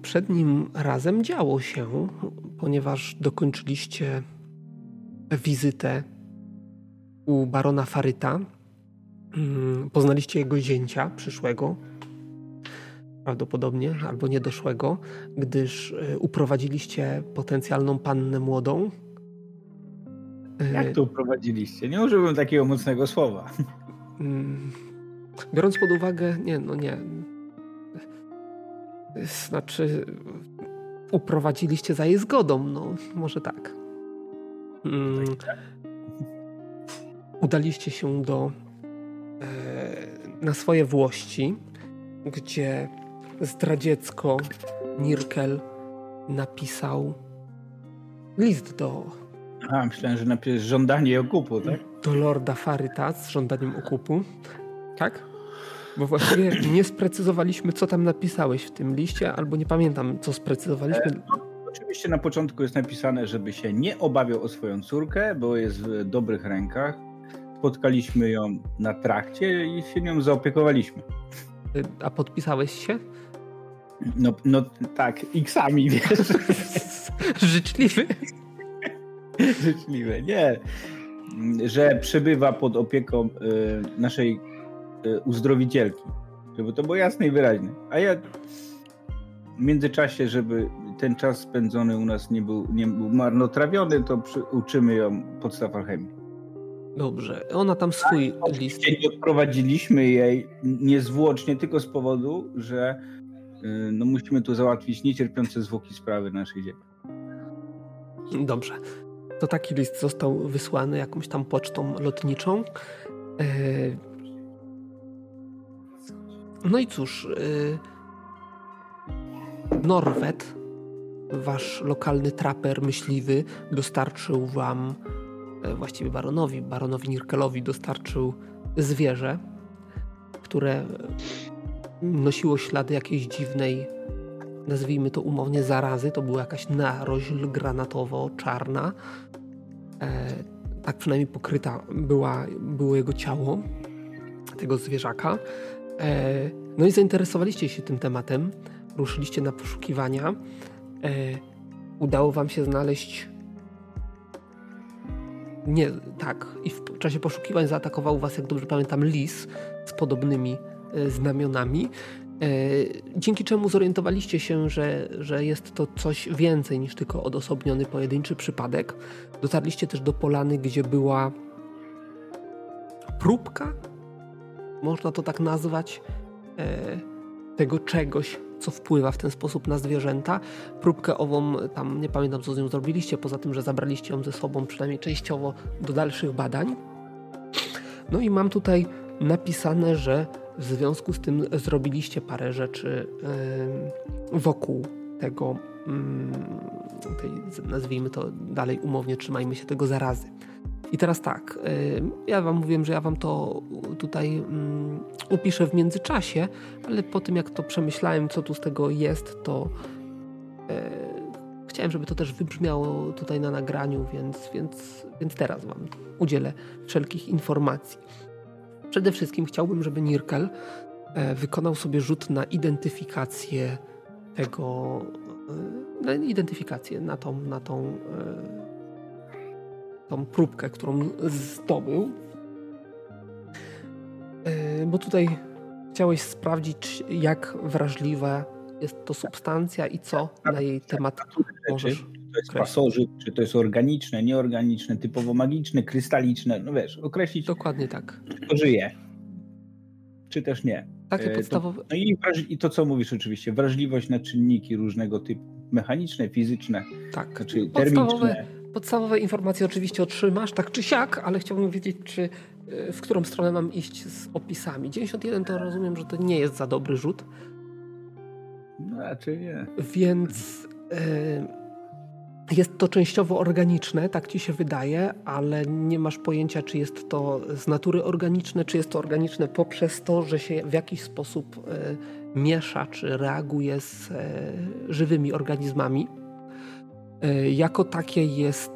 poprzednim razem działo się, ponieważ dokończyliście wizytę u barona Faryta. Mm, poznaliście jego zięcia przyszłego, prawdopodobnie, albo niedoszłego, gdyż e, uprowadziliście potencjalną pannę młodą. E, Jak to uprowadziliście? Nie użyłbym takiego mocnego słowa. Mm, biorąc pod uwagę, nie, no nie. Znaczy, uprowadziliście za jej zgodą, no może tak. Mm, udaliście się do e, na swoje włości, gdzie zdradziecko Nirkel napisał list do. A, myślałem, że napisał żądanie okupu, tak? Do lorda Faryta z żądaniem okupu. Tak? Bo właściwie nie sprecyzowaliśmy, co tam napisałeś w tym liście, albo nie pamiętam, co sprecyzowaliśmy. E, no, oczywiście na początku jest napisane, żeby się nie obawiał o swoją córkę, bo jest w dobrych rękach. Spotkaliśmy ją na trakcie i się nią zaopiekowaliśmy. A podpisałeś się? No, no tak, X-ami, wiesz. Życzliwy? Życzliwy, nie. Że przebywa pod opieką y, naszej uzdrowicielki. Żeby to było jasne i wyraźne. A ja w międzyczasie, żeby ten czas spędzony u nas nie był, nie był marnotrawiony, to przy, uczymy ją podstaw alchemii. Dobrze, ona tam swój tak, list. Nie odprowadziliśmy jej niezwłocznie tylko z powodu, że y, no, musimy tu załatwić niecierpiące zwłoki sprawy naszej ziemi. Dobrze. To taki list został wysłany jakąś tam pocztą lotniczą. E, no i cóż, y, Norwet, wasz lokalny traper myśliwy, dostarczył wam E, właściwie baronowi, baronowi Nirkelowi dostarczył zwierzę, które nosiło ślady jakiejś dziwnej, nazwijmy to umownie, zarazy. To była jakaś narośl granatowo-czarna. E, tak przynajmniej pokryta była, było jego ciało, tego zwierzaka. E, no i zainteresowaliście się tym tematem, ruszyliście na poszukiwania. E, udało wam się znaleźć nie, tak. I w czasie poszukiwań zaatakował was, jak dobrze pamiętam, lis z podobnymi e, znamionami. E, dzięki czemu zorientowaliście się, że, że jest to coś więcej niż tylko odosobniony pojedynczy przypadek. Dotarliście też do polany, gdzie była próbka, można to tak nazwać, tego czegoś, co wpływa w ten sposób na zwierzęta. Próbkę ową, tam nie pamiętam co z nią zrobiliście, poza tym, że zabraliście ją ze sobą przynajmniej częściowo do dalszych badań. No i mam tutaj napisane, że w związku z tym zrobiliście parę rzeczy yy, wokół tego, yy, tej, nazwijmy to dalej umownie, trzymajmy się tego zarazy. I teraz tak, ja wam mówiłem, że ja wam to tutaj mm, upiszę w międzyczasie, ale po tym jak to przemyślałem, co tu z tego jest, to e, chciałem, żeby to też wybrzmiało tutaj na nagraniu, więc, więc, więc teraz wam udzielę wszelkich informacji. Przede wszystkim chciałbym, żeby Nirkel e, wykonał sobie rzut na identyfikację tego, e, na identyfikację, na tą, na tą e, tą próbkę, którą zdobył. E, bo tutaj chciałeś sprawdzić, jak wrażliwa jest to substancja i co na jej temat możesz to jest pasożyt, czy to jest organiczne, nieorganiczne, typowo magiczne, krystaliczne, no wiesz, określić. Dokładnie tak. Czy to żyje, czy też nie. Takie podstawowe. To, no i, i, to, co mówisz oczywiście, wrażliwość na czynniki różnego typu, mechaniczne, fizyczne, tak. znaczy termiczne Podstawowe informacje oczywiście otrzymasz, tak czy siak, ale chciałbym wiedzieć, czy e, w którą stronę mam iść z opisami. 91 to rozumiem, że to nie jest za dobry rzut. No, raczej nie. Więc y, jest to częściowo organiczne, tak ci się wydaje, ale nie masz pojęcia, czy jest to z natury organiczne, czy jest to organiczne poprzez to, że się w jakiś sposób y, miesza, czy reaguje z y, żywymi organizmami. E, jako takie jest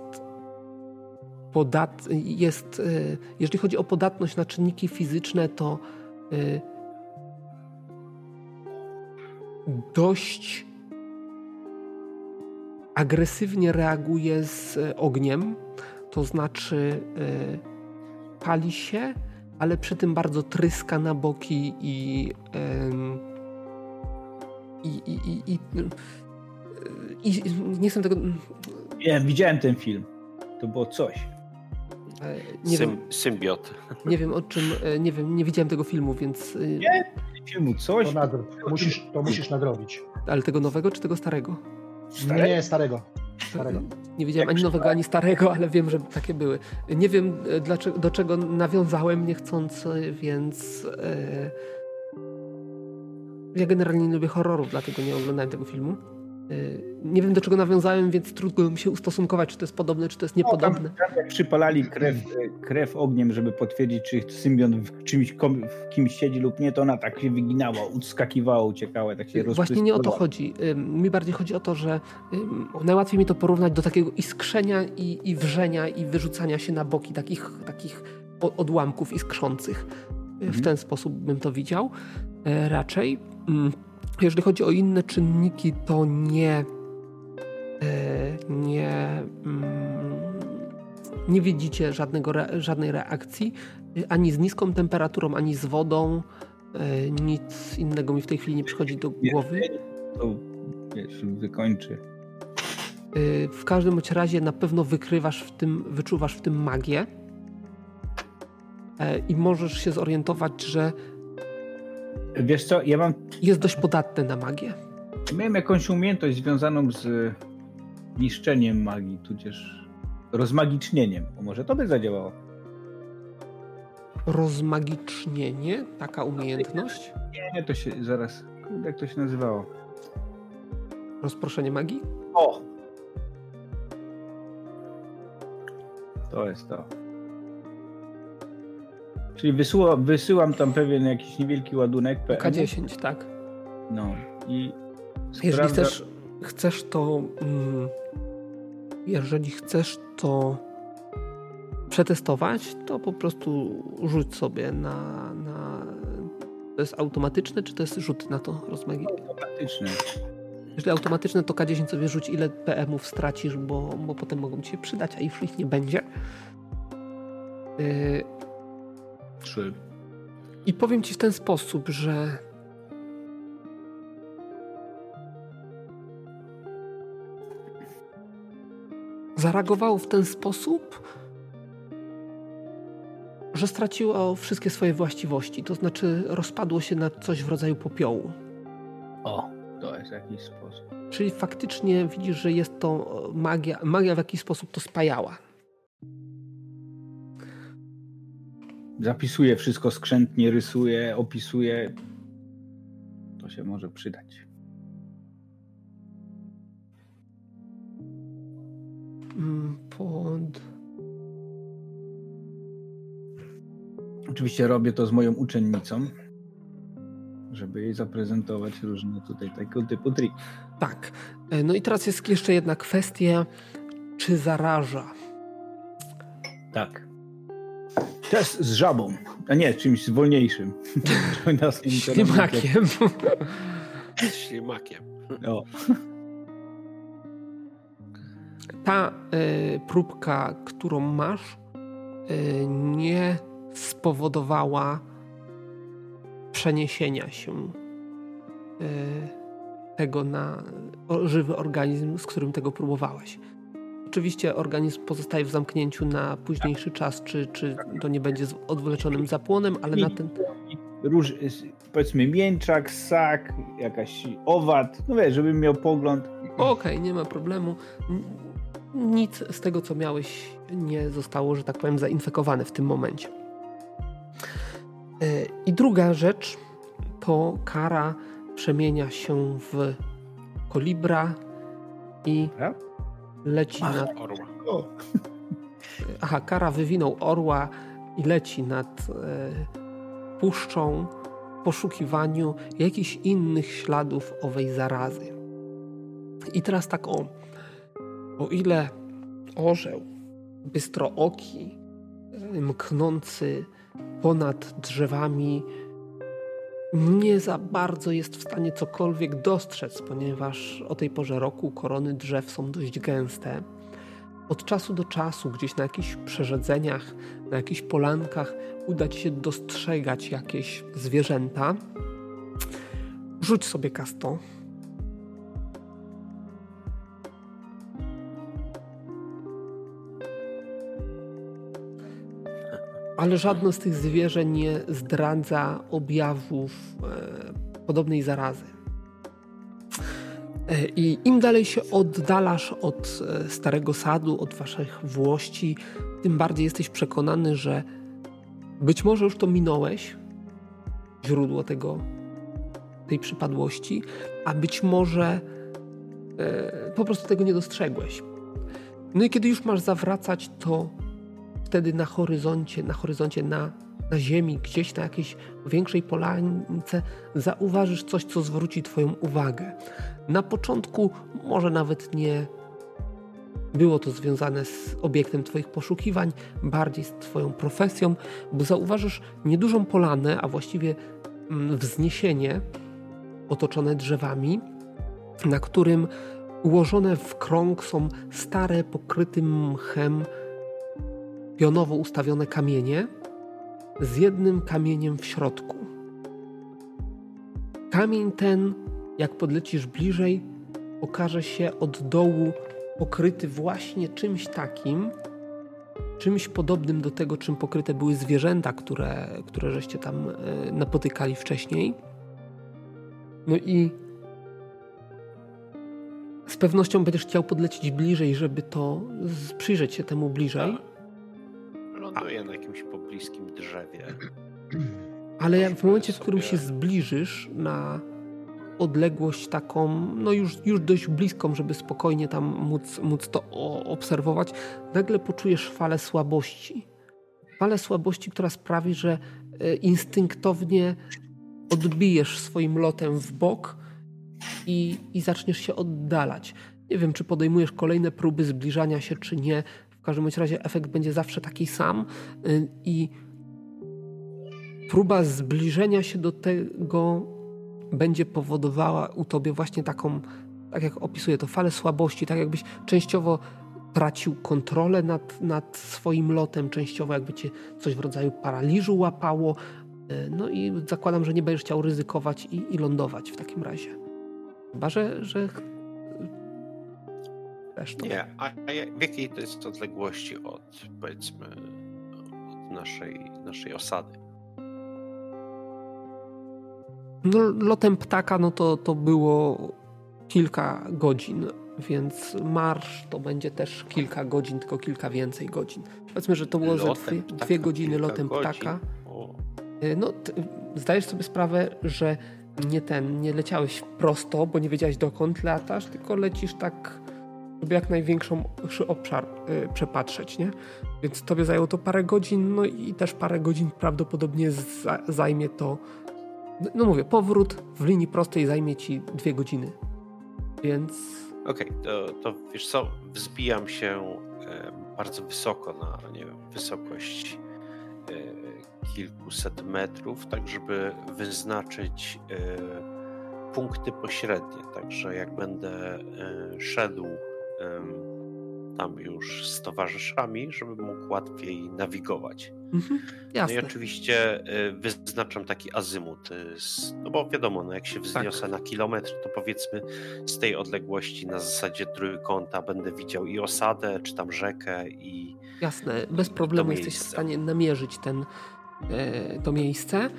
podat, jest, e, jeżeli chodzi o podatność na czynniki fizyczne, to e, dość agresywnie reaguje z ogniem, to znaczy pali się, ale przy tym bardzo tryska na boki i i, i, i, i, nie chcę tego... Nie, widziałem ten film. To było coś. E, nie Sym, wiem, symbiot. Nie wiem o czym, e, nie wiem, nie widziałem tego filmu, więc... E, nie, filmu coś. To, nadro... musisz, to musisz nadrobić. Ale tego nowego czy tego starego? Starego? Nie, starego. starego. Nie widziałem ani nowego, ani starego, ale wiem, że takie były. Nie wiem, dlaczego, do czego nawiązałem niechcący, więc... Ja generalnie nie lubię horrorów, dlatego nie oglądałem tego filmu. Y, nie wiem do czego nawiązałem, więc trudno mi się ustosunkować, czy to jest podobne, czy to jest niepodobne. No, tam, tam jak przypalali krew, krew ogniem, żeby potwierdzić, czy symbiont w, czymś, w kimś siedzi lub nie, to ona tak się wyginała, uskakiwała, uciekała, tak się Właśnie nie o to chodzi. Mi bardziej chodzi o to, że najłatwiej mi to porównać do takiego iskrzenia i, i wrzenia i wyrzucania się na boki takich, takich odłamków iskrzących. W mhm. ten sposób bym to widział raczej. Jeżeli chodzi o inne czynniki, to nie, e, nie, mm, nie widzicie żadnego, żadnej reakcji ani z niską temperaturą, ani z wodą. E, nic innego mi w tej chwili nie przychodzi do głowy. To wiesz, wykończy. E, w każdym bądź razie na pewno wykrywasz w tym, wyczuwasz w tym magię i możesz się zorientować, że Wiesz co, ja mam... Jest dość podatny na magię. Miałem jakąś umiejętność związaną z niszczeniem magii, tudzież rozmagicznieniem. Bo może to by zadziałało. Rozmagicznienie? Taka umiejętność? Nie, to się zaraz... Jak to się nazywało? Rozproszenie magii? O! To jest to. Czyli wysyła, wysyłam tam pewien jakiś niewielki ładunek PM. K10, tak. No i. Jeżeli chcesz, chcesz to. Mm, jeżeli chcesz to przetestować, to po prostu rzuć sobie na, na. To jest automatyczne, czy to jest rzut na to rozmagi? Automatyczne. Jeżeli automatyczne, to K10 sobie rzuć, ile PM-ów stracisz, bo, bo potem mogą ci się przydać, a już ich nie będzie. Yy, Trzy. I powiem ci w ten sposób, że zareagowało w ten sposób, że straciło wszystkie swoje właściwości. To znaczy rozpadło się na coś w rodzaju popiołu. O, to jest jakiś sposób. Czyli faktycznie widzisz, że jest to magia. Magia w jakiś sposób to spajała. Zapisuje wszystko skrzętnie, rysuje, opisuje. To się może przydać. Mm, pod. Oczywiście robię to z moją uczennicą, żeby jej zaprezentować różne tutaj tego typu triki. Tak. E, no i teraz jest jeszcze jedna kwestia. Czy zaraża? Tak. Test z żabą, a nie, czymś wolniejszym. Ślimakiem. Ślimakiem. O. Ta y, próbka, którą masz, y, nie spowodowała przeniesienia się y, tego na żywy organizm, z którym tego próbowałeś oczywiście organizm pozostaje w zamknięciu na późniejszy czas, czy, czy to nie będzie z odwleczonym zapłonem, ale na ten... Róż, powiedzmy mięczak, sak, jakaś owad, no wiesz, żebym miał pogląd. Okej, okay, nie ma problemu. Nic z tego, co miałeś, nie zostało, że tak powiem, zainfekowane w tym momencie. E, I druga rzecz to kara przemienia się w kolibra i leci Ach, nad... Orła. Aha, Kara wywinął orła i leci nad e, puszczą w poszukiwaniu jakichś innych śladów owej zarazy. I teraz tak o, o ile orzeł bystrooki, mknący ponad drzewami, nie za bardzo jest w stanie cokolwiek dostrzec, ponieważ o tej porze roku korony drzew są dość gęste. Od czasu do czasu, gdzieś na jakichś przerzedzeniach, na jakichś polankach, uda ci się dostrzegać jakieś zwierzęta. Rzuć sobie kasto. Ale żadne z tych zwierzę nie zdradza objawów e, podobnej zarazy. E, I im dalej się oddalasz od e, starego sadu, od waszych włości, tym bardziej jesteś przekonany, że być może już to minąłeś, źródło tego, tej przypadłości, a być może po prostu tego nie dostrzegłeś. No i kiedy już masz zawracać, to wtedy na horyzoncie, na horyzoncie, na, na ziemi, gdzieś na jakiejś większej polance zauważysz coś, co zwróci Twoją uwagę. Na początku może nawet nie było to związane z obiektem Twoich poszukiwań, bardziej z Twoją profesją, bo zauważysz niedużą polanę, a właściwie mm, wzniesienie otoczone drzewami, na którym ułożone w krąg są stare, pokrytym mchem, pionowo ustawione kamienie z jednym kamieniem w środku. Kamień ten, jak podlecisz bliżej, okaże się od dołu pokryty właśnie czymś takim, czymś podobnym do tego, czym pokryte były zwierzęta, które, które żeście tam e, napotykali wcześniej. No i z pewnością będziesz chciał podlecieć bliżej, żeby to przyjrzeć się temu bliżej. Ląduję na jakimś pobliskim drzewie. Ale jak w momencie, w którym się zbliżysz na odległość taką, no już, już dość bliską, żeby spokojnie tam móc, móc to obserwować, nagle poczujesz falę słabości. Falę słabości, która sprawi, że e, instynktownie odbijesz swoim lotem w bok i, i zaczniesz się oddalać. Nie wiem, czy podejmujesz kolejne próby zbliżania się, czy nie. Każdym razie efekt będzie zawsze taki sam y, i próba zbliżenia się do tego będzie powodowała u tobie właśnie taką, tak jak opisuję to, falę słabości, tak jakbyś częściowo tracił kontrolę nad, nad swoim lotem, częściowo jakby cię coś w rodzaju paraliżu łapało. Y, no i zakładam, że nie będziesz chciał ryzykować i, i lądować w takim razie. Chyba, że, że Nie, a, w jakiej to jest odległości od, powiedzmy, od naszej, naszej osady? No, lotem ptaka, no to, to było kilka godzin, więc marsz to będzie też kilka godzin, tylko kilka więcej godzin. Powiedzmy, że to było lotem ze dwie, ptaka, dwie godziny lotem godzin. ptaka. O. Y, no, zdajesz sobie sprawę, że nie ten, nie leciałeś prosto, bo nie wiedziałeś dokąd latasz, tylko lecisz tak, żeby jak największą obszar y, przepatrzeć, nie? Więc tobie zajęło to parę godzin, no i też parę godzin prawdopodobnie za, zajmie to, no mówię, powrót w linii prostej zajmie ci dwie godziny, więc... Okej, okay, to, to wiesz co, wzbijam się bardzo wysoko na, nie wiem, wysokość e, kilkuset metrów, tak żeby wyznaczyć e, punkty pośrednie. Także jak będę e, szedł tam już z towarzyszami, żeby mógł łatwiej nawigować. Mhm, no i oczywiście e, wyznaczam taki azymut, no bo wiadomo, no jak się wzniosę tak. na kilometr, to powiedzmy z tej odległości na zasadzie trójkąta będę widział i osadę, czy tam rzekę i Jasne, bez problemu jesteś w stanie namierzyć ten E, to miejsce. E,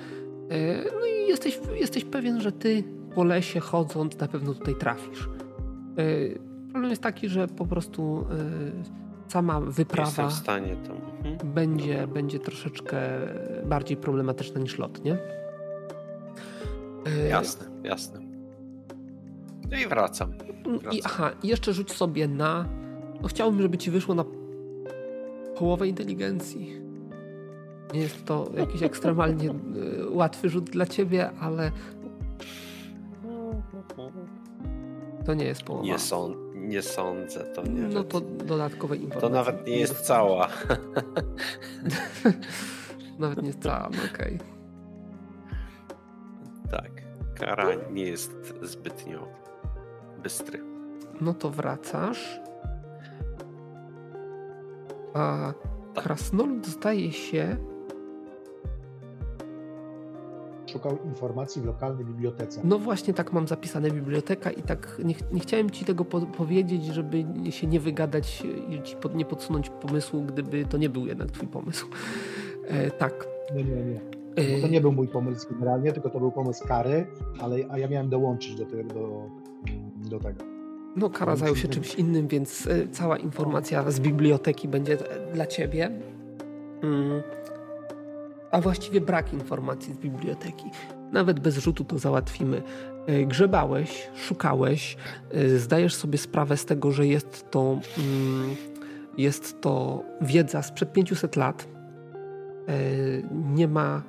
no i jesteś, jesteś pewien, że ty po lesie chodząc na pewno tutaj trafisz. Problem jest taki, że po prostu sama wyprawa w stanie to. Mhm. Będzie, będzie troszeczkę bardziej problematyczna niż lot, nie? Jasne, jasne. No i wracam. wracam. I, aha, jeszcze rzuć sobie na. No chciałbym, żeby ci wyszło na połowę inteligencji. Nie jest to jakiś ekstremalnie e, łatwy rzut dla ciebie, ale to nie jest połowa. Nie, są, nie sądzę. To nie no to dodatkowe informacje. To nawet nie jest cała. nawet nie jest cała, no okej. Okay. Kara nie jest zbytnio bystry. No to wracasz. A krasnolud zdaje się szukał informacji w lokalnej bibliotece. No właśnie tak mam zapisane biblioteka i tak nie, nie chciałem ci tego po powiedzieć, żeby się nie wygadać i ci pod, nie podsunąć pomysłu, gdyby to nie był jednak twój pomysł. E, tak. Nie, nie, nie. E, to nie był mój pomysł generalnie, tylko to był pomysł kary, ale a ja miałem dołączyć do, tego, do, do tego. No, Kara zajął się czymś innym, więc e, cała informacja z biblioteki będzie dla ciebie. Mm a właściwie brak informacji z biblioteki. Nawet bez rzutu to załatwimy. E, grzebałeś, szukałeś, e, zdajesz sobie sprawę z tego, że jest to, mm, jest to wiedza sprzed 500 lat. E, nie ma,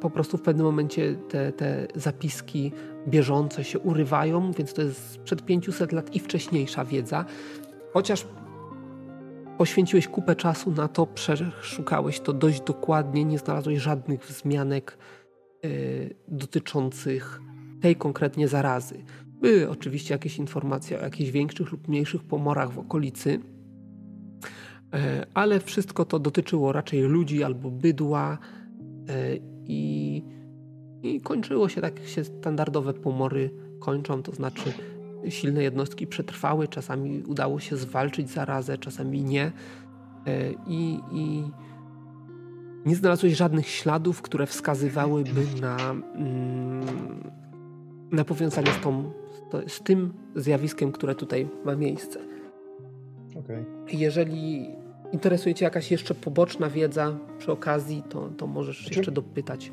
po prostu w pewnym momencie te, te zapiski bieżące się urywają, więc to jest sprzed 500 lat i wcześniejsza wiedza. Chociaż Poświęciłeś kupę czasu na to, przeszukałeś to dość dokładnie, nie znalazłeś żadnych wzmianek y, dotyczących tej konkretnie zarazy. Były oczywiście jakieś informacje o jakichś większych lub mniejszych pomorach w okolicy, y, ale wszystko to dotyczyło raczej ludzi albo bydła y, i, i kończyło się tak, jak się standardowe pomory kończą, to znaczy silne jednostki przetrwały, czasami udało się zwalczyć zarazę, czasami nie. E, I, i nie znalazłeś żadnych śladów, które wskazywałyby na, mm, na powiązanie z, tą, z tym zjawiskiem, które tutaj ma miejsce. Okay. Jeżeli interesuje Cię jakaś jeszcze poboczna wiedza przy okazji, to, to możesz jeszcze dopytać.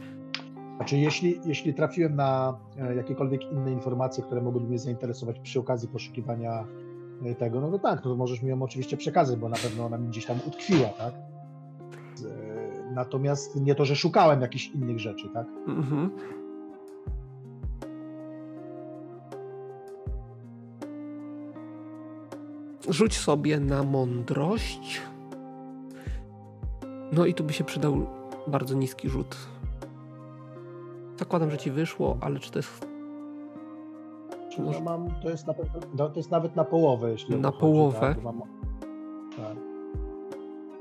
Znaczy, jeśli, jeśli trafiłem na e, jakiekolwiek inne informacje, które mogłyby mnie zainteresować przy okazji poszukiwania e, tego, no to tak, no to możesz mi ją oczywiście przekazać, bo na pewno ona mi gdzieś tam utkwiła, tak? E, natomiast nie to, że szukałem jakichś innych rzeczy, tak? Mhm. Rzuć sobie na mądrość. No i tu by się przydał bardzo niski rzut Zakładam, że ci wyszło, ale czy to jest. Czy może... mam, to, jest na, no, to jest nawet na połowę, jeśli. Na połowę. Tak, mam, tak.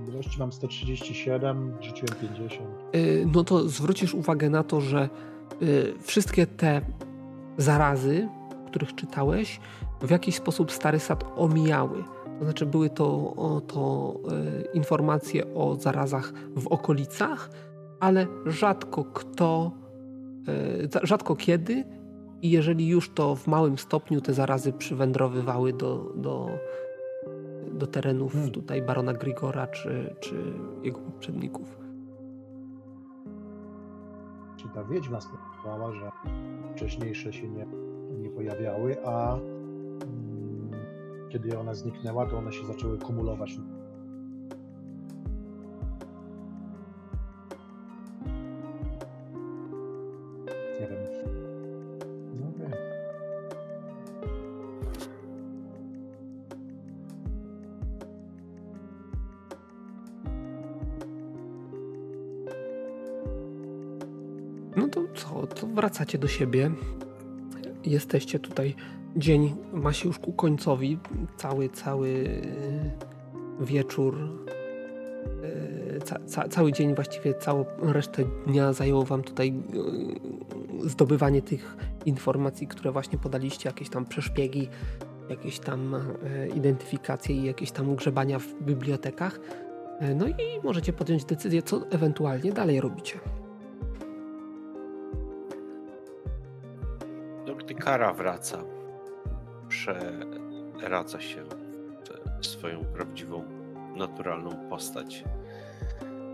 Ilości mam 137, rzuciłem 50. Yy, no to zwrócisz uwagę na to, że yy, wszystkie te zarazy, o których czytałeś, w jakiś sposób stary sad omijały. To znaczy, były to, o, to yy, informacje o zarazach w okolicach, ale rzadko kto rzadko kiedy i jeżeli już to w małym stopniu te zarazy przywędrowywały do, do, do terenów hmm. tutaj barona Grigora czy, czy jego poprzedników. Czy ta wiedźma sprawowała, że wcześniejsze się nie, nie pojawiały, a mm, kiedy ona zniknęła, to one się zaczęły kumulować wracacie do siebie. Jesteście tutaj. Dzień ma się już ku końcowi. Cały, cały wieczór. E, ca, ca, cały dzień, właściwie całą resztę dnia zajęło Wam tutaj e, zdobywanie tych informacji, które właśnie podaliście, jakieś tam przeszpiegi, jakieś tam identyfikacje i jakieś tam grzebania w bibliotekach. No i możecie podjąć decyzję, co ewentualnie dalej robicie. Kara wraca. Przeradza się w swoją prawdziwą, naturalną postać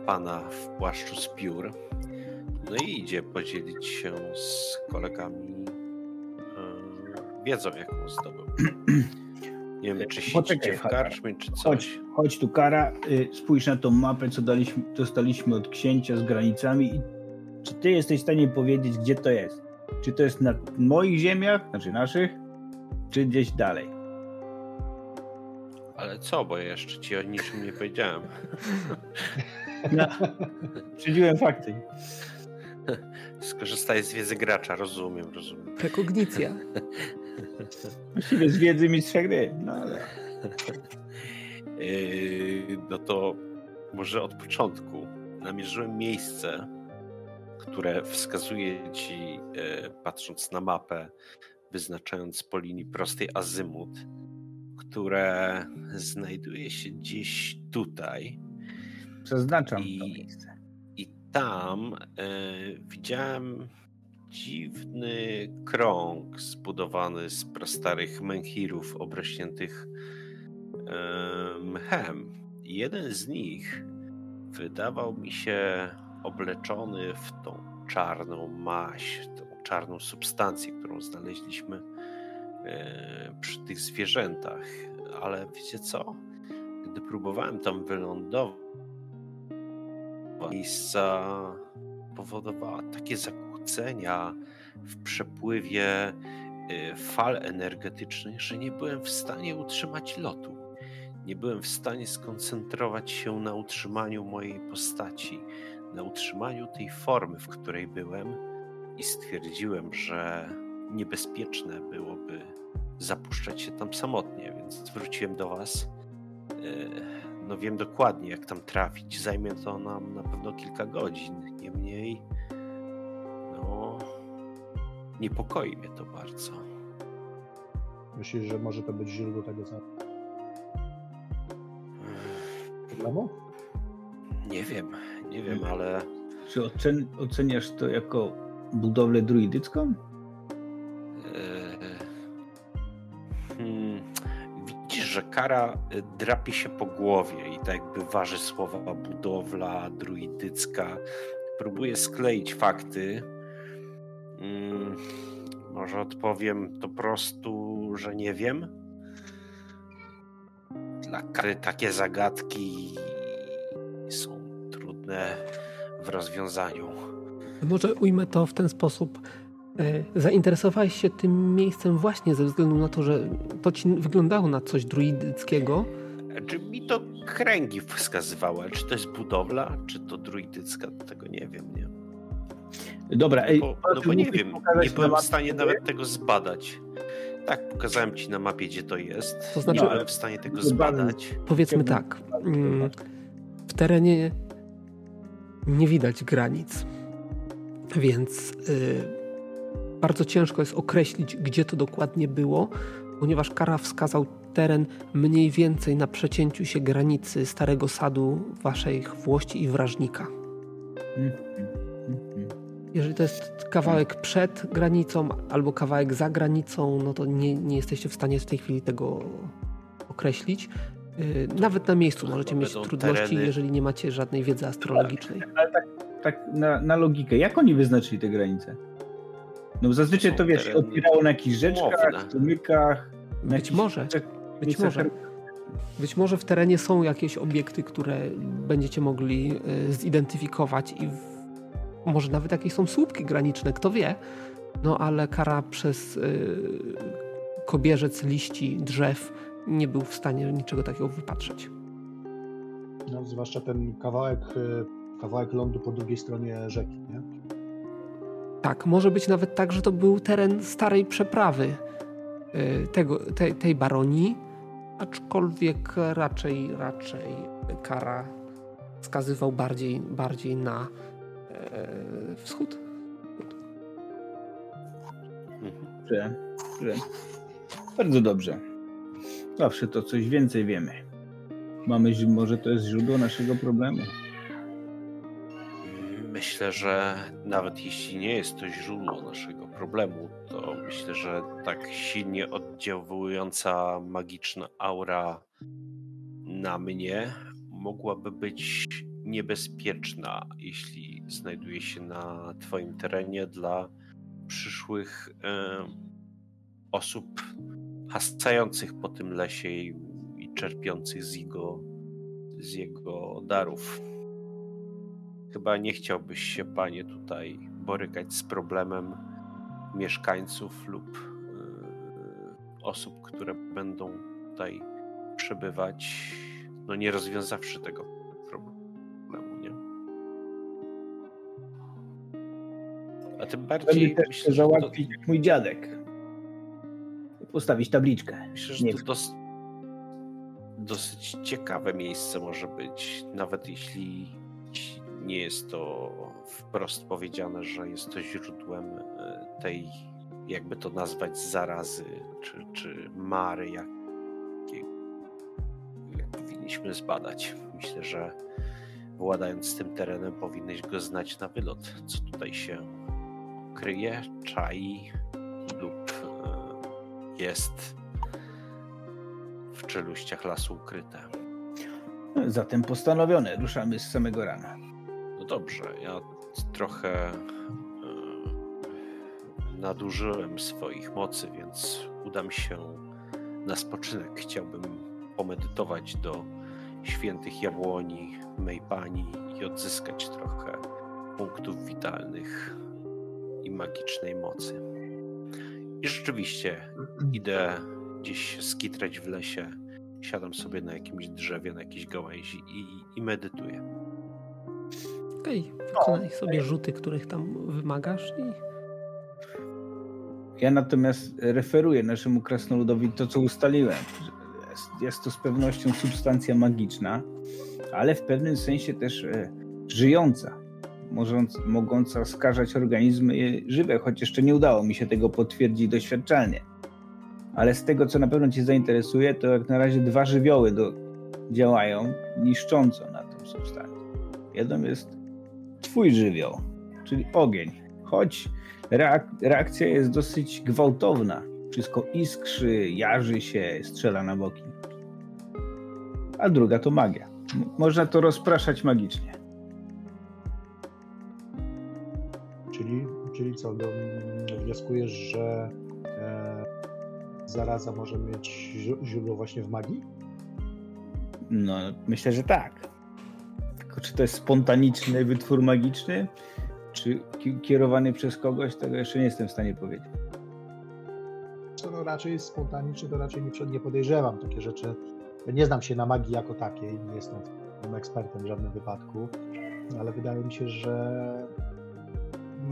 pana w płaszczu z piór. No i idzie podzielić się z kolegami yy, wiedzą, jaką zdobył. Nie wiem, czy siedzicie w karczmie, czy coś. Chodź, chodź tu, Kara, y, spójrz na tą mapę, co daliśmy, dostaliśmy od księcia z granicami i czy ty jesteś w stanie powiedzieć, gdzie to jest? Czy to jest na moich ziemiach, znaczy naszych, czy gdzieś dalej? Ale co, bo jeszcze ci o niczym nie powiedziałem. No, Przydziłem fakty. Skorzystaj z wiedzy gracza, rozumiem, rozumiem. Prekognicja. Właściwie z wiedzy mistrza gry. No, ale... Yy, no to może od początku namierzyłem miejsce, które wskazuje ci, yy, patrząc na mapę, wyznaczając po linii prostej azymut, które znajduje się gdzieś tutaj. Przeznaczam I- to miejsce. I tam e, widziałem dziwny krąg zbudowany z prastarych menhirów obrośniętych e, mchem. Jeden z nich wydawał mi się obleczony w tą czarną maść, tą czarną substancję, którą znaleźliśmy e, przy tych zwierzętach. Ale wiecie co? Gdy próbowałem tam wylądować, miejsca powodowała takie zakłócenia w przepływie y, fal energetycznych, że nie byłem w stanie utrzymać lotu. Nie byłem w stanie skoncentrować się na utrzymaniu mojej postaci, na utrzymaniu tej formy, w której byłem, i stwierdziłem, że niebezpieczne byłoby zapuszczać się tam samotnie, więc zwróciłem do Was. y, no wiem dokładnie, jak tam trafić. Zajmie to nam na pewno kilka godzin. Niemniej, no, niepokoi mnie to bardzo. Myślisz, że może to być źródło tego całego problemu? Nie wiem, nie wiem, ale Czy ocen, oceniasz to jako budowlę druidycką? e, hmm, widzisz, że kara e, drapie się po głowie i tak jakby waży słowa budowla druidycka. Próbuje skleić fakty. Mm, może odpowiem to prostu, że nie wiem. Dla kary takie zagadki trudne w rozwiązaniu. Może ujmę to w ten sposób. E, Zainteresowałeś się tym miejscem właśnie ze względu na to, że to ci wyglądało na coś druidyckiego. Czy mi to kręgi wskazywały? Czy to jest budowla, czy to druidycka? Tego nie wiem, nie? Dobra, ej, Bo, no bo nie mógłbyś wiem, nie byłem w stanie nawet tego zbadać. Tak, pokazałem ci na mapie, gdzie to jest. To znaczy- nie byłem w stanie tego zbadać. Powiedzmy tak, mm, w terenie nie widać granic, więc y, bardzo ciężko jest określić, gdzie to dokładnie było, ponieważ Kara wskazał teren mniej więcej na przecięciu się granicy Starego Sadu, Waszej Włości i Wrażnika. Jeżeli to jest kawałek przed granicą albo kawałek za granicą, no to nie, nie jesteście w stanie w tej chwili tego określić. Yy, Nawet na miejscu możecie mieć trudności, tereny- jeżeli nie macie żadnej wiedzy astrologicznej. Ale tak, tak na, na logikę, jak oni wyznaczyli te granice? No zazwyczaj to wiesz, opierało na jakichś rzeczkach, na Być jakichś może, rzeczach- być może. Być może w terenie są jakieś obiekty, które będziecie mogli y, zidentyfikować i w, może nawet jakieś są słupki graniczne, kto wie. No ale kara przez y, kobierzec liści, drzew nie był w stanie niczego takiego wypatrzeć. No, zwłaszcza ten kawałek, y, kawałek lądu po drugiej stronie rzeki, nie? Tak, może być nawet tak, że to był teren starej przeprawy y, tego, tej, tej baronii, aczkolwiek raczej, raczej kara wskazywał bardziej, bardziej na e, wschód. Mhm. Że, że. Bardzo dobrze. Zawsze to coś więcej wiemy. Mamy, może to jest źródło naszego problemu. Myślę, że nawet jeśli nie jest to źródło naszego problemu, to myślę, że tak silnie oddziałująca magiczna aura na mnie mogłaby być niebezpieczna, jeśli znajduje się na Twoim terenie dla przyszłych osób hasających po tym lesie i, i czerpiących z jego, z jego darów. Chyba nie chciałbyś się, panie, tutaj borykać z problemem mieszkańców lub e, osób, które będą tutaj przebywać, no nie rozwiązawszy tego problemu, nie? A tym bardziej też myślę, załatwić to... mój dziadek. Postawić tabliczkę. Myślę, że Nie. to dos... dosyć ciekawe miejsce może być, nawet jeśli nie jest to wprost powiedziane, że jest to źródłem e, tej, jakby to nazwać, zarazy, czy, czy mary, jak, jak powinniśmy zbadać. Myślę, że władając tym terenem, powinieneś go znać na wylot, co tutaj się kryje, czai lub jest w czeluściach lasu ukryte. Zatem postanowione, ruszamy z samego rana. No dobrze, ja trochę e, nadużyłem swoich mocy, więc udam się na spoczynek. Chciałbym pomedytować do świętych jabłoni mej pani i odzyskać trochę punktów witalnych i magicznej mocy. I rzeczywiście idę gdzieś skitrać w lesie, siadam sobie na jakimś drzewie, na jakiejś gałęzi i, i medytuję. Okej, okay. wykonaj sobie rzuty, których tam wymagasz i... Ja natomiast referuję naszemu krasnoludowi to, co ustaliłem. Jest, jest to z pewnością substancja magiczna, ale w pewnym sensie też e, żyjąca, możąc, mogąca skażać organizmy żywe, choć jeszcze nie udało mi się tego potwierdzić doświadczalnie. Ale z tego, co na pewno Cię zainteresuje, to jak na razie dwa żywioły do, działają niszcząco na tą substancję. Jeden jest Twój żywioł, czyli ogień. Choć reak reakcja jest dosyć gwałtowna, wszystko iskrzy, jarzy się, strzela na boki. A druga to magia. Można to rozpraszać magicznie. Czyli, co, do, wnioskujesz, że e, zaraza może mieć źródło właśnie w magii? No, myślę, że tak. Tylko czy to jest spontaniczny wytwór magiczny, czy kierowany przez kogoś, tego jeszcze nie jestem w stanie powiedzieć. Co no raczej spontaniczny, to raczej nie, nie podejrzewam takie rzeczy nie znam się na magii jako takiej, nie jestem ekspertem w żadnym wypadku, ale wydaje mi się, że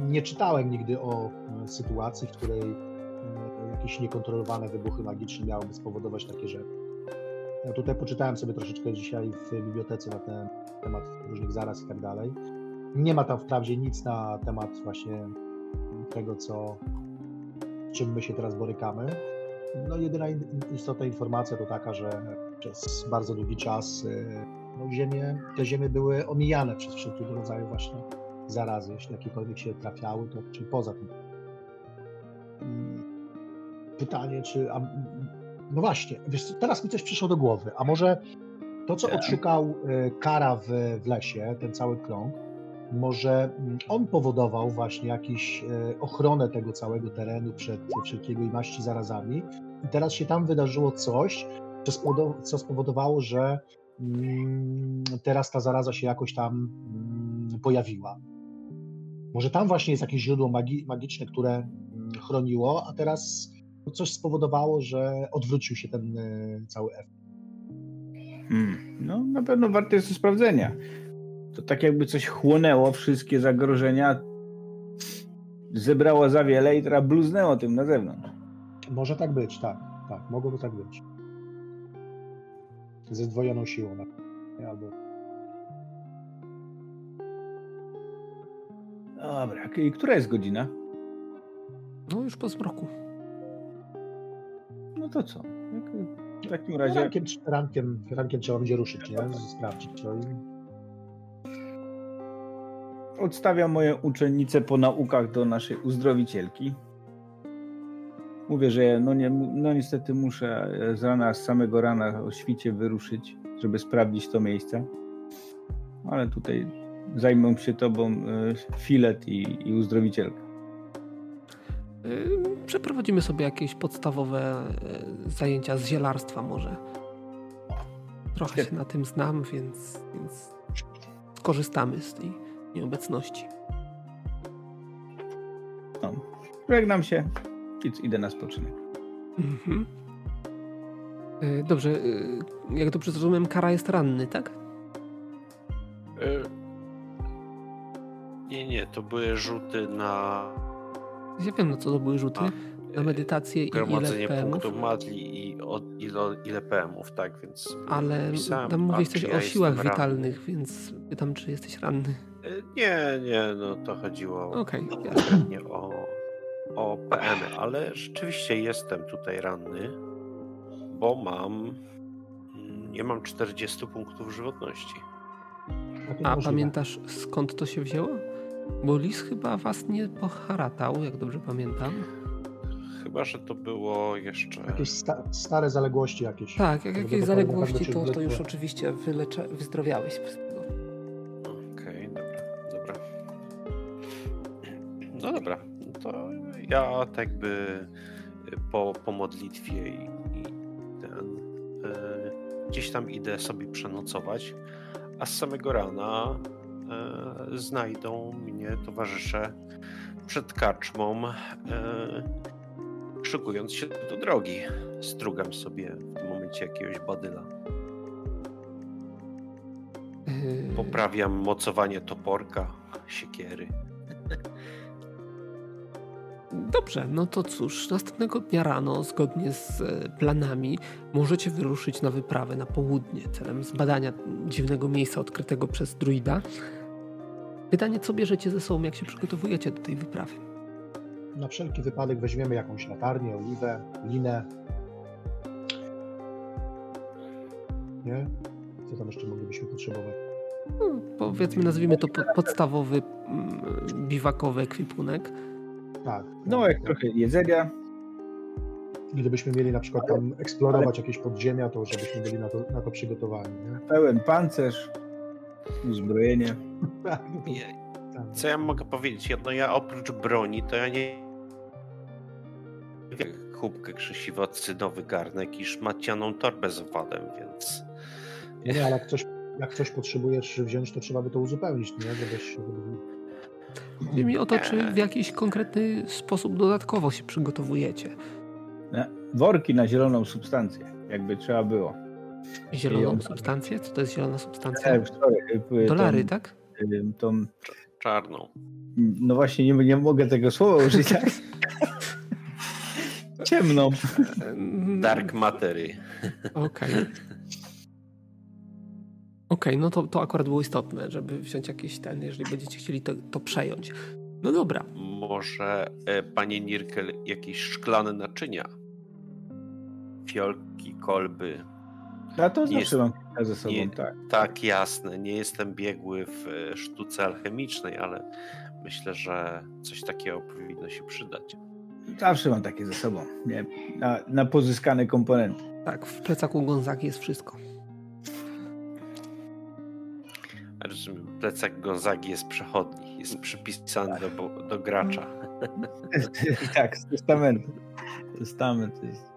nie czytałem nigdy o e, sytuacji, w której e, jakieś niekontrolowane wybuchy magiczne miałyby spowodować takie rzeczy. Ja tutaj poczytałem sobie troszeczkę dzisiaj w bibliotece na ten temat różnych zaraz i tak dalej. Nie ma tam wprawdzie nic na temat właśnie tego, co, z czym my się teraz borykamy. No jedyna istotna informacja to taka, że przez bardzo długi czas y, no, ziemie, te ziemie były omijane przez wszelkiego rodzaju właśnie zarazy, jeśli jakiekolwiek się trafiały, to czyli poza tym. Pytanie, czy. A, no właśnie, wiesz, teraz mi coś przyszło do głowy. A może to, co odszukał y, Kara w, w lesie, ten cały krąg, może mm, on powodował właśnie jakąś y, ochronę tego całego terenu przed wszelkiego maści zarazami. I teraz się tam wydarzyło coś, co spowodowało, że mm, teraz ta zaraza się jakoś tam mm, pojawiła. Może tam właśnie jest jakieś źródło magi magiczne, które mm, chroniło, a teraz coś spowodowało, że odwrócił się ten e, cały efekt. Hmm. No, na pewno warte jest sprawdzenia. To tak jakby coś chłonęło wszystkie zagrożenia, zebrało za wiele i teraz bluznęło tym na zewnątrz. Może tak być, tak. Tak, mogłoby tak być ze zdwojoną siłą. Albo... Dobra, i która jest godzina? No już po zmroku. No to co? W takim razie... No, rankiem, rankiem, rankiem trzeba będzie ruszyć, nie? Sprawdzić to. Odstawiam moją uczennicę po naukach do naszej uzdrowicielki mówię, że no, nie, no niestety muszę z rana, z samego rana o świcie wyruszyć, żeby sprawdzić to miejsce. Ale tutaj zajmą się tobą e, filet i, i uzdrowicielka. Y, przeprowadzimy sobie jakieś podstawowe e, zajęcia z zielarstwa może. Trochę się na tym znam, więc, więc skorzystamy z tej nieobecności. No, żegnam się. Więc idę na spoczynek. Mhm. E, dobrze, e, jak dobrze zrozumiem, Kara jest ranny, tak? E, Nie, nie, to były rzuty na. Ja wiem, no co to były rzuty. Na medytację i ile Gromadzenie punktów madli i od, ile, ile PM-ów, tak, więc. Ale pisałem, tam a, mówiłeś coś o ja siłach jestem ranny? witalnych, więc pytam, czy jesteś ranny. Y, Nie, nie, no to chodziło Okej, jasne. pewnie o, o PM, ale rzeczywiście jestem tutaj ranny, bo mam. Nie mam 40 punktów żywotności. A pamiętasz skąd to się wzięło? Bo lis chyba was nie poharatał, jak dobrze pamiętam. Chyba, że to było jeszcze. Jakieś sta stare zaległości jakieś. Tak, jak jakieś by zaległości, to, to już oczywiście wylecze, wyzdrowiałeś z tego. Okej, dobra, dobra. No dobra, to ja tak jakby po, po modlitwie i, i ten e, gdzieś tam idę sobie przenocować, a z samego rana e, znajdą mnie towarzysze przed karczmą, e, szykując się do drogi. Strugam sobie w tym momencie jakiegoś badyla. Yy, Poprawiam mocowanie toporka, siekiery. Dobrze, no to cóż, następnego dnia rano, zgodnie z e, planami, możecie wyruszyć na wyprawę na południe celem zbadania dziwnego miejsca odkrytego przez druida. Pytanie, co bierzecie ze sobą, jak się przygotowujecie do tej wyprawy? Na wszelki wypadek weźmiemy jakąś latarnię, oliwę, linę. Nie? Co tam jeszcze moglibyśmy potrzebować? No, powiedzmy, nazwijmy to po, podstawowy mm, biwakowy ekwipunek. Tak. No, tak. jak trochę jedzenia. Gdybyśmy mieli na przykład tam eksplorować jakieś podziemia, to żebyśmy byli na to, na to przygotowani. Nie? Pełen pancerz, uzbrojenie. Tak, tak. Co ja mogę powiedzieć? No ja oprócz broni, to ja nie kubkę krzesiwo, cynowy garnek i szmacianą torbę z owadem, więc Nie, ale jak coś, jak coś potrzebujesz wziąć, to trzeba by to uzupełnić, nie? Żebyś, żeby... Chodzi mi o to, czy w jakiś konkretny sposób dodatkowo się przygotowujecie. Worki na zieloną substancję, jakby trzeba było. Zieloną Ją- substancję? Co to jest zielona E, substancja? wczoraj, e, Dolary, tą- tak? e, Tą, czarną. no właśnie, nie, nie mogę tego słowa użyć. tak? Ciemną. Dark matery. Okej. Okej, no to, to akurat było istotne, żeby wziąć jakieś ten, jeżeli będziecie chcieli to, to przejąć. No dobra, Może e, panie Nirkel jakieś szklane naczynia? Fiolki, kolby. A to Nie zawsze jest- mam ze sobą, nie- tak. Tak, jasne. Nie jestem biegły w e, sztuce alchemicznej, ale myślę, że coś takiego powinno się przydać. Zawsze mam takie ze sobą. Nie? Na, na pozyskane komponenty. tak, w plecaku Gonzagi jest wszystko. Plecak Gonzagi jest przechodni, jest przypisany do, do gracza. tak, z testamentu. Testament jest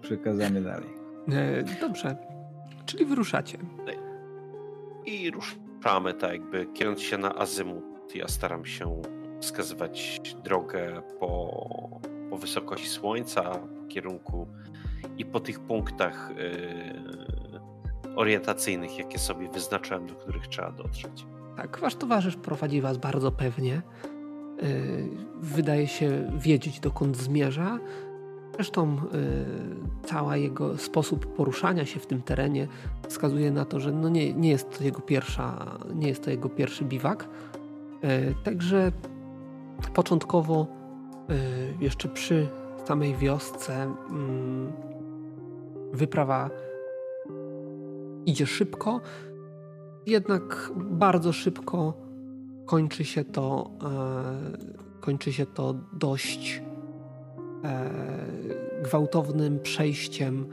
przekazany dalej. E, dobrze, czyli wyruszacie. I ruszamy tak jakby kierując się na azymut. Ja staram się wskazywać drogę po, po wysokości słońca, kierunku i po tych punktach yy, orientacyjnych, jakie sobie wyznaczyłem, do których trzeba dotrzeć. Tak, wasz towarzysz prowadzi was bardzo pewnie. Yy, wydaje się wiedzieć, dokąd zmierza. Zresztą yy, cały jego sposób poruszania się w tym terenie wskazuje na to, że no nie, nie jest to jego pierwsza, nie jest to jego pierwszy biwak. Yy, także początkowo yy, jeszcze przy samej wiosce mm, wyprawa idzie szybko, jednak bardzo szybko kończy się to, e, kończy się to dość gwałtownym przejściem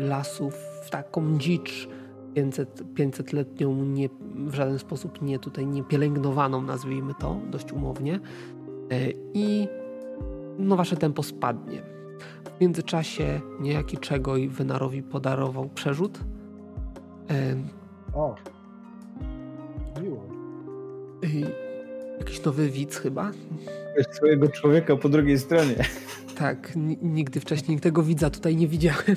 lasów w taką dzicz 500, 500-letnią, nie, w żaden sposób nie tutaj nie pielęgnowaną, nazwijmy to dość umownie. E, I no wasze tempo spadnie. W międzyczasie niejaki Czegoj Wynarowi podarował przerzut. E, O! Miło. Jakiś nowy widz chyba. Swojego człowieka po drugiej stronie. Tak, nigdy wcześniej tego widza tutaj nie widziałem.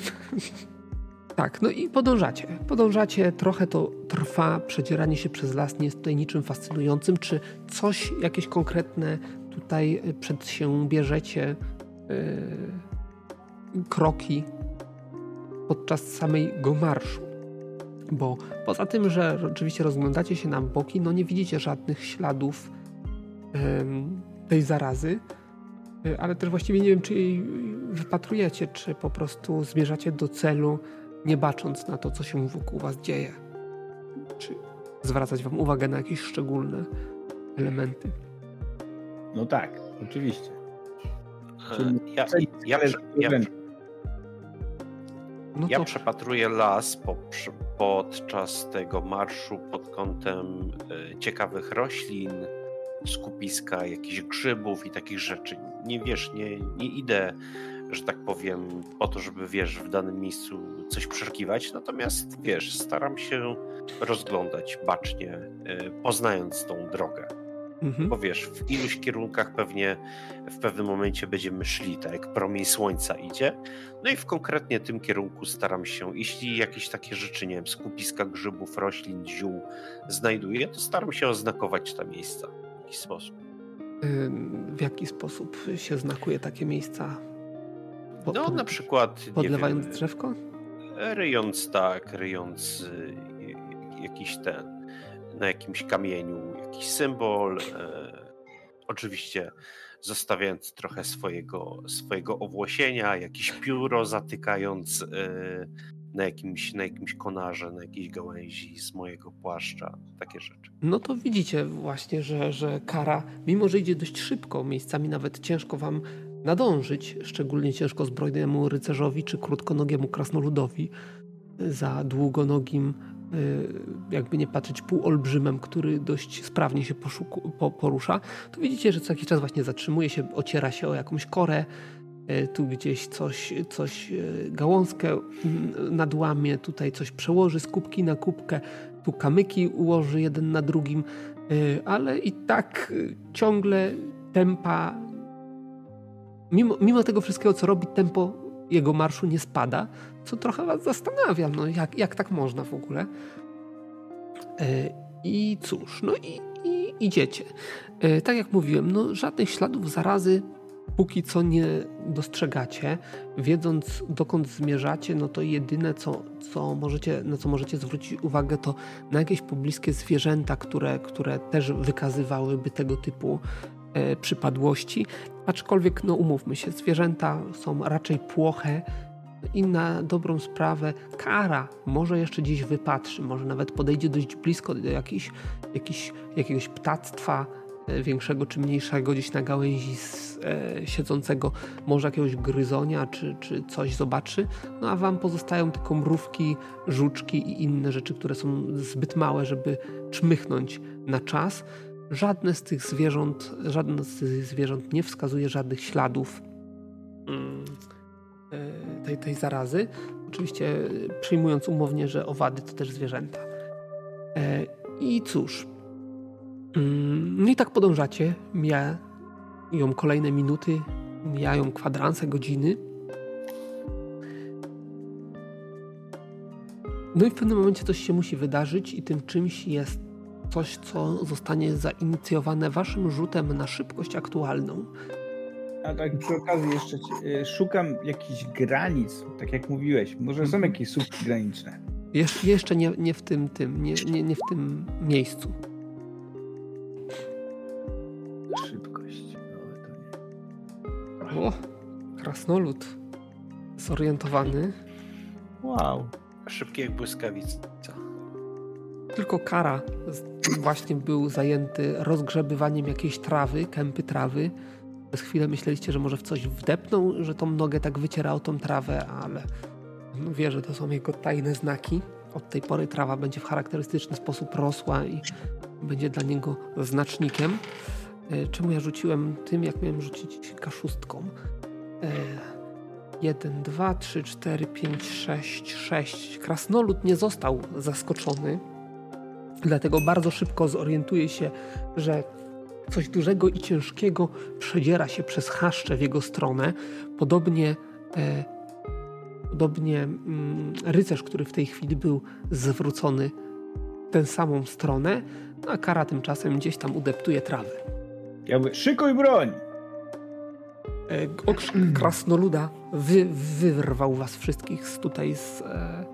Tak, no i podążacie. Podążacie, trochę to trwa, przedzieranie się przez las nie jest tutaj niczym fascynującym. Czy coś, jakieś konkretne tutaj przed się bierzecie yy, kroki podczas samego marszu? Bo poza tym, że oczywiście rozglądacie się na boki, no nie widzicie żadnych śladów yy, tej zarazy, ale też właściwie nie wiem, czy jej wypatrujecie, czy po prostu zmierzacie do celu nie bacząc na to, co się wokół was dzieje. Czy zwracać wam uwagę na jakieś szczególne elementy. No tak, oczywiście. E, ja, ja, ja, no ja przepatruję las po, podczas tego marszu pod kątem e, ciekawych roślin, skupiska jakichś grzybów i takich rzeczy. Nie wiesz, nie, nie idę że tak powiem, po to, żeby wiesz, w danym miejscu coś przeszukiwać. Natomiast wiesz, staram się rozglądać bacznie, e, poznając tą drogę. Mhm. Bo wiesz, w iluś kierunkach pewnie w pewnym momencie będziemy szli, tak jak promień słońca idzie. No i w konkretnie tym kierunku staram się, jeśli jakieś takie rzeczy, nie wiem, skupiska grzybów, roślin, ziół znajduję, to staram się oznakować te miejsca jakiś sposób. W jaki sposób się znakuje takie miejsca? No, na przykład. Podlewając wiem, drzewko? Ryjąc tak, ryjąc y, jakiś ten, na jakimś kamieniu, jakiś symbol. E, oczywiście zostawiając trochę swojego, swojego owłosienia, jakieś pióro zatykając e, na jakimś, na jakimś konarze, na jakiejś gałęzi z mojego płaszcza, takie rzeczy. No to widzicie właśnie, że, że kara, mimo że idzie dość szybko, miejscami nawet ciężko wam nadążyć, szczególnie ciężko zbrojnemu rycerzowi czy krótkonogiemu krasnoludowi za długonogim, y, jakby nie patrzeć, półolbrzymem, który dość sprawnie się poszuku, po, porusza, to widzicie, że co jakiś czas właśnie zatrzymuje się, ociera się o jakąś korę, tu gdzieś coś, coś y, gałązkę nadłamie, tutaj coś przełoży z kubki na kubkę, tu kamyki ułoży jeden na drugim, ale i tak ciągle tempa mimo, mimo tego wszystkiego, co robi, tempo jego marszu nie spada, co trochę was zastanawia, no jak, jak tak można w ogóle. E, I cóż, no i, i idziecie. E, tak jak mówiłem, no żadnych śladów zarazy póki co nie dostrzegacie. Wiedząc dokąd zmierzacie, no to jedyne co, co możecie, na co możecie zwrócić uwagę to na jakieś pobliskie zwierzęta, które, które też wykazywałyby tego typu e, przypadłości, aczkolwiek no umówmy się, zwierzęta są raczej płoche i na dobrą sprawę kara może jeszcze gdzieś wypatrzy, może nawet podejdzie dość blisko do jakiejś, jakiejś, jakiegoś ptactwa większego czy mniejszego gdzieś na gałęzi z, e, siedzącego, może jakiegoś gryzonia czy, czy coś zobaczy, no a wam pozostają tylko mrówki, żuczki i inne rzeczy, które są zbyt małe, żeby czmychnąć na czas. Żadne z tych zwierząt, żadne z tych zwierząt nie wskazuje żadnych śladów mm, e, tej, tej zarazy. Oczywiście przyjmując umownie, że owady to też zwierzęta. E, I cóż, no i tak podążacie, mijają kolejne minuty, mijają kwadranse, godziny. No i w pewnym momencie coś się musi wydarzyć i tym czymś jest coś, co zostanie zainicjowane waszym rzutem na szybkość aktualną. A tak przy okazji jeszcze e, szukam jakichś granic, tak jak mówiłeś. Może są jakieś słupki graniczne. Jesz jeszcze nie, nie w tym, tym nie, nie, nie w tym miejscu. O, krasnolud. Zorientowany. Wow. Szybki jak błyskawica. Tylko Kara właśnie był zajęty rozgrzebywaniem jakiejś trawy, kępy trawy. Przez chwilę myśleliście, że może w coś wdepnął, że tą nogę tak wyciera o tą trawę, ale no wie, że to są jego tajne znaki. Od tej pory trawa będzie w charakterystyczny sposób rosła i będzie dla niego znacznikiem. E, czemu ja rzuciłem tym, jak miałem rzucić kaszustką? 1, 2, 3, 4, 5, 6, 6. Krasnolud nie został zaskoczony Dlatego bardzo szybko zorientuje się, że coś dużego i ciężkiego przedziera się przez chaszcze w jego stronę. Podobnie e, Podobnie mm, rycerz, który w tej chwili był zwrócony w tę samą stronę, a kara tymczasem gdzieś tam udeptuje trawę. Ja mówię, szykuj broń! E, Okrzyk krasnoluda wy, wyrwał was wszystkich z tutaj z e,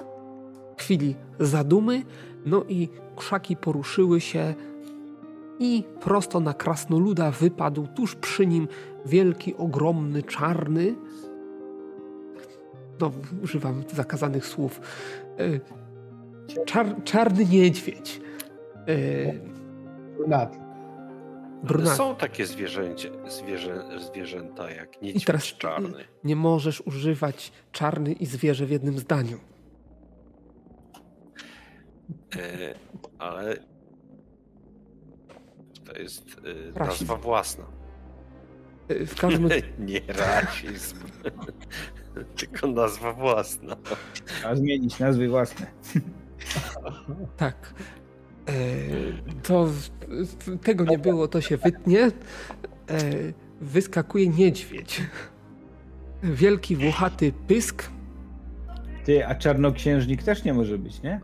chwili zadumy, no i krzaki poruszyły się i prosto na krasnoluda wypadł tuż przy nim wielki, ogromny, czarny no używam zakazanych słów e, czar, czarny niedźwiedź. E, Brunat. Brunat. Są takie zwierzęcie, zwierzę, zwierzęta jak niedźwiedź teraz- czarny. Nie możesz używać czarny i zwierzę w jednym zdaniu. E, ale to jest e, nazwa własna. E, W każdym Nie rasizm, tylko nazwa własna. A zmienić nazwy własne. Tak. E, to tego nie było, to się wytnie. E, wyskakuje niedźwiedź. Wielki, włochaty pysk. Ty, a czarnoksiężnik też nie może być, nie?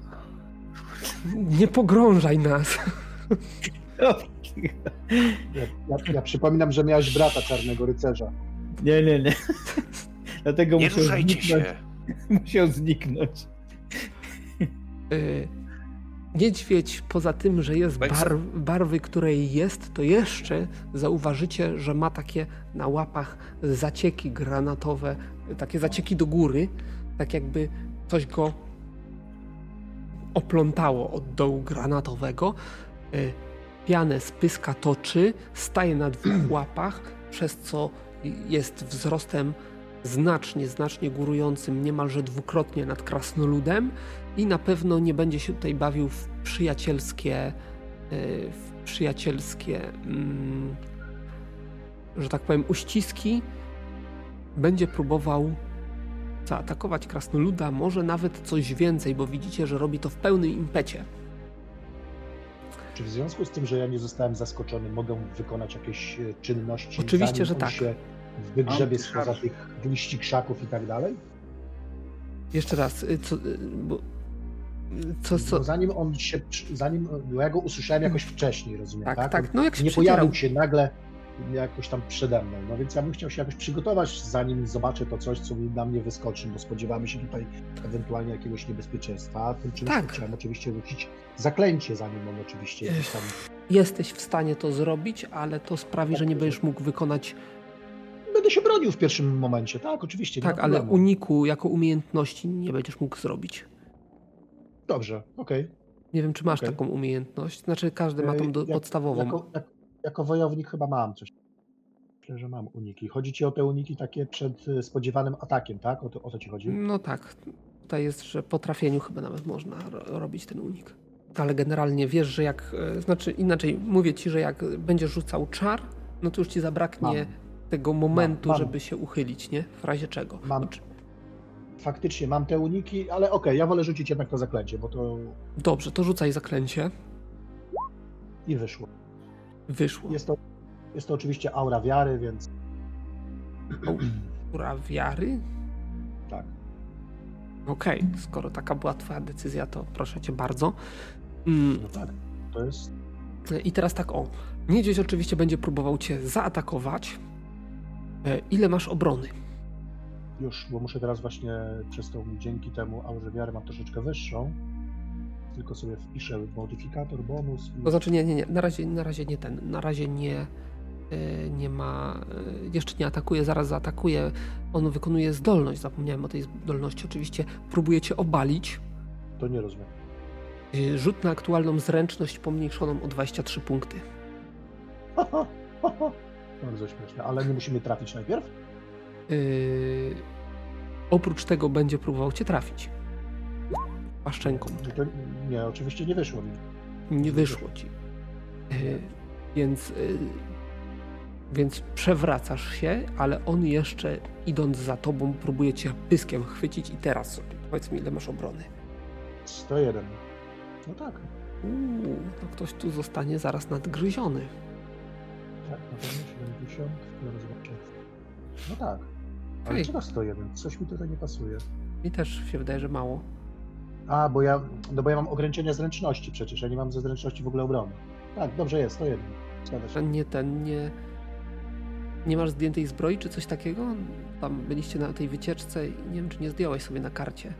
Nie pogrążaj nas. Ja, ja, ja przypominam, że miałeś brata czarnego rycerza. Nie, nie, nie. Dlatego Nie musiał zniknąć. się. Musiał zniknąć. E, Niedźwiedź, poza tym, że jest bar barwy, której jest, to jeszcze zauważycie, że ma takie na łapach zacieki granatowe, takie zacieki do góry, tak jakby coś go oplątało od dołu granatowego. E, Pianę z pyska toczy, staje na dwóch łapach, przez co jest wzrostem znacznie, znacznie górującym, niemalże dwukrotnie nad krasnoludem i na pewno nie będzie się tutaj bawił w przyjacielskie, e, w przyjacielskie, mm, że tak powiem, uściski. Będzie próbował zaatakować krasnoluda, może nawet coś więcej, bo widzicie, że robi to w pełnym impecie. Czy w związku z tym, że ja nie zostałem zaskoczony, mogę wykonać jakieś e, czynności? Oczywiście, zanim że tak. się wygrzebie spoza tych liści krzaków i tak dalej? Jeszcze raz, y, co, bo, co, co, Bo zanim on się, zanim, bo ja go usłyszałem jakoś wcześniej, rozumiem, tak, tak? tak, no jak się nie pojawił się nagle jakoś tam przede mną. No więc ja bym chciał się jakoś przygotować, zanim zobaczę to coś, co mi na mnie wyskoczy, bo spodziewamy się tutaj ewentualnie jakiegoś niebezpieczeństwa. Tym czymś Tak. chciałem oczywiście rzucić zaklęcie, zanim on oczywiście gdzieś tam... jesteś w stanie to zrobić, ale to sprawi, że nie będziesz mógł wykonać Będę się bronił w pierwszym momencie, tak? Oczywiście, Tak, ale uniku jako umiejętności nie będziesz mógł zrobić. Dobrze, okej. Nie wiem, czy masz Okej. taką umiejętność. Znaczy, każdy ma tą do, jak- podstawową. Jako, jak, jako wojownik chyba mam coś. Myślę, że mam uniki. Chodzi ci o te uniki takie przed e, spodziewanym atakiem, tak? O to, o to ci chodzi? No tak. Tutaj jest, że po trafieniu chyba nawet można ro- robić ten unik. Ale generalnie wiesz, że jak. e, Znaczy, inaczej, mówię ci, że jak będziesz rzucał czar, no to już ci zabraknie Mam. tego momentu, mam. żeby się uchylić, nie? W razie czego. Mam. Faktycznie mam te uniki, ale okej, ja wolę rzucić jednak to zaklęcie, bo to Dobrze, to rzucaj zaklęcie. i wyszło. Wyszło. Jest to, jest to oczywiście aura wiary, więc Aura wiary. tak. Okej, skoro taka była twoja decyzja, to proszę cię bardzo. Mm, No tak. To jest. I teraz tak, o. Niedźwiedź oczywiście będzie próbował cię zaatakować. E, Ile masz obrony? Już, bo muszę teraz właśnie przez tą dzięki temu aurze wiary mam troszeczkę wyższą. Tylko sobie wpiszę modyfikator, bonus. I... To znaczy nie, nie, nie. Na razie, na razie nie ten. Na razie nie, e, nie ma. e, Jeszcze nie atakuje, zaraz zaatakuje. On wykonuje zdolność. Zapomniałem o tej zdolności. Oczywiście próbuje cię obalić. To nie rozumiem. E, Rzut na aktualną zręczność pomniejszoną o 23 punkty. Bardzo śmieszne, ale nie musimy trafić najpierw? E, Oprócz tego będzie próbował cię trafić. Paszczenką. No To, nie, oczywiście nie wyszło mi. Nie wyszło ci. E, Więc, e, więc przewracasz się, ale on jeszcze idąc za tobą próbuje cię pyskiem chwycić i teraz sobie powiedz mi ile masz obrony. 101. No tak, Uuu, no ktoś tu zostanie zaraz nadgryziony. tak, na pewno 70. Zaraz zobaczę. No tak. Ale Okej. czego 101? Coś mi tutaj nie pasuje. Mi też się wydaje, że mało. A, bo ja, no bo ja mam ograniczenia zręczności przecież, ja nie mam ze zręczności w ogóle obrony. Tak, dobrze jest, to jedno. Zgadza A się. nie ten, nie... Nie masz zdjętej zbroi czy coś takiego? Tam byliście na tej wycieczce i nie wiem, czy nie zdjąłeś sobie na karcie.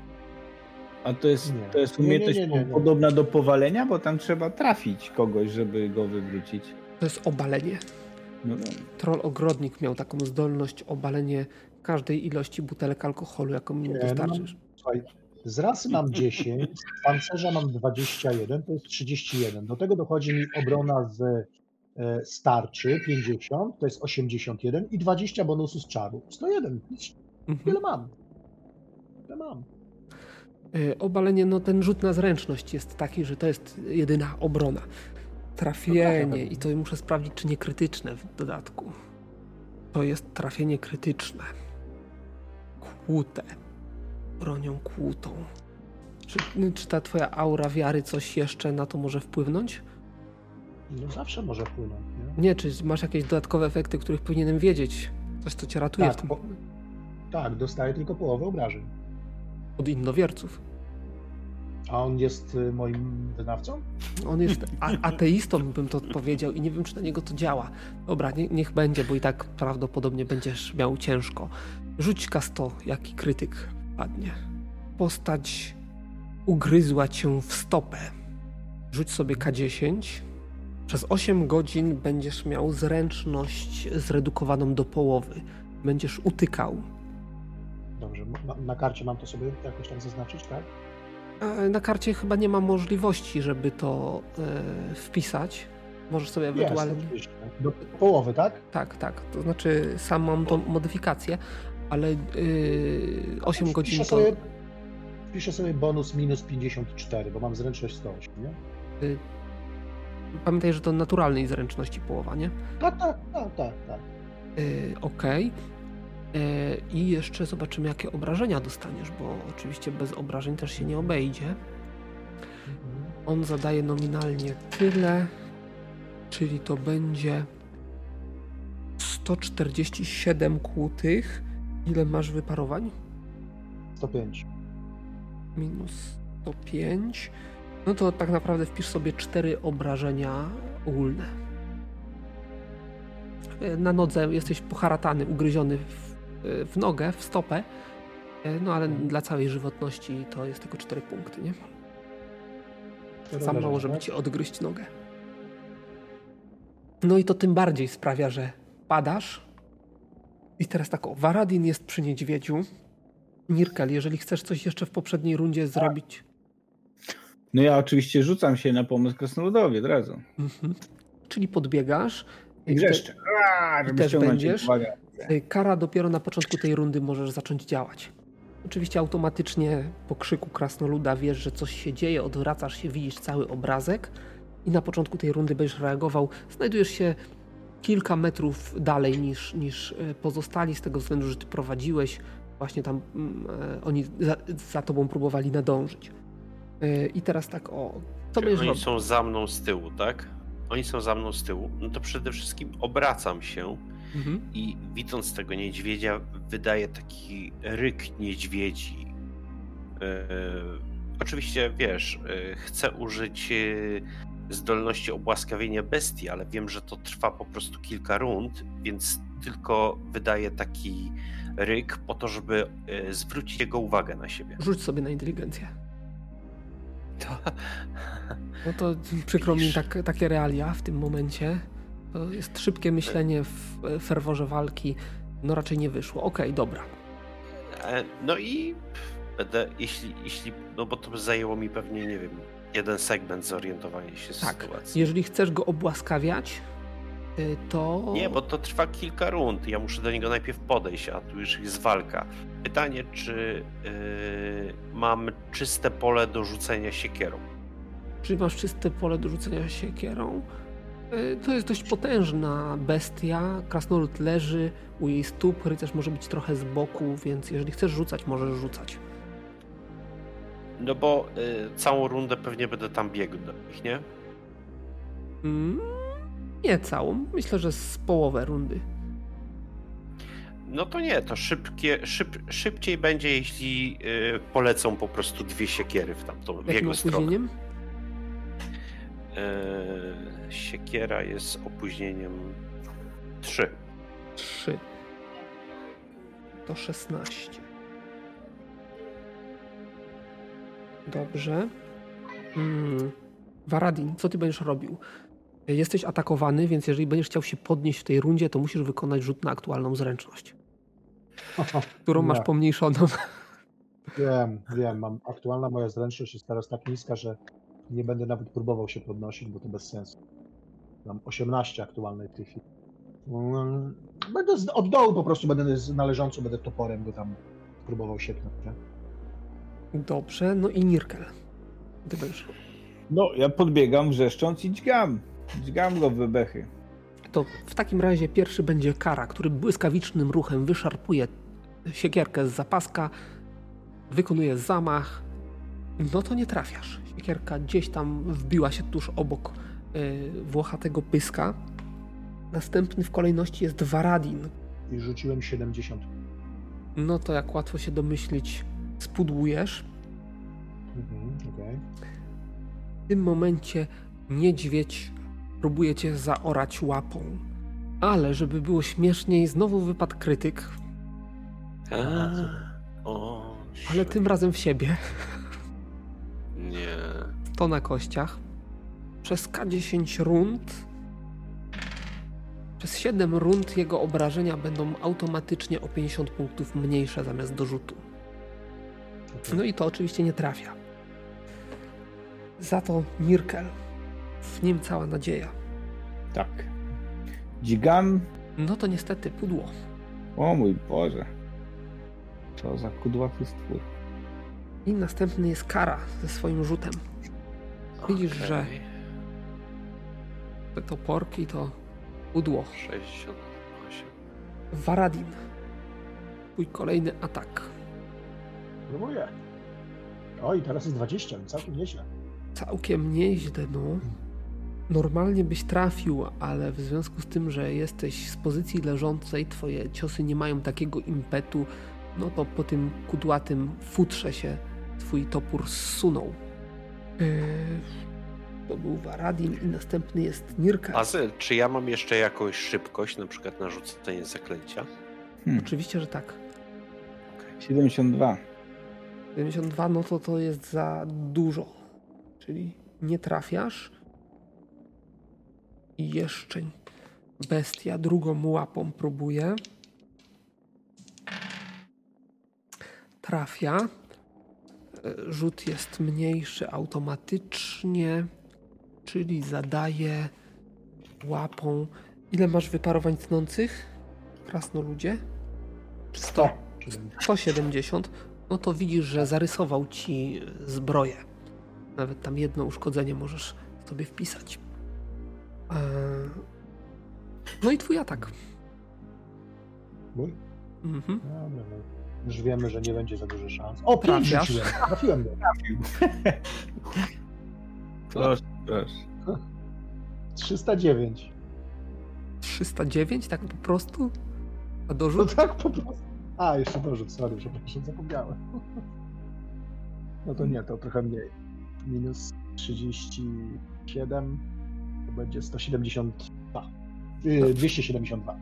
A to jest, Nie. to jest Nie, nie, umiejętność nie, nie, nie. podobna do powalenia, bo tam trzeba trafić kogoś, żeby go wywrócić. To jest obalenie. No, no. Troll ogrodnik miał taką zdolność obalenie każdej ilości butelek alkoholu, jaką mi Nie, no, dostarczysz. Słuchaj, z rasy mam 10, z pancerza mam 21, to jest 31. Do tego dochodzi mi obrona z e, starczy 50, to jest 81 i 20 bonusu z czaru. 101. Mhm. Tyle mam. Tyle mam. Y, Obalenie, no ten rzut na zręczność jest taki, że to jest jedyna obrona. Trafienie No i to muszę sprawdzić, czy nie krytyczne w dodatku. To jest trafienie krytyczne. Kłute. Bronią kłutą. Czy, czy ta twoja aura wiary coś jeszcze na to może wpłynąć? No zawsze może wpłynąć. Nie? Nie, czy masz jakieś dodatkowe efekty, których powinienem wiedzieć? Coś, co cię ratuje Tak, w tym bo- Tak, dostaję tylko połowę obrażeń. od innowierców. A on jest y, moim wynawcą? On jest ateistą, bym to powiedział, i nie wiem, czy na niego to działa. Dobra, nie, niech będzie, bo i tak prawdopodobnie będziesz miał ciężko. Rzuć K100, jaki krytyk padnie. Postać ugryzła cię w stopę. Rzuć sobie K10. Przez 8 godzin będziesz miał zręczność zredukowaną do połowy. Będziesz utykał. Dobrze, na karcie mam to sobie jakoś tam zaznaczyć, tak? A Na karcie chyba nie ma możliwości, żeby to e, wpisać. Możesz sobie Jest, ewentualnie. oczywiście. Do połowy, tak? Tak, tak. To znaczy, sam mam tą modyfikację, ale yy, 8 godzin Piszę to. sobie, piszę sobie bonus minus 54, bo mam zręczność 108, nie? Pamiętaj, że to naturalnej zręczności połowa, nie? Tak, tak, tak, tak, tak. Yy, Okej. Yy, I jeszcze zobaczymy, jakie obrażenia dostaniesz, bo oczywiście bez obrażeń też się nie obejdzie. On zadaje nominalnie tyle, czyli to będzie 147 kłutych. Ile masz wyparowań? 105. minus 105. No to tak naprawdę wpisz sobie cztery obrażenia ogólne. E, Na nodze jesteś poharatany, ugryziony w, e, w nogę, w stopę. E, No ale dla całej żywotności to jest tylko 4 punkty, nie? Za mało, żeby ci odgryźć nogę. No i to tym bardziej sprawia, że padasz. I teraz tak, o, Varadin jest przy niedźwiedziu. Nirkel, jeżeli chcesz coś jeszcze w poprzedniej rundzie zrobić, no ja oczywiście rzucam się na pomoc krasnoludowi od razu. mhm. czyli podbiegasz. I wrzeszczę. Aaa, żeby też będziesz? uwagę. Y, Kara dopiero na początku tej rundy możesz zacząć działać. Oczywiście automatycznie po krzyku krasnoluda wiesz, że coś się dzieje, odwracasz się, widzisz cały obrazek i na początku tej rundy będziesz reagował. Znajdujesz się kilka metrów dalej niż, niż y, pozostali, z tego względu, że ty prowadziłeś. Właśnie tam mm, e, oni za, za tobą próbowali nadążyć. Y, I teraz tak, o, co Czyli oni robił? są za mną z tyłu, tak? Oni są za mną z tyłu. No to przede wszystkim obracam się Mhm. i widząc tego niedźwiedzia, wydaje taki ryk niedźwiedzi. Yy, oczywiście, wiesz, yy, chcę użyć yy, zdolności obłaskawienia bestii, ale wiem, że to trwa po prostu kilka rund, więc tylko wydaje taki ryk po to, żeby zwrócić jego uwagę na siebie. Rzuć sobie na inteligencję. To... No to przykro mi tak, takie realia w tym momencie. To jest szybkie myślenie w e, ferworze walki. No raczej nie wyszło. Okej, dobra. E, No i będę, jeśli, jeśli, no bo to by zajęło mi pewnie, nie wiem, jeden segment zorientowania się w Tak. sytuacji. Jeżeli chcesz go obłaskawiać, to. Nie, bo to trwa kilka rund. Ja muszę do niego najpierw podejść, a tu już jest walka. Pytanie, czy yy, mam czyste pole do rzucenia siekierą? Czy masz czyste pole do rzucenia siekierą? Y, To jest dość potężna bestia. Krasnolud leży u jej stóp, rycerz może być trochę z boku, więc jeżeli chcesz rzucać, możesz rzucać. No bo yy, całą rundę pewnie będę tam biegł do nich, nie? Mm, nie całą. Myślę, że z połowę rundy. No to nie, to szybkie, szyb, szybciej będzie, jeśli y, polecą po prostu dwie siekiery w tamtą, w Jakim jego stronę. opóźnieniem? Y, siekiera jest opóźnieniem 3. 3. To 16. Dobrze. Mm. Varadin, co ty będziesz robił? Jesteś atakowany, więc jeżeli będziesz chciał się podnieść w tej rundzie, to musisz wykonać rzut na aktualną zręczność, którą masz Nie. pomniejszoną. Wiem, wiem, mam aktualna moja zręczność jest teraz tak niska, że nie będę nawet próbował się podnosić, bo to bez sensu. Mam 18 aktualnej w tej chwili. Mm, Będę z, od dołu po prostu będę z należąco, będę toporem go tam próbował sieknąć. Nie? Dobrze, no i Nirkel. Ty będziesz. No, ja podbiegam wrzeszcząc i dźgam. Dźgam go w bebechy. To w takim razie pierwszy będzie Kara, który błyskawicznym ruchem wyszarpuje siekierkę z zapaska, wykonuje zamach. No to nie trafiasz. Siekierka gdzieś tam wbiła się tuż obok yy, włochatego pyska. Następny w kolejności jest Varadin. I rzuciłem 70. No to jak łatwo się domyślić, spudłujesz. Mhm, okej. W tym momencie niedźwiedź próbuje cię zaorać łapą. Ale żeby było śmieszniej, znowu wypadł krytyk, A, o, ale tym razem w siebie. Nie. To na kościach. Przez K10 rund. Przez 7 rund jego obrażenia będą automatycznie o 50 punktów mniejsze zamiast dorzutu. okej. No i to oczywiście nie trafia. Za to Mirkel. W nim cała nadzieja. Tak. Dźgam. No to niestety pudło. O mój Boże. Co za kudłaty stwór. I następny jest Kara ze swoim rzutem. Widzisz, Okej. że te toporki to pudło. 68. Varadin. Twój kolejny atak. Próbuję. Oj, teraz jest 20, całkiem nieźle. Całkiem nieźle, no. Normalnie byś trafił, ale w związku z tym, że jesteś z pozycji leżącej, twoje ciosy nie mają takiego impetu, no to po tym kudłatym futrze się twój topór zsunął. Yy, to był Varadin i następny jest Nirka. Azel, czy ja mam jeszcze jakąś szybkość, na przykład na rzucenie zaklęcia? Hmm. Oczywiście, że tak. 72. 92, no to to jest za dużo. Czyli nie trafiasz. I jeszcze bestia drugą łapą próbuje. Trafia. E, Rzut jest mniejszy automatycznie, czyli zadaje łapą. Ile masz wyparowań tnących? Krasnoludzie? 100. 170, no to widzisz, że zarysował ci zbroję. Nawet tam jedno uszkodzenie możesz sobie wpisać. Eee, No i twój atak. Mój? Mhm. Dobra. Już wiemy, że nie będzie za dużo szans. O, 5 Trafiasz. rzuciłem. Trafiłem go. Proszę, proszę. 309. 309, tak po prostu? A No dorzut? tak po prostu. A, jeszcze dorzut, sorry, przepraszam, zapomniałem. No to nie, to trochę mniej. Minus 37 to będzie 172. Yy, 272.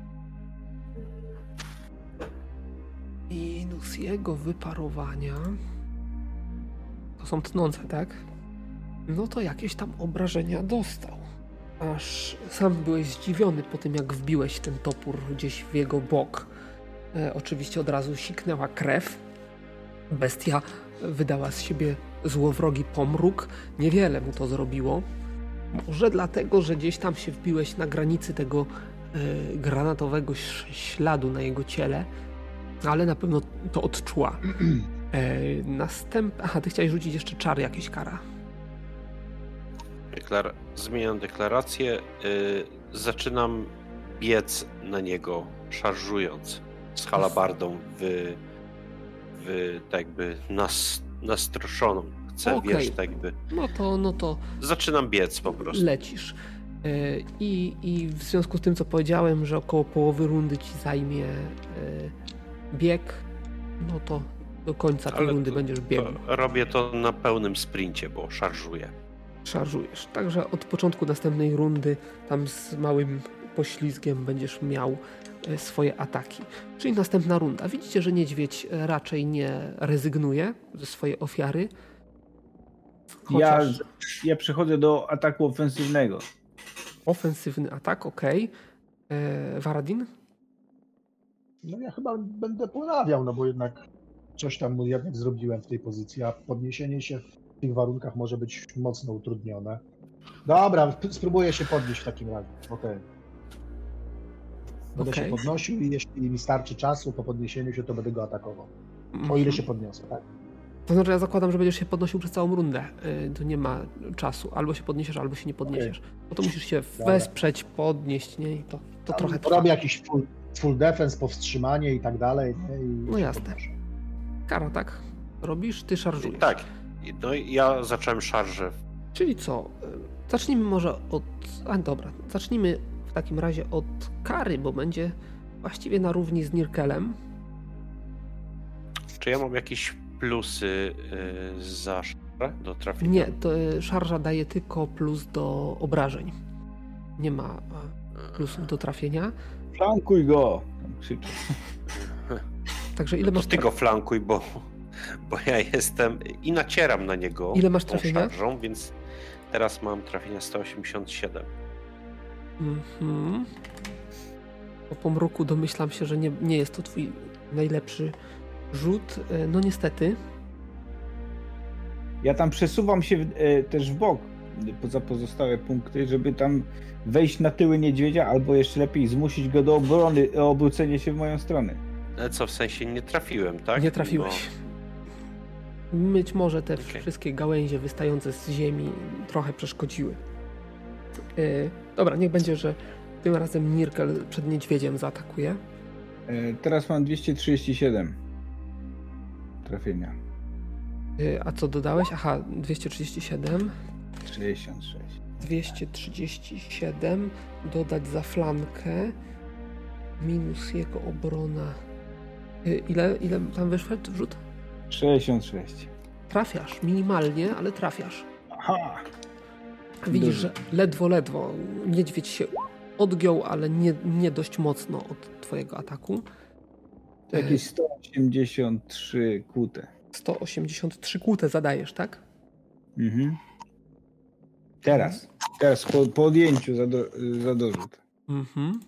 Minus jego wyparowania. To są tnące, tak? No to jakieś tam obrażenia dostał. Aż sam byłeś zdziwiony po tym, jak wbiłeś ten topór gdzieś w jego bok. E, oczywiście od razu siknęła krew. Bestia wydała z siebie złowrogi pomruk. Niewiele mu to zrobiło. Może dlatego, że gdzieś tam się wbiłeś na granicy tego e, granatowego śladu na jego ciele, ale na pewno to odczuła. E, następ... Aha, ty chciałeś rzucić jeszcze czar jakiś kara. Deklar... Zmieniam deklarację. y, zaczynam biec na niego, szarżując z halabardą w, w tak jakby nas, nastroszoną. Chcę, Okej. wiesz, tak jakby. No to, no to Zaczynam biec po prostu. lecisz. I, I w związku z tym, co powiedziałem, że około połowy rundy ci zajmie bieg, no to do końca tej rundy będziesz biegł. Robię to na pełnym sprincie, bo szarżuję. Szarżujesz. Także od początku następnej rundy tam z małym poślizgiem będziesz miał e, swoje ataki. Czyli następna runda. Widzicie, że niedźwiedź raczej nie rezygnuje ze swojej ofiary. Chociaż... Ja, ja przechodzę do ataku ofensywnego. Ofensywny atak, ok. E, Waradin? No ja chyba będę ponawiał, no bo jednak coś tam jednak zrobiłem w tej pozycji, a podniesienie się w tych warunkach może być mocno utrudnione. Dobra, spróbuję się podnieść w takim razie. Okej. Okay. Będę okay. się podnosił i jeśli mi starczy czasu po podniesieniu się, to będę go atakował. O ile się podniosę, tak? To znaczy, ja zakładam, że będziesz się podnosił przez całą rundę. Yy, tu nie ma czasu. Albo się podniesiesz, albo się nie podniesiesz. Okay. Bo to musisz się Dobra. wesprzeć, podnieść, nie? I to, to trochę trwa. Robię jakiś full, full defense, powstrzymanie i tak dalej. Nie? I no jasne. Kara, tak? Robisz, ty szarżujesz. Tak. No i ja zacząłem szarżę. Czyli co? Zacznijmy może od... A dobra, zacznijmy w takim razie od kary, bo będzie właściwie na równi z Nirkelem. Czy ja mam jakieś plusy yy, za szarżę do trafienia? Nie, to y, szarża daje tylko plus do obrażeń. Nie ma plusów do trafienia. Flankuj go! Krzyczę. Także ile masz... To ty go flankuj, bo, bo ja jestem i nacieram na niego. Ile masz trafienia? Szarżą, więc teraz mam trafienia 187. Mhm. Po pomruku domyślam się, że nie, nie jest to twój najlepszy rzut. E, no niestety. Ja tam przesuwam się e, też w bok poza pozostałe punkty, żeby tam wejść na tyły niedźwiedzia, albo jeszcze lepiej zmusić go do obrony, o obrócenie się w moją stronę. Ale co, w sensie nie trafiłem, tak? Nie trafiłeś. No. Być może te okay. wszystkie gałęzie wystające z ziemi trochę przeszkodziły. Yy, dobra, niech będzie, że tym razem Nirkel przed niedźwiedziem zaatakuje. Yy, teraz mam 237 trafienia. Yy, a co dodałeś? Aha, 237. 66. 237 dodać za flankę minus jego obrona. Ile, ile tam wyszedł rzut? 66. Trafiasz, minimalnie, ale trafiasz. Aha. Widzisz, że ledwo, ledwo niedźwiedź się odgiął, ale nie, nie dość mocno od twojego ataku. Jakieś 183 kłute. 183 kłute zadajesz, tak? Mhm. Teraz. Teraz po, po odjęciu za, do, za dorzut. Mhm.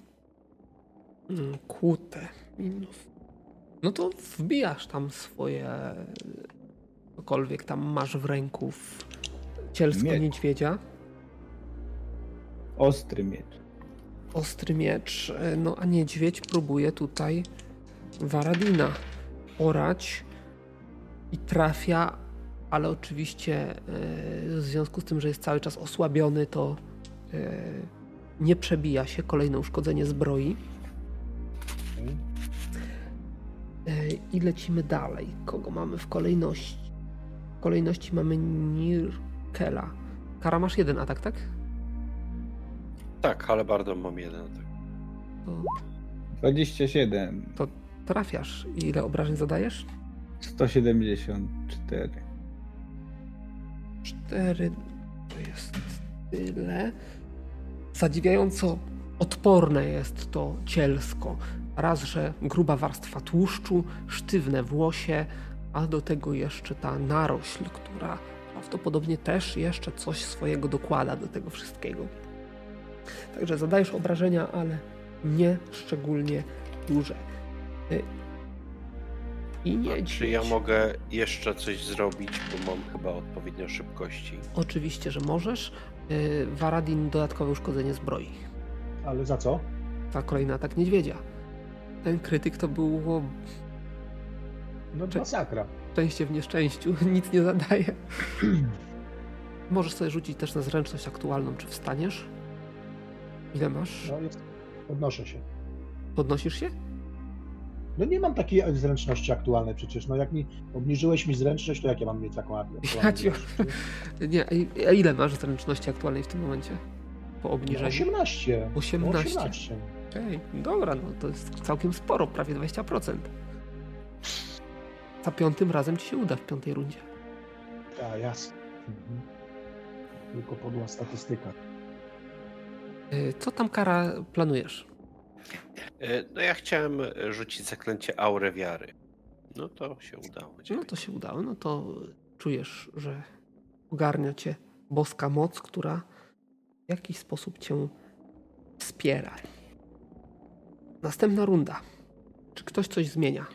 Mm, kłute. Minus. No to wbijasz tam swoje cokolwiek tam masz w ręku w cielsko miecz. niedźwiedzia. Ostry miecz. Ostry miecz. No a niedźwiedź próbuje tutaj Waradina orać i trafia, ale oczywiście e, w związku z tym, że jest cały czas osłabiony, to e, nie przebija się. Kolejne uszkodzenie zbroi. E, I lecimy dalej. Kogo mamy w kolejności? W kolejności mamy Nirkela. Kara masz jeden atak, tak? Tak, ale bardzo mam jeden atak. To... 27. To trafiasz. I ile obrażeń zadajesz? 174. 4 to jest tyle. Zadziwiająco odporne jest to cielsko. Raz, że gruba warstwa tłuszczu, sztywne włosie, a do tego jeszcze ta narośl, która prawdopodobnie też jeszcze coś swojego dokłada do tego wszystkiego. Także zadajesz obrażenia, ale nie szczególnie duże. I nie Czy ja mogę jeszcze coś zrobić, bo mam chyba odpowiednio szybkości? Oczywiście, że możesz. Y, Waradin dodatkowe uszkodzenie zbroi. Ale za co? Za kolejny atak niedźwiedzia. Ten krytyk to było... No to masakra. Szczęście w nieszczęściu. Nic nie zadaje. Możesz sobie rzucić też na zręczność aktualną, czy wstaniesz? Ile masz? No jest... Podnoszę się. Podnosisz się? No nie mam takiej zręczności aktualnej przecież. No jak mi obniżyłeś mi zręczność, to jak ja mam mieć taką Ja ci... Nie, a ile masz zręczności aktualnej w tym momencie? po obniżeniu? 18. 18. 18. Okej, dobra, no to jest całkiem sporo, prawie 20%. Za piątym razem ci się uda w piątej rundzie. Tak, jasne. Mhm. Tylko podła statystyka. Y, Co tam, Kara, planujesz? E, No ja chciałem e, rzucić zaklęcie aurę wiary. No to się udało. No to się udało, no to czujesz, że ogarnia cię boska moc, która w jakiś sposób cię wspiera. Następna runda. Czy ktoś coś zmienia?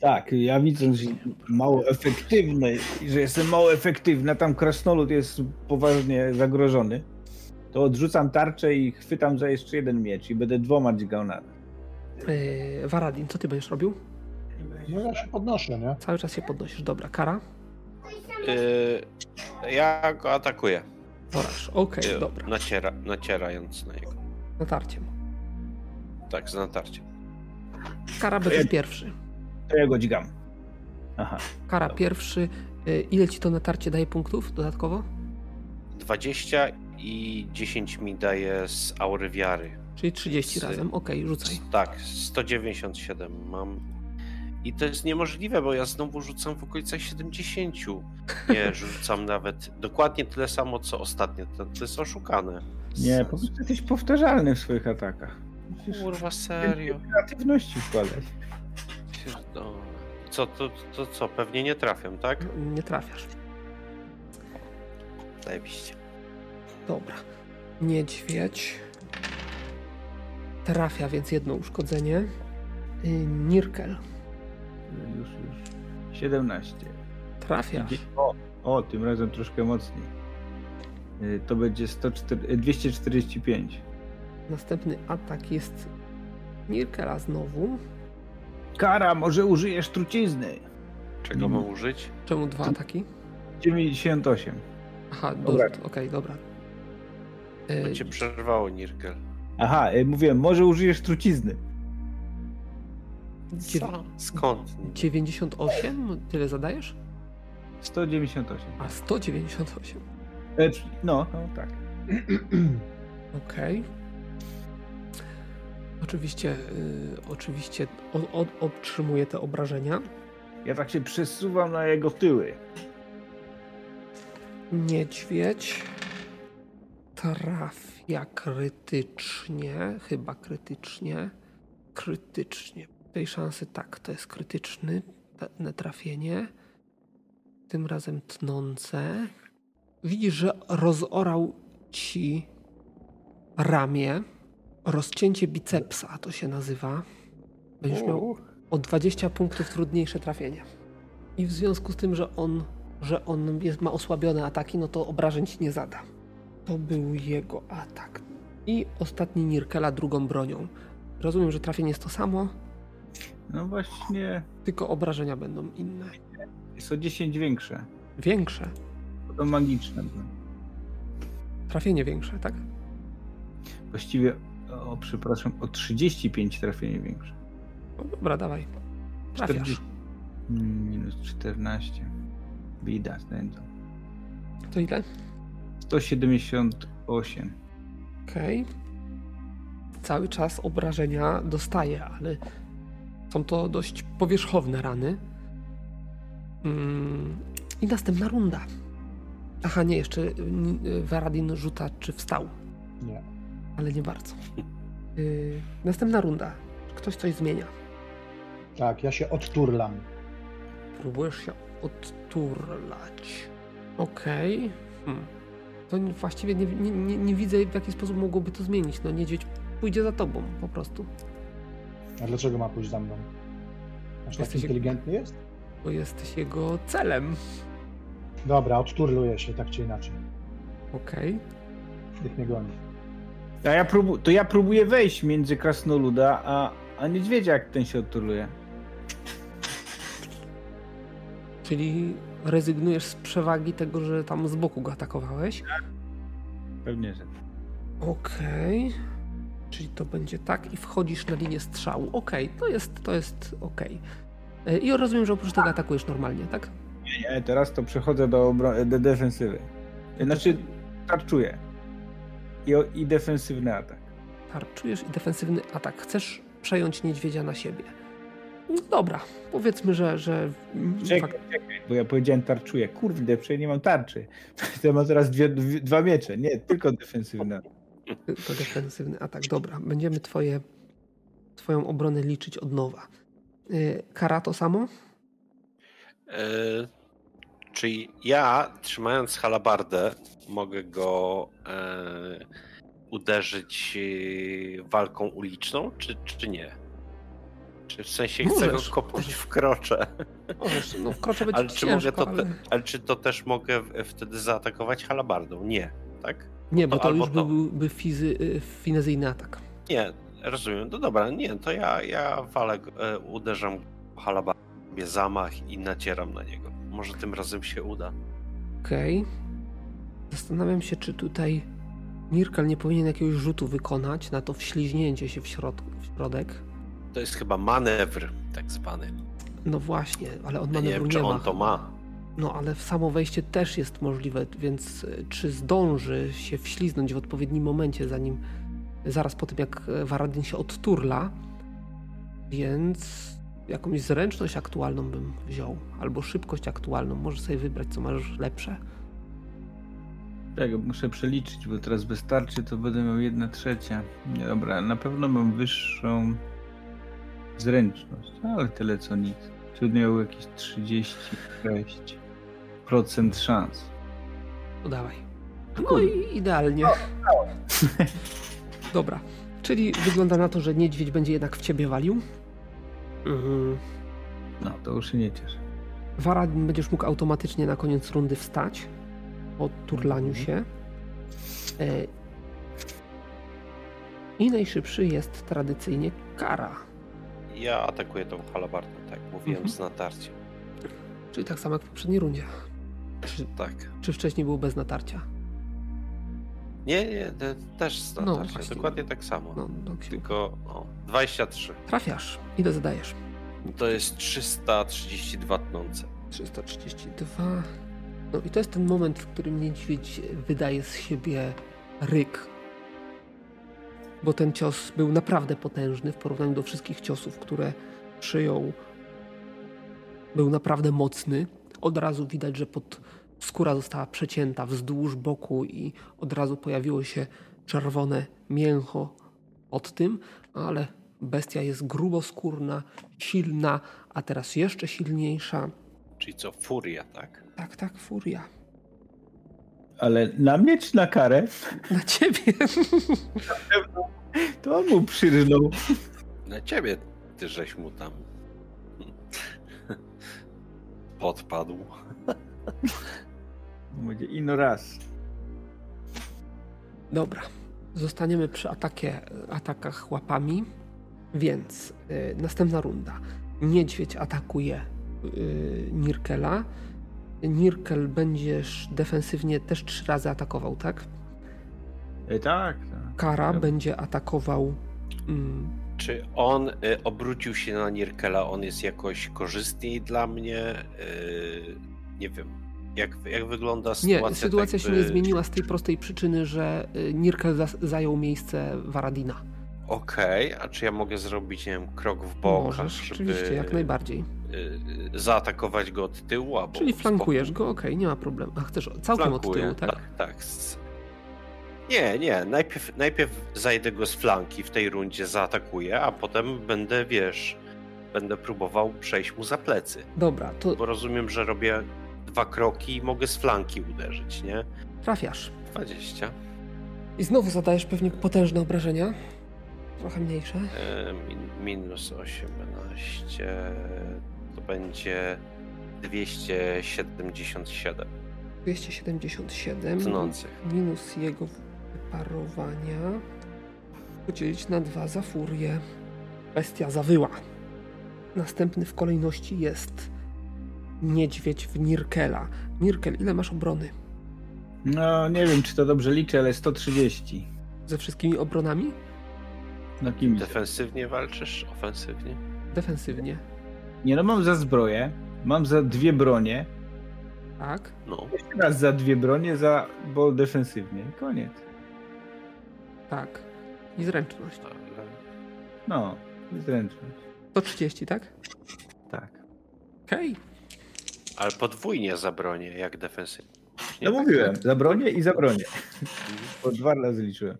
Tak, ja widząc, że mało efektywny, że jestem mało efektywny, a tam krasnolud jest poważnie zagrożony, to odrzucam tarczę i chwytam za jeszcze jeden miecz i będę dwoma dźgał na. Yy, Waradin, co ty będziesz robił? No ja się podnoszę, nie? Cały czas się podnosisz. Dobra, Kara? E, Ja go atakuję. Poraż. Okej, e, dobra. Naciera, nacierając na niego. Natarciem. Tak, z natarciem. Kara będziesz pierwszy. To ja go dźgam. Aha. Kara pierwszy. Yy, Ile ci to natarcie daje punktów dodatkowo? 20 i 10 mi daje z aury wiary. Czyli 30 Z- razem. Okej, rzucaj. Tak, 197 mam. I to jest niemożliwe, bo ja znowu rzucam w okolicach 70. Nie, rzucam nawet dokładnie tyle samo, co ostatnio. To, to jest oszukane. Nie, po prostu jesteś powtarzalny w swoich atakach. Kurwa, serio. kreatywności wkładać. Co, to, to co? Pewnie nie trafiam, tak? Nie trafiasz. Zajebiście. Dobra. Niedźwiedź. Trafia więc jedno uszkodzenie. Yy, Nirkel. Już, już. 17. Trafiasz. O, o, tym razem troszkę mocniej. Y, To będzie 104, y, 245. Następny atak jest Nirkela znowu. Kara, może użyjesz trucizny. Czego mam użyć? Czemu dwa ataki? 98. Aha, Dobra. Okej, dobra. Yy, Bo cię przerwało, Nirkel. Aha, y, mówiłem, może użyjesz trucizny. dziew- Co? Skąd? 98? Tyle zadajesz? 198. A 198. E, no, no tak. Okej. Oczywiście, yy, oczywiście o, o, otrzymuje te obrażenia. Ja tak się przesuwam na jego tyły. Niedźwiedź trafia krytycznie, chyba krytycznie, krytycznie. Tej szansy tak, to jest krytyczny trafienie. Tym razem tnące. Widzisz, że rozorał ci ramię, rozcięcie bicepsa to się nazywa. Będziesz miał o 20 punktów trudniejsze trafienie. I w związku z tym, że on, że on jest, ma osłabione ataki, no to obrażeń ci nie zada. To był jego atak. I ostatni Nirkela drugą bronią. Rozumiem, że trafienie jest to samo, No właśnie, tylko obrażenia będą inne. jest o 10 większe. Większe. To magiczne. Trafienie większe, tak? Właściwie, o przepraszam, o 35 trafienie większe. No dobra, dawaj. Trafiasz. 40. Mm, Minus 14. Bida, znędzą. To ile? 178. Okej. Cały czas obrażenia dostaje, ale są to dość powierzchowne rany. Mm, I następna runda. Aha, nie, jeszcze y, y, Varadin rzuca, czy wstał, Nie. ale nie bardzo. Y, następna runda. Ktoś coś zmienia. Tak, ja się odturlam. Próbujesz się odturlać. Okej. Hmm. To nie- właściwie nie, nie, nie, nie widzę, w jaki sposób mogłoby to zmienić. No niedźwiedź pójdzie za tobą po prostu. A dlaczego ma pójść za mną? Aż tak Jesteś- inteligentny jest? Bo jesteś jego celem. Dobra, odturluję się tak czy inaczej. Okej. Niech mnie goni. A ja próbu- to ja próbuję wejść między krasnoluda a, a niedźwiedzia, jak ten się odturluje. Czyli rezygnujesz z przewagi tego, że tam z boku go atakowałeś. Pewnie, że. Okej. Czyli to będzie tak i wchodzisz na linię strzału. Okej, to jest, to jest okej. E, I rozumiem, że oprócz tego atakujesz normalnie, tak? Nie, nie, teraz to przechodzę do, do defensywy. Znaczy, tarczuję. i, i defensywny atak. Tarczujesz i defensywny atak. Chcesz przejąć niedźwiedzia na siebie. No Dobra, powiedzmy, że. że mm, Czekaj, fak- czekaj, bo ja powiedziałem tarczuję. Kurde, przecież nie mam tarczy. To mam teraz dwie, dwie, dwa miecze. Nie, tylko defensywny atak. to defensywny atak. Dobra, będziemy twoje, twoją obronę liczyć od nowa. Y, Kara to samo? E, czyli ja, trzymając halabardę, mogę go e, uderzyć e, walką uliczną, czy, czy nie? Czy w sensie chcę go Możesz. kopnąć w krocze? Możesz, no wkroczę będzie Ale czy ciężko, mogę to ale... te, ale czy to też mogę w- wtedy zaatakować halabardą? Nie, tak? Nie, bo to to już to. byłby fizy, y, finezyjny atak. Nie, rozumiem. No dobra, nie, to ja, ja walę, go- e, uderzam halabardą, robię zamach i nacieram na niego. Może tym razem się uda. Okej. Zastanawiam się, czy tutaj Nirkal nie powinien jakiegoś rzutu wykonać na to wśliźnięcie się w, środ w środek. To jest chyba manewr tak zwany. No właśnie, ale on Ja nie manewru wiem, czy nie ma. on to ma. No ale w samo wejście też jest możliwe, więc y, czy zdąży się wśliznąć w odpowiednim momencie, zanim zaraz po tym jak e, Varadin się odturla, więc jakąś zręczność aktualną bym wziął, albo szybkość aktualną, możesz sobie wybrać co masz lepsze. Czekaj, muszę przeliczyć, bo teraz bez tarczy to będę miał jedna trzecia. Dobra, na pewno mam wyższą zręczność, ale tyle co nic. Tu miał jakieś 36% szans. No dawaj. No i idealnie. Dobra, czyli wygląda na to, że niedźwiedź będzie jednak w ciebie walił. Mhm. No, to już się nie cieszę. Varadin będziesz mógł automatycznie na koniec rundy wstać po turlaniu się. E, I najszybszy jest tradycyjnie kara. Ja atakuję tą halabardą, tak jak mówiłem, Mhm. z natarciem. Czyli tak samo jak w poprzedniej rundzie. Czy, Tak. czy wcześniej był bez natarcia? Nie, nie, te, też z No, natarciem. właśnie. Dokładnie tak samo. No, no, Tylko o, 23. Trafiasz. Ile zadajesz? To jest 332 tnące. 332. No i to jest ten moment, w którym niedźwiedź wydaje z siebie ryk. Bo ten cios był naprawdę potężny w porównaniu do wszystkich ciosów, które przyjął. Był naprawdę mocny. Od razu widać, że pod skóra została przecięta wzdłuż boku i od razu pojawiło się czerwone mięcho od tym, ale bestia jest gruboskórna, silna, a teraz jeszcze silniejsza. Czyli co, furia, tak? Tak, tak, furia. Ale na mnie czy na karę? Na ciebie. To on mu przyrżnął. Na ciebie, ty żeś mu tam podpadł. Będzie ino raz. Dobra. Zostaniemy przy atakie, atakach łapami. Więc y, następna runda. Niedźwiedź atakuje y, Nirkela. Nirkel będziesz defensywnie też trzy razy atakował, tak? E, tak, tak. Kara będzie atakował. Mm, Czy on y, obrócił się na Nirkela? On jest jakoś korzystniej dla mnie? Y, nie wiem. Jak, jak wygląda nie, sytuacja? sytuacja tak się by- nie zmieniła z tej prostej przyczyny, że y, Nirkel zajął miejsce Varadina. Okej, a czy ja mogę zrobić, nie wiem, krok w bok, Możesz, żeby oczywiście, jak najbardziej. y, zaatakować go od tyłu, albo Czyli flankujesz go, okej, nie ma problemu. A chcesz całkiem od Flankuję, tyłu, tak? Tak, tak. Nie, nie. Najpierw, najpierw zajdę go z flanki w tej rundzie, zaatakuję, a potem będę, wiesz, będę próbował przejść mu za plecy. Dobra, to Bo rozumiem, że robię dwa kroki i mogę z flanki uderzyć, nie? trafiasz. 20. I znowu zadajesz pewnie potężne obrażenia. Trochę mniejsze. E, min, minus 18 to będzie 277 277 tnących. minus jego wyparowania. Podzielić na dwa za furię. Bestia zawyła. Następny w kolejności jest niedźwiedź w Nirkela. Nirkel, ile masz obrony? No, nie wiem, czy to dobrze liczę, ale 130. Ze wszystkimi obronami? Na kim? Defensywnie walczysz? Ofensywnie? Defensywnie. Nie no, mam za zbroję, mam za dwie bronie, Tak. No. jeszcze raz za dwie bronie, za bo defensywnie. Koniec. Tak. I zręczność. Ale... No, zręczność. To 30, tak? Tak. Okej. Ale podwójnie zabronię, jak defensywnie. No mówiłem, zabronię i zabronię. Po dwa razy liczyłem.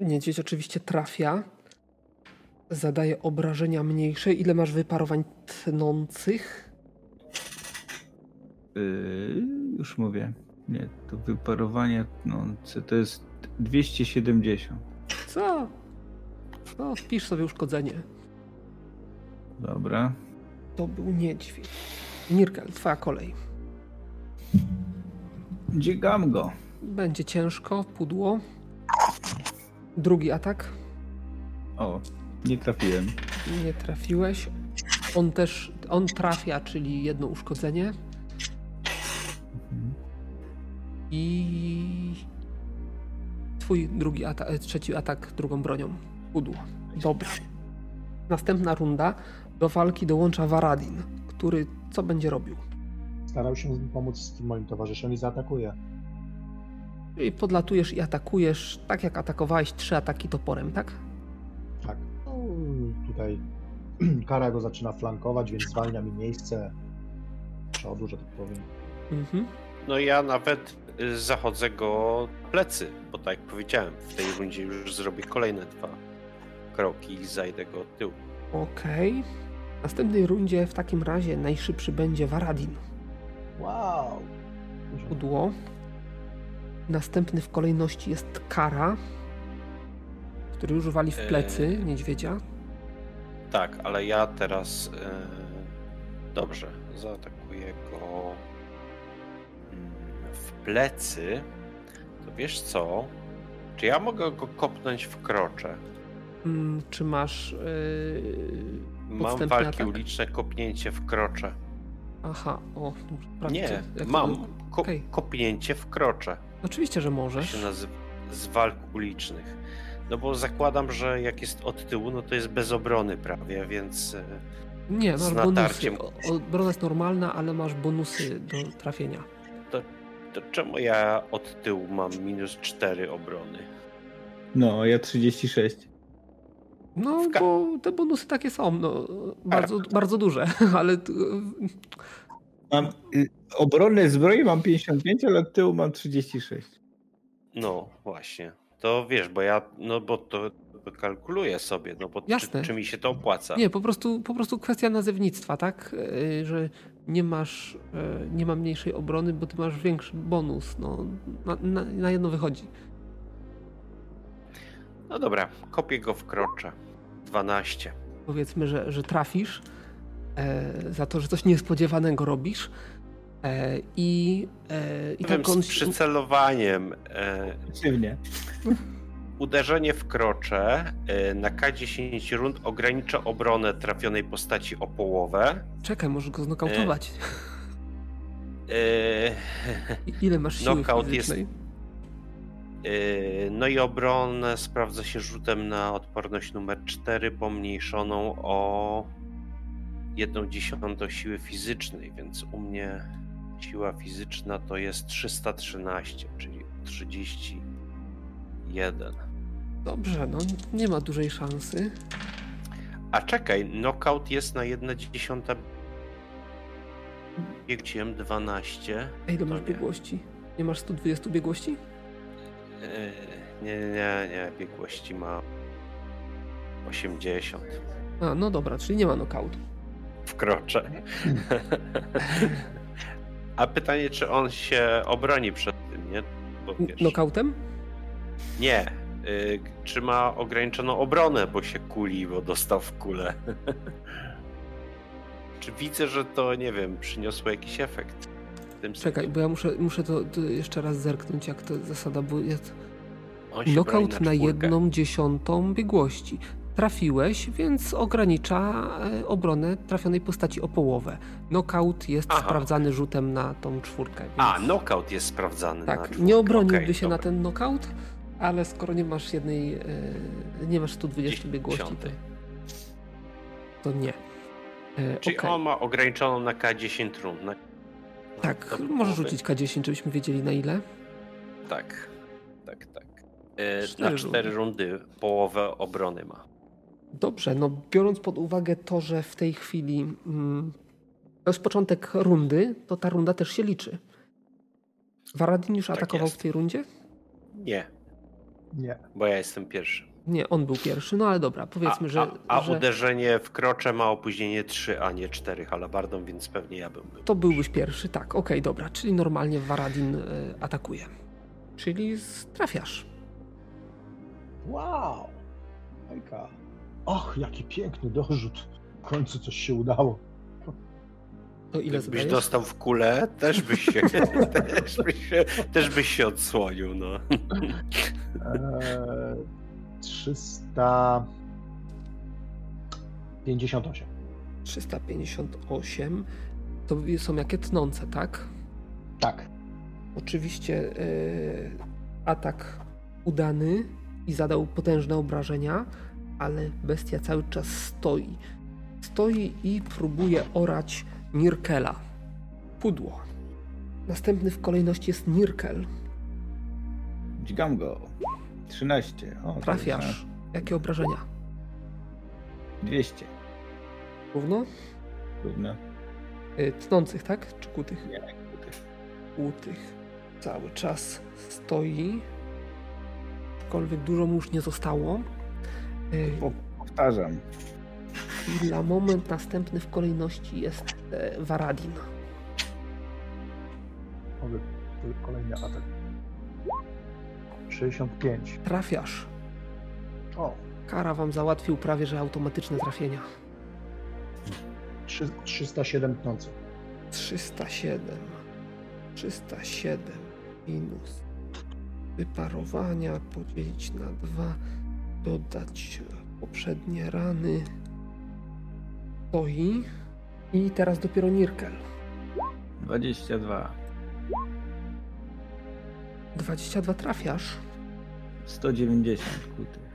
Niedźwiedź oczywiście trafia. Zadaje obrażenia mniejsze. Ile masz wyparowań tnących? Yy, już mówię. Nie, to wyparowanie no, to jest 270. Co? No, wpisz sobie uszkodzenie. Dobra. To był niedźwiedź. Nirkel, twoja kolej. Dzigam go. Będzie ciężko, pudło. Drugi atak. O, nie trafiłem. Nie trafiłeś. On też, on trafia, czyli jedno uszkodzenie. Mhm. I twój drugi atak, trzeci atak drugą bronią. Pudło. Dobra. Następna runda. Do walki dołącza Varadin, który co będzie robił? Starał się pomóc moim towarzyszom i zaatakuje. Czyli podlatujesz i atakujesz, tak jak atakowałeś trzy ataki toporem, tak? Tak. No, tutaj Kara go zaczyna flankować, więc zwalnia mi miejsce przodu, że tak powiem. Mhm. No ja nawet y, zachodzę go plecy, bo tak jak powiedziałem, w tej rundzie już zrobię kolejne dwa kroki i zajdę go od tyłu. Okej. W następnej rundzie w takim razie najszybszy będzie Varadin. Wow! Pudło. Następny w kolejności jest Kara, który już wali w plecy Eee. niedźwiedzia. Tak, ale ja teraz e, dobrze, zaatakuję go mm, w plecy. To wiesz co? Czy ja mogę go kopnąć w krocze? Mm, czy masz. Yy... Mam walki atak? uliczne, kopnięcie w krocze. Aha, o, dobrze, Nie, mam ko- Okej. kopnięcie w krocze. Oczywiście, że To możesz. się nazywa z walk ulicznych. No bo zakładam, że jak jest od tyłu, no to jest bez obrony prawie, więc e, Nie, masz bonusy. natarciem. O- Obrona jest normalna, ale masz bonusy do trafienia. to czemu ja od tyłu mam minus 4 obrony? No, ja 36. No, bo te bonusy takie są, no, bardzo, bardzo duże, ale Mam y, obronę zbroi mam 55, ale od tyłu mam 36. No właśnie. To wiesz, bo ja, no bo to, kalkuluję sobie, no bo Jasne. czy, czy mi się to opłaca? nie, po prostu, po prostu kwestia nazewnictwa, tak? Yy, Że nie masz, yy, nie ma mniejszej obrony, bo ty masz większy bonus, no, na, na, na jedno wychodzi. No dobra, kopię go w krocze. 12. Powiedzmy, że, że trafisz za to, że coś niespodziewanego robisz e, i, e, i tak on z przycelowaniem. E, Przeciwnie. uderzenie w krocze e, na K10 rund ogranicza obronę trafionej postaci o połowę. Czekaj, możesz go znokautować. E, I Ile masz siły Knockout jest- e, no i obronę sprawdza się rzutem na odporność numer 4 pomniejszoną o 1 dziesiątą siły fizycznej, więc u mnie siła fizyczna to jest 313, czyli 31. Dobrze, no nie ma dużej szansy. A czekaj, knockout jest na 1 dziesiąta biegciem 12. A ile To masz nie. biegłości? Nie masz 120 biegłości? Eee, Nie, nie, nie, biegłości ma 80. A, no dobra, czyli nie ma knockoutu. Wkroczę. A pytanie, czy on się obroni przed tym, nie? Bo wiesz, Knockoutem? nie. Y, czy ma ograniczoną obronę, bo się kuli, bo dostał w kulę? czy widzę, że to, nie wiem, przyniosło jakiś efekt? Czekaj, sensie? bo ja muszę, muszę to, to jeszcze raz zerknąć, jak to zasada, bo jest On się broni knockout na jedną dziesiątą biegłości. Trafiłeś, więc ogranicza e, obronę trafionej postaci o połowę. Knockout jest Aha. sprawdzany rzutem na tą czwórkę. Więc... A, knockout jest sprawdzany na Tak, czwórkę. nie obroniłby Okej, się na dobra. ten knockout, ale skoro nie masz jednej, e, nie masz 120 biegłości, to, to nie. E, Czyli okej. on ma ograniczoną na K10 rund. Na... Tak, do możesz rzucić K10, żebyśmy wiedzieli na ile. Tak, tak, tak. Cztery Na cztery rundy połowę obrony ma. Dobrze, no biorąc pod uwagę to, że w tej chwili mm, to jest początek rundy, to ta runda też się liczy. Waradin już Tak atakował jest. w tej rundzie? Nie, Nie. bo ja jestem pierwszy. Nie, on był pierwszy, no ale dobra, A, powiedzmy, że, a, a że uderzenie w krocze ma opóźnienie 3, a nie 4 halabardą, więc pewnie ja bym był. to byłbyś pierwszy, tak, okej, dobra, czyli normalnie Waradin y, atakuje. Czyli trafiasz. Wow! Majka. Och, jaki piękny dorzut. W końcu coś się udało. To ile Jakbyś zadajesz? dostał w kulę, też byś się, też byś się, też byś się odsłonił, no. Eee, 358. 358. To są jakie tnące, tak? Tak. Oczywiście e, atak udany i zadał potężne obrażenia, ale bestia cały czas stoi. Stoi i próbuje orać Nirkela. Pudło. Następny w kolejności jest Nirkel. Dźgam go. 13. O, Trafiasz. Jakie obrażenia? na 200. Równo? Równo. E, Tnących, tak? Czy kutych? Nie, kutych. Kutych. Cały czas stoi. Aczkolwiek dużo mu już nie zostało. Po- Powtarzam. I dla moment następny w kolejności jest e, Varadin. Mogę kolejny atak. 65. Trafiasz. O, Kara wam załatwił prawie że automatyczne trafienia. trzy- 307 tnących. 307. 307 minus wyparowania podzielić na 2, dodać poprzednie rany. Stoi. I teraz dopiero Nirkel. 22. 22 trafiasz. 190 kutych.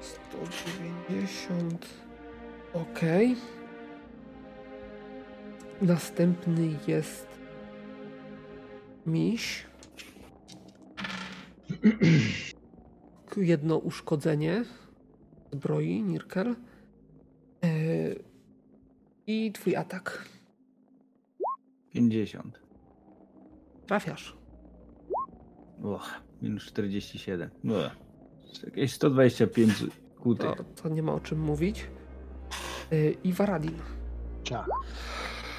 190. Ok. Następny jest miś. Jedno uszkodzenie zbroi, Nirkel. E, I twój atak. 50. Trafiasz. Och, minus 47. Uch. Jakieś 125 kutych. To, to nie ma o czym mówić. E, I Varadin. Ciach.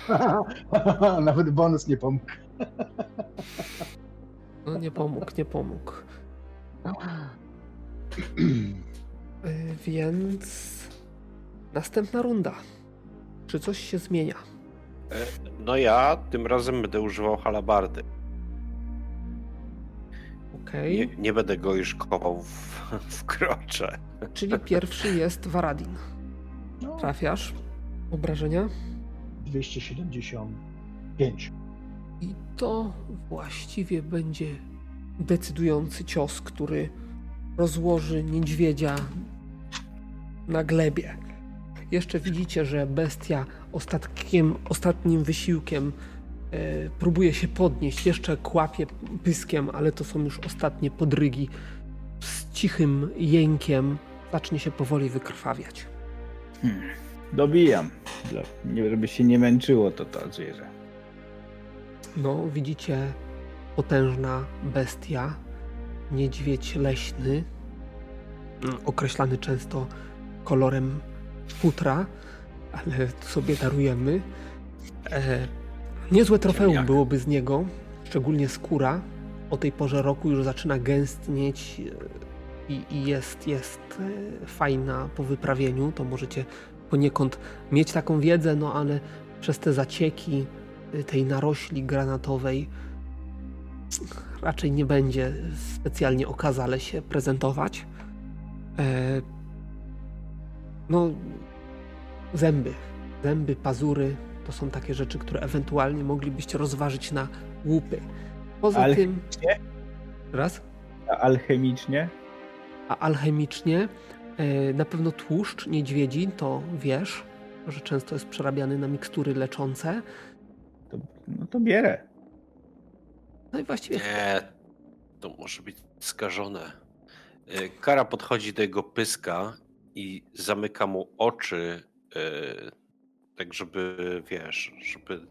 Nawet bonus nie pomógł. No nie pomógł, nie pomógł. Y, Więc następna runda. Czy coś się zmienia? E, No ja tym razem będę używał halabardy. Okej. Nie, nie będę go już kopał w, w krocze. Czyli pierwszy jest Varadin. No, Trafiasz. Obrażenia. 275. I to właściwie będzie decydujący cios, który rozłoży niedźwiedzia na glebie. Jeszcze widzicie, że bestia ostatkiem, ostatnim wysiłkiem e, próbuje się podnieść. Jeszcze kłapie pyskiem, ale to są już ostatnie podrygi. Z cichym jękiem zacznie się powoli wykrwawiać. Hmm. Dobijam. Żeby się nie męczyło to to zwierzę. No, widzicie potężna bestia, niedźwiedź leśny, mm, określany często kolorem futra, ale sobie darujemy. E, niezłe trofeum byłoby z niego, szczególnie skóra. O tej porze roku już zaczyna gęstnieć e, i, i jest, jest e, fajna po wyprawieniu. To możecie poniekąd mieć taką wiedzę, no ale przez te zacieki y, tej narośli granatowej raczej nie będzie specjalnie okazale się prezentować. E, no, zęby, zęby, pazury to są takie rzeczy, które ewentualnie moglibyście rozważyć na łupy. Poza tym. Raz. A alchemicznie? A alchemicznie e, na pewno tłuszcz niedźwiedzi, to wiesz, że często jest przerabiany na mikstury leczące. To, no to bierę. No i właściwie Nie, to może być skażone. E, Kara podchodzi do jego pyska i zamyka mu oczy, e, tak żeby, wiesz, żeby...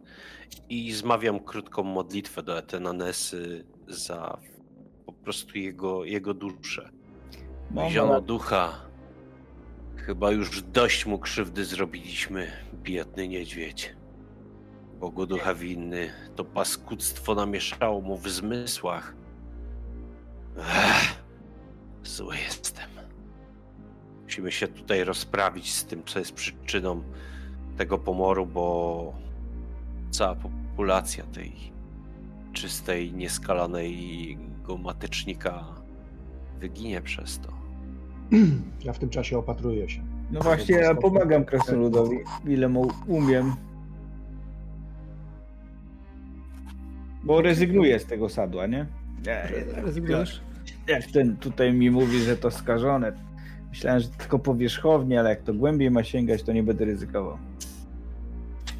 I zmawiam krótką modlitwę do Etenanesy za po prostu jego, jego duszę. Ziono ducha, chyba już dość mu krzywdy zrobiliśmy, biedny niedźwiedź. Bogu ducha winny, to paskudztwo namieszało mu w zmysłach. Ech, zły jestem. Musimy się tutaj rozprawić z tym, co jest przyczyną tego pomoru, bo cała populacja tej czystej, nieskalanej gomatycznika wyginie przez to. Ja w tym czasie opatruję się. No właśnie, ja pomagam krasnoludowi, ile mu umiem. Bo rezygnuję z tego sadła, nie? Nie, Rezygnujesz? Jak ten tutaj mi mówi, że to skażone. Myślałem, że tylko powierzchownie, ale jak to głębiej ma sięgać, to nie będę ryzykował.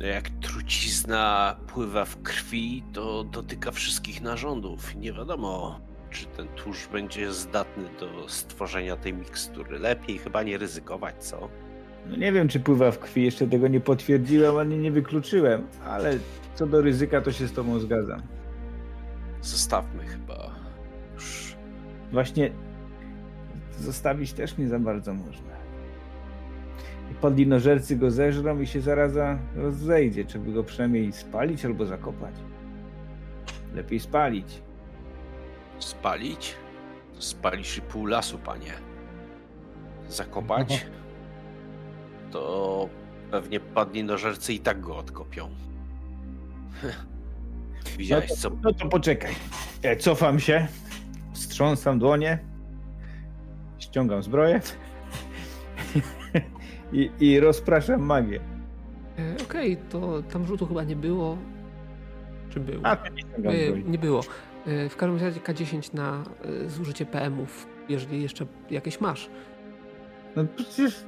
No Jak trucizna pływa w krwi, to dotyka wszystkich narządów. Nie wiadomo, czy ten tłuszcz będzie zdatny do stworzenia tej mikstury. Lepiej chyba nie ryzykować, co? No nie wiem, czy pływa w krwi, jeszcze tego nie potwierdziłem, ani nie wykluczyłem, ale co do ryzyka, to się z tobą zgadzam. Zostawmy chyba już. Właśnie zostawić też nie za bardzo można. Podlinożercy go zeżrą i się zaraza rozejdzie. Trzeba go przynajmniej spalić albo zakopać. Lepiej spalić. Spalić? Spalisz i pół lasu, panie. Zakopać? To pewnie padlinożercy i tak go odkopią. Widziałeś, no, to, co no to poczekaj. Ja cofam się, wstrząsam dłonie, ściągam zbroję i, i rozpraszam magię. E, Okej, to tam rzutu chyba nie było. Czy było? A, nie E, nie było. E, W każdym razie K10 na e, zużycie PM-ów, jeżeli jeszcze jakieś masz. No przecież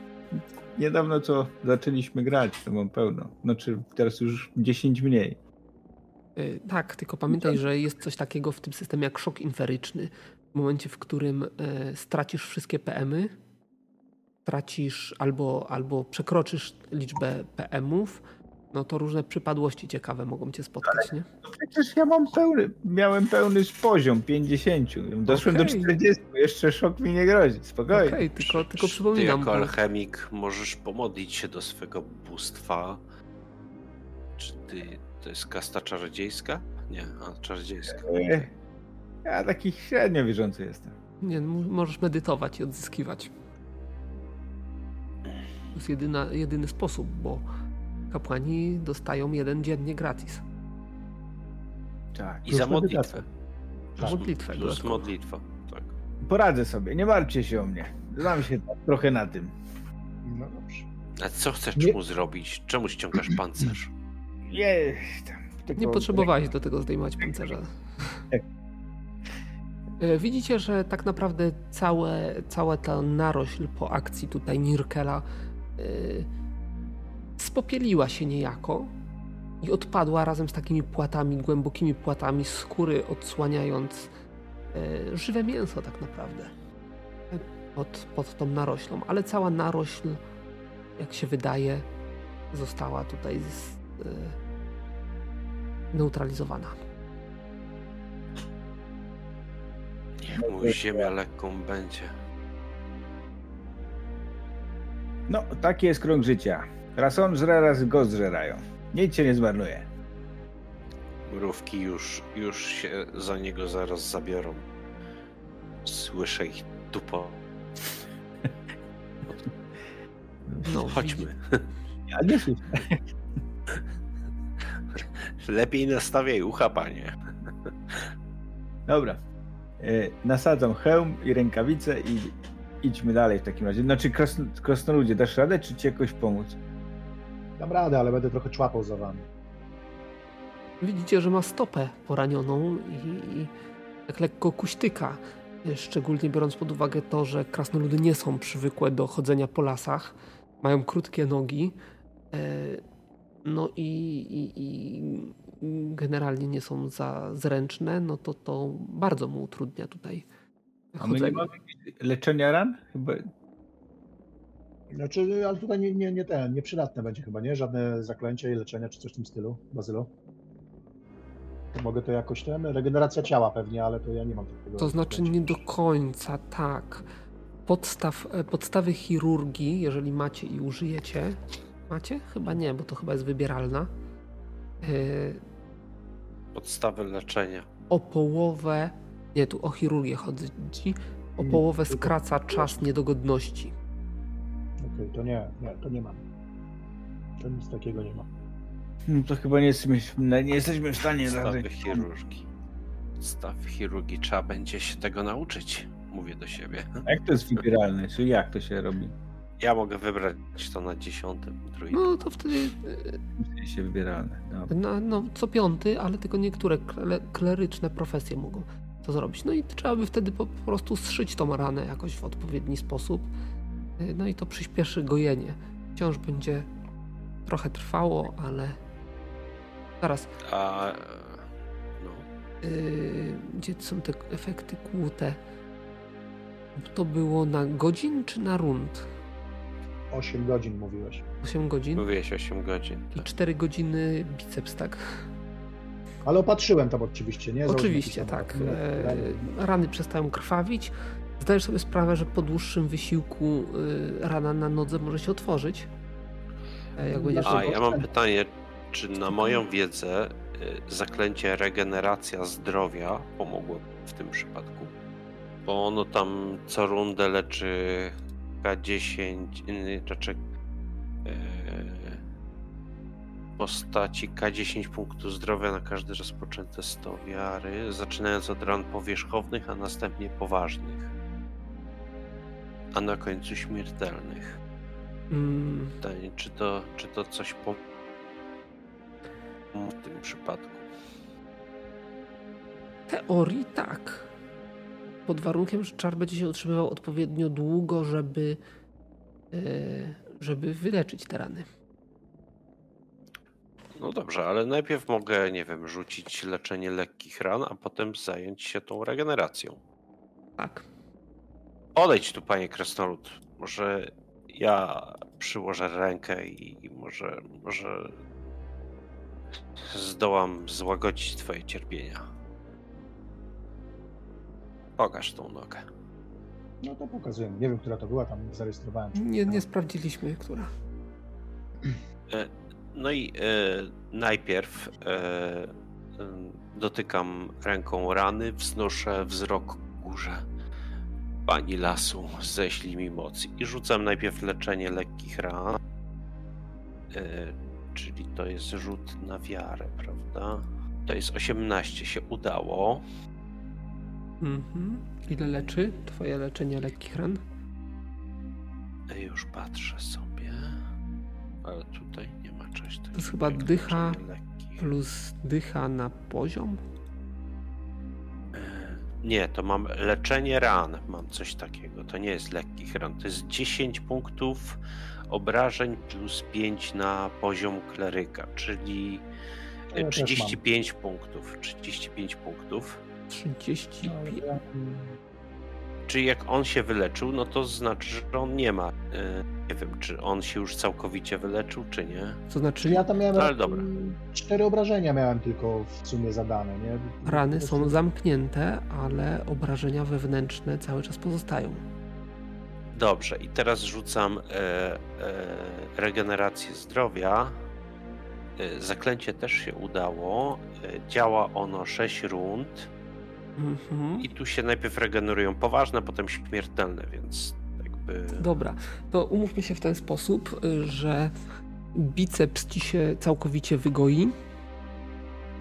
niedawno co zaczęliśmy grać, to mam pełno. Znaczy teraz już 10 mniej. E, Tak, tylko pamiętaj, że jest coś takiego w tym systemie jak szok inferyczny. W momencie, w którym e, stracisz wszystkie PM-y, tracisz albo, albo przekroczysz liczbę PM-ów, no to różne przypadłości ciekawe mogą cię spotkać, nie? No przecież ja mam pełny, miałem pełny poziom 50. Doszłem Okej. do 40, jeszcze szok mi nie grozi. Spokojnie. Okej, tylko, tylko Ty przypominam. jako bo- alchemik możesz pomodlić się do swego bóstwa. Czy ty to jest kasta czarodziejska? Nie, a czarodziejska. E, Ja taki średnio wierzący jestem. Nie, no, możesz medytować i odzyskiwać. To jest jedyna, jedyny sposób, bo kapłani dostają jeden dziennie gratis. Tak. I za modlitwę. Za modlitwę Plus modlitwa. Tak. Poradzę sobie, nie martwcie się o mnie. Znam się tak trochę na tym. No dobrze. A co chcesz Nie- mu zrobić? Czemu ściągasz pancerz? Nie, tam, tylko- Nie potrzebowałeś do tego zdejmować pancerza. Tak. E, Widzicie, że tak naprawdę całe, cała ta narośl po akcji tutaj Nirkela e, spopieliła się niejako i odpadła razem z takimi płatami, głębokimi płatami skóry, odsłaniając e, żywe mięso tak naprawdę pod, pod tą naroślą. Ale cała narośl, jak się wydaje, została tutaj z, neutralizowana. Niech mu ziemia lekką będzie. No, taki jest krąg życia. Raz on żre, raz go zżerają. Nic się nie zmarnuje. Mrówki już, już się za niego zaraz zabiorą. Słyszę ich dupo. No, Chodźmy. Ja nie słyszę. Lepiej nastawiaj ucha, panie. Dobra. E, nasadzam hełm i rękawice i idźmy dalej w takim razie. Znaczy, krasn krasnoludzie, dasz radę, czy ci jakoś pomóc? Dam radę, ale będę trochę człapał za wami. Widzicie, że ma stopę poranioną i, i tak lekko kuśtyka. Szczególnie biorąc pod uwagę to, że krasnoludy nie są przywykłe do chodzenia po lasach, mają krótkie nogi, e, no i, i, i generalnie nie są za zręczne, no to to bardzo mu utrudnia tutaj A my nie mamy leczenia ran? Chyba Znaczy, ale tutaj nie, nie, nie ten, nieprzydatne będzie chyba, nie? Żadne zaklęcie i leczenia czy coś w tym stylu, Bazylo? To mogę to jakoś ten, regeneracja ciała pewnie, ale to ja nie mam takiego. To znaczy nie do końca, tak. Podstaw, e, podstawy chirurgii, jeżeli macie i użyjecie, macie? Chyba nie, bo to chyba jest wybieralna. E, Podstawy leczenia. o połowę, nie, tu o chirurgię chodzi, o połowę skraca czas niedogodności. Okej, to nie, nie, to nie mam. To nic takiego nie mam. No to chyba nie jesteśmy, nie jesteśmy w stanie Podstawy chirurgii. Podstaw chirurgii trzeba będzie się tego nauczyć. Mówię do siebie. A Jak to jest wybieralne? Czy jak to się robi? Ja mogę wybrać to na dziesiątym, trójkę. No to wtedy W sensie wybieralne. Dobra. e, na, no, co piąty, ale tylko niektóre kle, kleryczne profesje mogą to zrobić. No i trzeba by wtedy po, po prostu zszyć tą ranę jakoś w odpowiedni sposób. No i to przyspieszy gojenie. Wciąż będzie trochę trwało, ale zaraz. A no, Yy, gdzie są te efekty kłute? To było na godzin czy na rund? 8 godzin mówiłeś. 8 godzin mówiłeś 8 godzin. i Tak. 4 godziny biceps, tak? Ale opatrzyłem tam oczywiście, nie? Założyłem Oczywiście, tak. E, rany przestają krwawić. Zdajesz sobie sprawę, że po dłuższym wysiłku y, rana na nodze może się otworzyć. E, Jak będziesz... A ja mam pytanie, czy na moją wiedzę zaklęcie regeneracja zdrowia pomogło w tym przypadku? Bo ono tam co rundę leczy K10, y, znaczy postaci K10 punktów zdrowia na każdy rozpoczęte 100 wiary, zaczynając od ran powierzchownych, a następnie poważnych, a na końcu śmiertelnych. Mm, Pytanie, czy to, czy to coś po w tym przypadku? teorii tak. Pod warunkiem, że czar będzie się utrzymywał odpowiednio długo, żeby, e, żeby wyleczyć te rany. No dobrze, ale najpierw mogę, nie wiem, rzucić leczenie lekkich ran, a potem zająć się tą regeneracją. Tak. Odejdź tu, panie Kresnolud. Może ja przyłożę rękę i może, może zdołam złagodzić twoje cierpienia. Pokaż tą nogę. No to pokazuję. Nie wiem, która to była, tam zarejestrowałem. Nie, nie sprawdziliśmy, która. No i e, najpierw e, e, dotykam ręką rany, wznoszę wzrok ku górze. Pani lasu, ześlij mi moc. I rzucam najpierw leczenie lekkich ran. E, czyli to jest rzut na wiarę, prawda? To jest 18, się udało. Mhm. Ile leczy twoje leczenie lekkich ran? E, Już patrzę sobie. Ale tutaj nie ma czegoś takiego. jest chyba dycha. Plus dycha na poziom? Nie, to mam leczenie ran. Mam coś takiego. To nie jest lekkich ran. To jest 10 punktów obrażeń plus 5 na poziom kleryka, czyli To ja też 35 punktów. 35 punktów. 35. No, ja- Czyli jak on się wyleczył, no to znaczy, że on nie ma. e, Nie wiem, czy on się już całkowicie wyleczył, czy nie. To znaczy, ja tam miałem Ale dobra. mm, cztery obrażenia miałem tylko w sumie zadane, nie? rany są zamknięte, ale obrażenia wewnętrzne cały czas pozostają. Dobrze, i teraz rzucam e, e, regenerację zdrowia. E, zaklęcie też się udało. E, działa ono 6 rund. Mhm. I tu się najpierw regenerują poważne, potem śmiertelne, więc jakby. Dobra, to umówmy się w ten sposób, że biceps ci się całkowicie wygoi,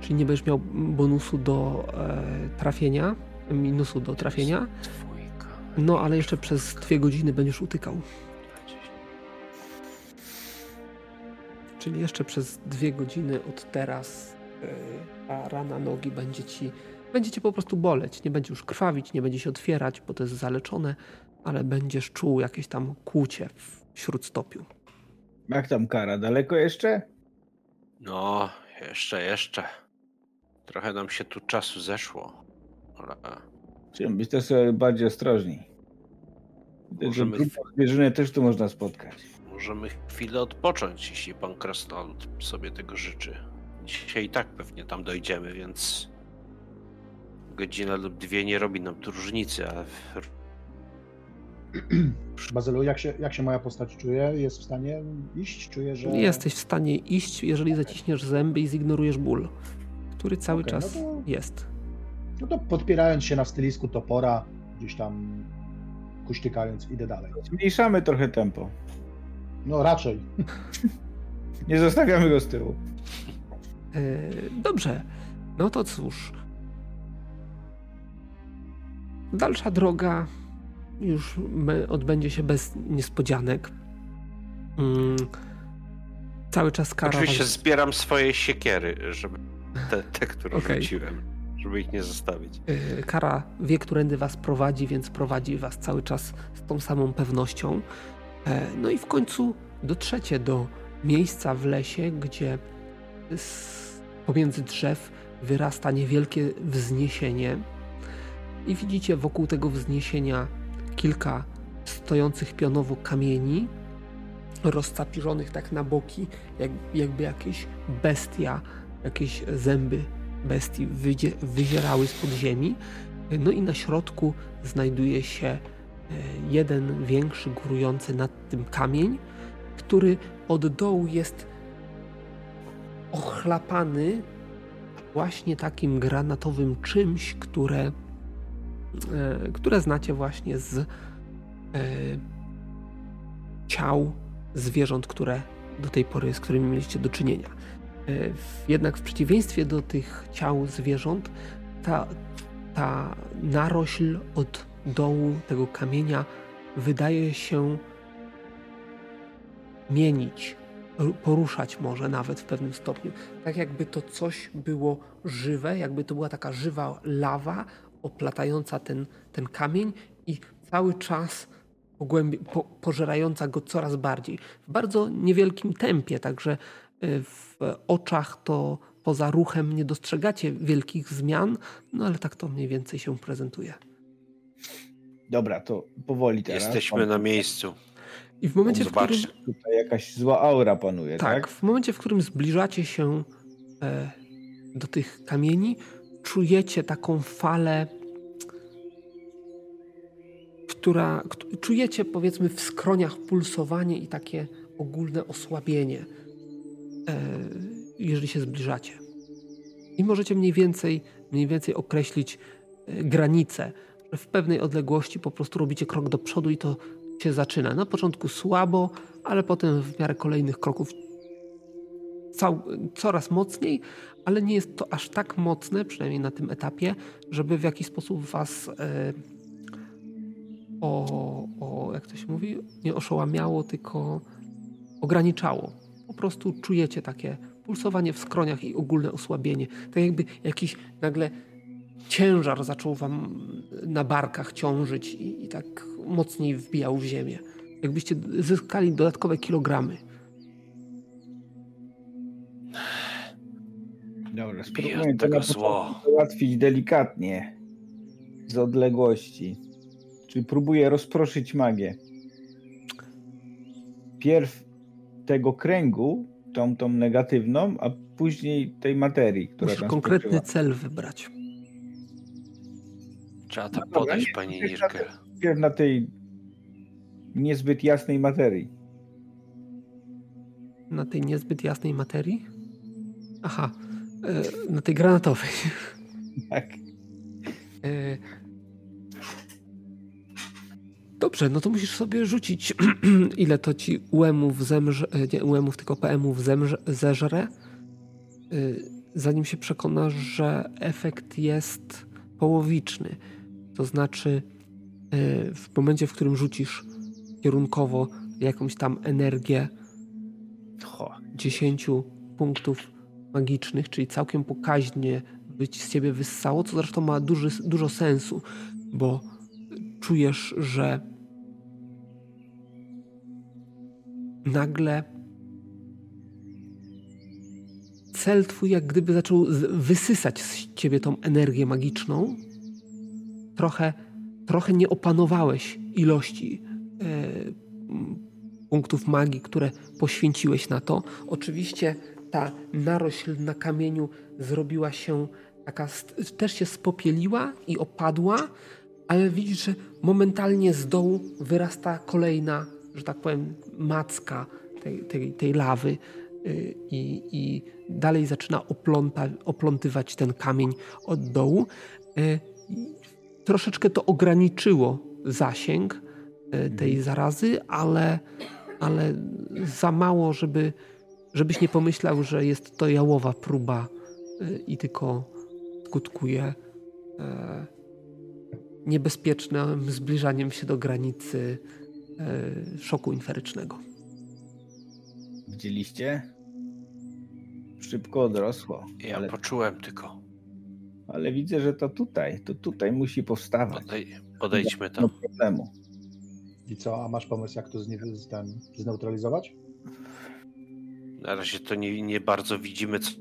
czyli nie będziesz miał bonusu do e, trafienia, minusu do trafienia, no ale jeszcze przez dwie godziny będziesz utykał. Czyli jeszcze przez dwie godziny od teraz y, ta rana nogi będzie ci, będzie cię po prostu boleć. Nie będzie już krwawić, nie będzie się otwierać, bo to jest zaleczone, ale będziesz czuł jakieś tam kłucie w śródstopiu. Jak tam kara? Daleko jeszcze? No, jeszcze, jeszcze. Trochę nam się tu czasu zeszło. Ale Trzeba być też sobie bardziej ostrożni. Możemy... Zwierzynę też tu można spotkać. Możemy chwilę odpocząć, jeśli pan Krasnolud sobie tego życzy. Dzisiaj i tak pewnie tam dojdziemy, więc godzina lub dwie nie robi nam tu różnicy, ale Bazylu, jak się, jak się moja postać czuje? Jest w stanie iść? Czuję, że... Jesteś w stanie iść, jeżeli zaciśniesz zęby i zignorujesz ból, który cały Okej, czas no to- jest. No to podpierając się na stylisku topora, gdzieś tam kuśtykając, idę dalej. Zmniejszamy trochę tempo. No raczej. Nie zostawiamy go z tyłu. E, Dobrze, no to cóż. Dalsza droga już odbędzie się bez niespodzianek. Mm, Cały czas kara. oczywiście was- zbieram swoje siekiery, żeby te, te które Okej. rzuciłem, żeby ich nie zostawić. Y, Kara wie, którędy was prowadzi, więc prowadzi was cały czas z tą samą pewnością. E, No i w końcu dotrzecie do miejsca w lesie, gdzie pomiędzy drzew wyrasta niewielkie wzniesienie. I widzicie wokół tego wzniesienia kilka stojących pionowo kamieni, rozcapirzonych tak na boki, jak, jakby jakieś bestia, jakieś zęby bestii wydzie, wyzierały spod ziemi. No i na środku znajduje się e, jeden większy, górujący nad tym kamień, który od dołu jest ochlapany właśnie takim granatowym czymś, które, które znacie właśnie z e, ciał zwierząt, które do tej pory, z którymi mieliście do czynienia. E, Jednak w przeciwieństwie do tych ciał zwierząt, ta, ta narośl od dołu tego kamienia wydaje się mienić, poruszać może nawet w pewnym stopniu. Tak jakby to coś było żywe, jakby to była taka żywa lawa oplatająca ten, ten kamień i cały czas pogłębi- po, pożerająca go coraz bardziej. W bardzo niewielkim tempie, także y, w oczach to poza ruchem nie dostrzegacie wielkich zmian, no ale tak to mniej więcej się prezentuje. Dobra, to powoli teraz. Jesteśmy na miejscu. I w momencie, w którym. Tutaj jakaś zła aura panuje, tak? tak, w momencie, w którym zbliżacie się e, do tych kamieni, czujecie taką falę, która, kt- czujecie powiedzmy w skroniach pulsowanie i takie ogólne osłabienie, e, jeżeli się zbliżacie. I możecie mniej więcej, mniej więcej określić e, granice, że w pewnej odległości po prostu robicie krok do przodu i to się zaczyna. Na początku słabo, ale potem w miarę kolejnych kroków cał, coraz mocniej, ale nie jest to aż tak mocne, przynajmniej na tym etapie, żeby w jakiś sposób was e, o, o, jak to się mówi, nie oszołamiało, tylko ograniczało. Po prostu czujecie takie pulsowanie w skroniach i ogólne osłabienie. Tak jakby jakiś nagle ciężar zaczął wam na barkach ciążyć i, i tak mocniej wbijał w ziemię. Jakbyście zyskali dodatkowe kilogramy. Dobra, spróbujmy to tego na zło. załatwić delikatnie. Z odległości. Czyli próbuję rozproszyć magię. Pierw tego kręgu, tą, tą negatywną, a później tej materii, która Musisz konkretny cel wybrać. Trzeba to No podać, nie, panie. Pierw na tej niezbyt jasnej materii. Na tej niezbyt jasnej materii? Aha, e, na tej granatowej. Tak. Dobrze, no to musisz sobie rzucić, ile to ci UM-ów zemrze, nie UM-ów, tylko PM-ów zemrze, zeżre, e, zanim się przekonasz, że efekt jest połowiczny. To znaczy, e, w momencie, w którym rzucisz kierunkowo jakąś tam energię Ho. 10 punktów magicznych, czyli całkiem pokaźnie być z ciebie wyssało, co zresztą ma duży, dużo sensu, bo czujesz, że nagle cel twój jak gdyby zaczął wysysać z ciebie tą energię magiczną trochę, trochę nie opanowałeś ilości e, punktów magii, które poświęciłeś na to. Oczywiście ta narośl na kamieniu zrobiła się taka, też się spopieliła i opadła, ale widzisz, że momentalnie z dołu wyrasta kolejna, że tak powiem, macka tej, tej, tej lawy y, i, i dalej zaczyna opląta, oplątywać ten kamień od dołu. Y, troszeczkę to ograniczyło zasięg y, tej mhm. zarazy, ale, ale za mało, żeby, żebyś nie pomyślał, że jest to jałowa próba i tylko skutkuje e, niebezpiecznym zbliżaniem się do granicy szoku inferycznego. Widzieliście? Szybko odrosło. Ja ale... poczułem tylko. Ale widzę, że to tutaj, to tutaj musi powstawać. Podej podejdźmy tam. No problemu. I co, a masz pomysł, jak to zneutralizować? Na razie to nie, nie bardzo widzimy, co,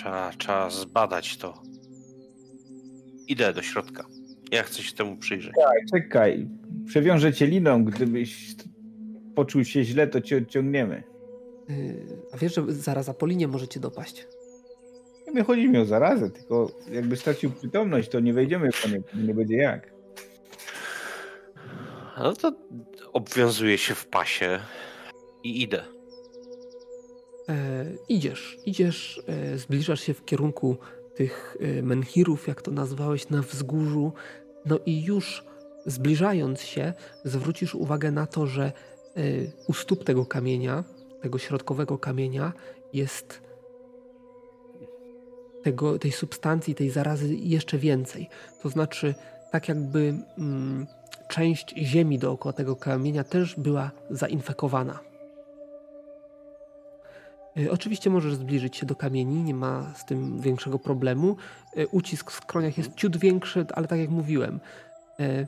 Trzeba, trzeba zbadać to. Idę do środka. Ja chcę się temu przyjrzeć. Tak, czekaj. Przewiążę cię liną. Gdybyś poczuł się źle, to cię odciągniemy. Yy, a wiesz, że zaraza po linie możecie dopaść? Nie chodzi mi o zarazę, tylko jakby stracił przytomność, to nie wejdziemy po nie będzie jak. No to obwiązuję się w pasie i idę. E, idziesz, idziesz, e, zbliżasz się w kierunku tych e, menhirów, jak to nazwałeś, na wzgórzu. No i już zbliżając się, zwrócisz uwagę na to, że e, u stóp tego kamienia, tego środkowego kamienia, jest tego, tej substancji, tej zarazy jeszcze więcej. To znaczy, tak jakby mm, część ziemi dookoła tego kamienia też była zainfekowana. E, oczywiście możesz zbliżyć się do kamieni, nie ma z tym większego problemu. E, ucisk w skroniach jest ciut większy, ale tak jak mówiłem, e,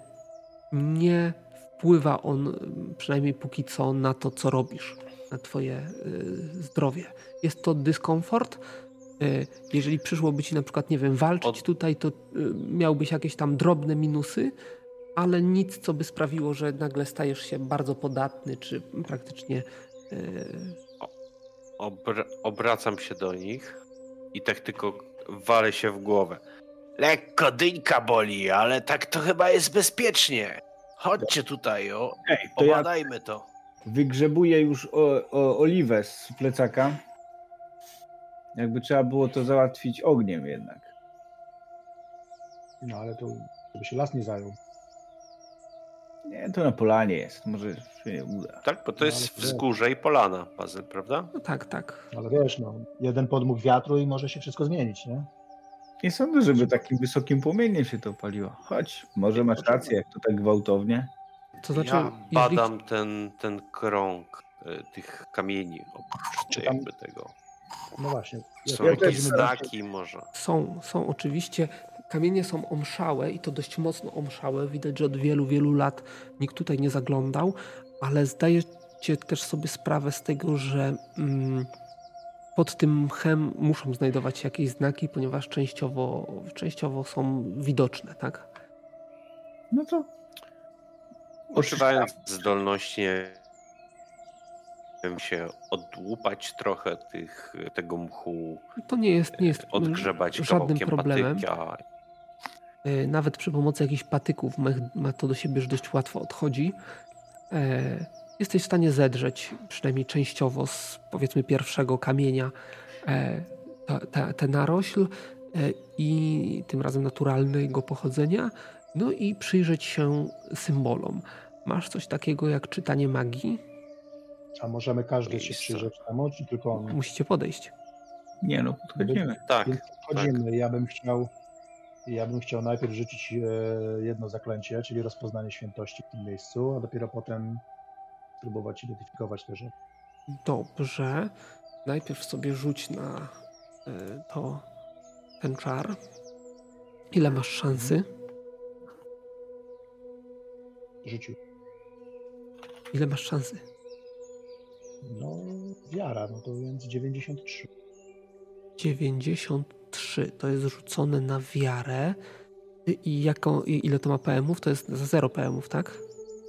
nie wpływa on, przynajmniej póki co, na to, co robisz, na twoje zdrowie. Jest to dyskomfort. Jeżeli przyszłoby ci na przykład, nie wiem, walczyć tutaj, to miałbyś jakieś tam drobne minusy, ale nic, co by sprawiło, że nagle stajesz się bardzo podatny, czy praktycznie obr obracam się do nich i tak tylko walę się w głowę. Lekko dyńka boli, ale tak to chyba jest bezpiecznie. Chodźcie tutaj, o. Ej, to Obadajmy ja to. Wygrzebuję już o, o, oliwę z plecaka. Jakby trzeba było to załatwić ogniem jednak. No ale to, żeby się las nie zajął. Nie, to na polanie jest. Może się nie uda. Tak, bo to no, jest wzgórze i polana, Bazyl, prawda? No tak, tak. Ale wiesz, no, jeden podmuch wiatru i może się wszystko zmienić, nie? Nie sądzę, żeby takim wysokim płomieniem się to paliło. Chodź, może masz rację, jak to tak gwałtownie. To znaczy, ja badam jeżeli... ten, ten krąg y, tych kamieni oprócz tam... jakby tego. No właśnie. Są jakieś znaki może? Są, są oczywiście. Kamienie są omszałe i to dość mocno omszałe. Widać, że od wielu, wielu lat nikt tutaj nie zaglądał, ale zdajecie też sobie sprawę z tego, że mm, pod tym mchem muszą znajdować się jakieś znaki, ponieważ częściowo, częściowo są widoczne, tak? No to. Używając zdolności się odłupać trochę tych, tego mchu. To nie jest, nie jest odgrzebać żadnym problemem. Patyka. E, nawet przy pomocy jakichś patyków ma to do siebie już dość łatwo odchodzi. E, jesteś w stanie zedrzeć, przynajmniej częściowo, z powiedzmy pierwszego kamienia tę narośl i tym razem naturalnego pochodzenia, no i przyjrzeć się symbolom. Masz coś takiego jak czytanie magii? A możemy każdy się przyjrzeć temu, czy tylko on? Musicie podejść. Nie no, podchodzimy. Tak. Podchodzimy. Tak. Ja bym chciał ja bym chciał najpierw rzucić e, jedno zaklęcie, czyli rozpoznanie świętości w tym miejscu, a dopiero potem spróbować identyfikować te rzeczy. Dobrze. Najpierw sobie rzuć na e, to ten czar. Ile masz szansy? Rzucił. Ile masz szansy? No, wiara, no to więc 93. 93 trzy to jest rzucone na wiarę. I jaką, i ile to ma PM-ów? To jest za 0 PM-ów, tak?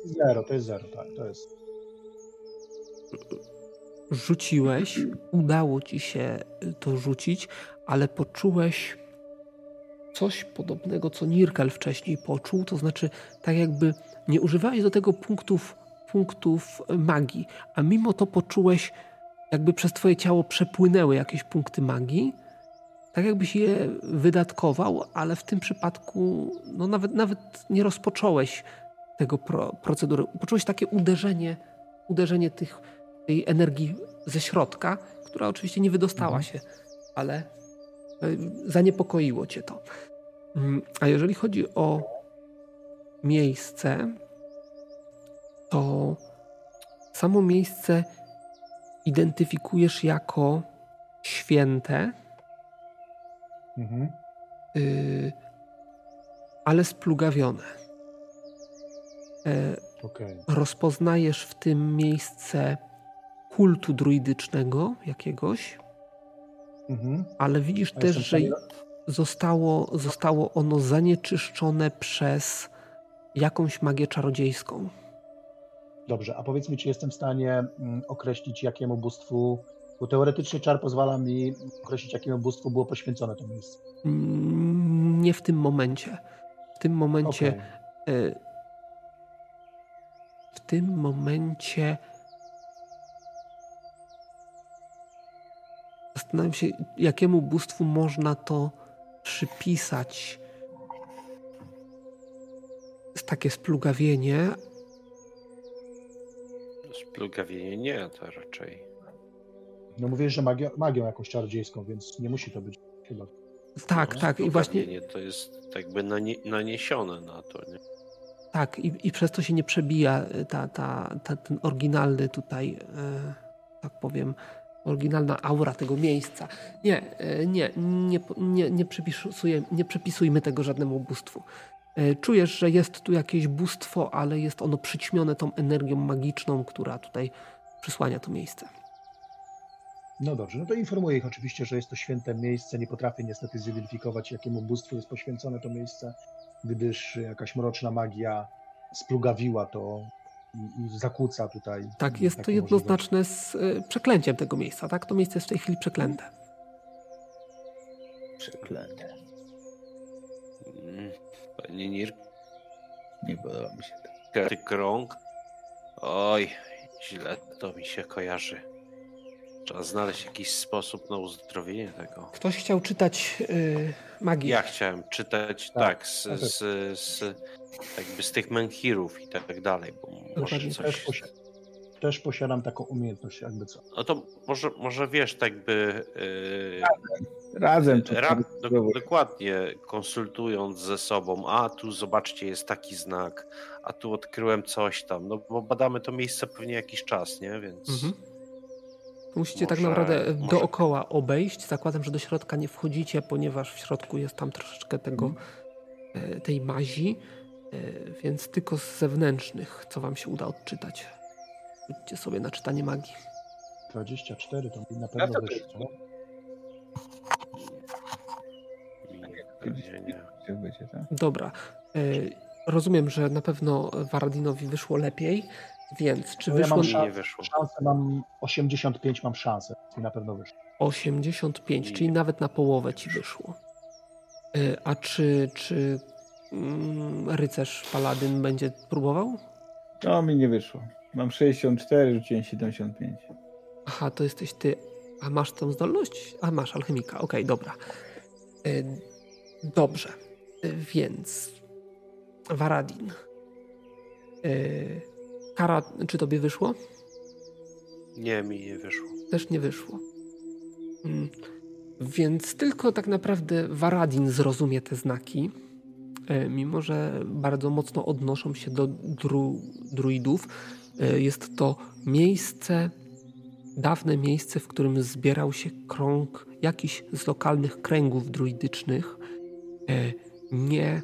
Zero, to jest zero, tak, to jest. Rzuciłeś, udało ci się to rzucić, ale poczułeś coś podobnego, co Nirkel wcześniej poczuł, to znaczy tak jakby nie używałeś do tego punktów, punktów magii, a mimo to poczułeś, jakby przez twoje ciało przepłynęły jakieś punkty magii, tak jakbyś je wydatkował, ale w tym przypadku no nawet, nawet nie rozpocząłeś tego pro, procedury. Poczułeś takie uderzenie, uderzenie tych, tej energii ze środka, która oczywiście nie wydostała mhm. się, ale e, zaniepokoiło cię to. Mm, a jeżeli chodzi o miejsce, to samo miejsce identyfikujesz jako święte, mhm. y, ale splugawione. E, okay. Rozpoznajesz w tym miejsce kultu druidycznego jakiegoś, mhm. ale widzisz A też, że zostało, zostało ono zanieczyszczone przez jakąś magię czarodziejską. Dobrze, a powiedz mi, czy jestem w stanie mm, określić, jakiemu bóstwu, bo teoretycznie czar pozwala mi określić, jakiemu bóstwu było poświęcone to miejsce. Mm, nie w tym momencie. W tym momencie. Okay. W tym momencie. Zastanawiam się, jakiemu bóstwu można to przypisać takie splugawienie. Splugawienie nie, to raczej. No mówisz, że magią, magią jakąś czarodziejską, więc nie musi to być chyba. Tak, no, tak. I właśnie. To jest tak jakby naniesione na to. Nie? Tak, i, i przez to się nie przebija ta, ta, ta, ten oryginalny tutaj, e, tak powiem, oryginalna aura tego miejsca. Nie, e, nie, nie, nie, nie, nie przypisujmy tego żadnemu bóstwu. E, czujesz, że jest tu jakieś bóstwo, ale jest ono przyćmione tą energią magiczną, która tutaj przysłania to miejsce. No dobrze, no to informuję ich oczywiście, że jest to święte miejsce. Nie potrafię niestety zidentyfikować, jakiemu bóstwu jest poświęcone to miejsce, gdyż jakaś mroczna magia splugawiła to i, i zakłóca tutaj. Tak, jest to jednoznaczne możliwość. z y, przeklęciem tego miejsca, tak? To miejsce jest w tej chwili przeklęte. Przeklęte. Mm, panie Nir? Nie podoba mi się to. Kary krąg? Oj, źle to mi się kojarzy. Trzeba znaleźć jakiś sposób na uzdrowienie tego. Ktoś chciał czytać yy, magię. Ja chciałem czytać, tak, tak z, z, z, jakby z tych menhirów i tak dalej, bo może coś... Też, posi też posiadam taką umiejętność, jakby co. No to może, może wiesz, tak by... Yy, razem. razem do, dokładnie, konsultując ze sobą, a tu zobaczcie, jest taki znak, a tu odkryłem coś tam, no bo badamy to miejsce pewnie jakiś czas, nie, więc... Mhm. Musicie tak może, tak naprawdę może... dookoła obejść. Zakładam, że do środka nie wchodzicie, ponieważ w środku jest tam troszeczkę tego, hmm. tej mazi. E, więc tylko z zewnętrznych, co wam się uda odczytać. Idźcie sobie na czytanie magii. 24 to na pewno ja wyszło. Dobra. E, rozumiem, że na pewno Waradinowi wyszło lepiej, więc czy no wyszło... Ja mam nie wyszło. Szansę mam 85 mam szansę i na pewno wyszło. 85, czyli nawet na połowę ci wyszło. E, a czy, czy Mm, rycerz paladyn będzie próbował? No, mi nie wyszło. Mam 64, rzuciłem 75. Aha, to jesteś ty. A masz tę zdolność? A masz alchemika. Okej, okay, dobra. Y, dobrze. Y, więc Varadin. Y, Kara, czy tobie wyszło? Nie, mi nie wyszło. Też nie wyszło. Mm, więc tylko tak naprawdę Varadin zrozumie te znaki E, mimo że bardzo mocno odnoszą się do dru, druidów, e, jest to miejsce, dawne miejsce, w którym zbierał się krąg jakiś z lokalnych kręgów druidycznych. E, nie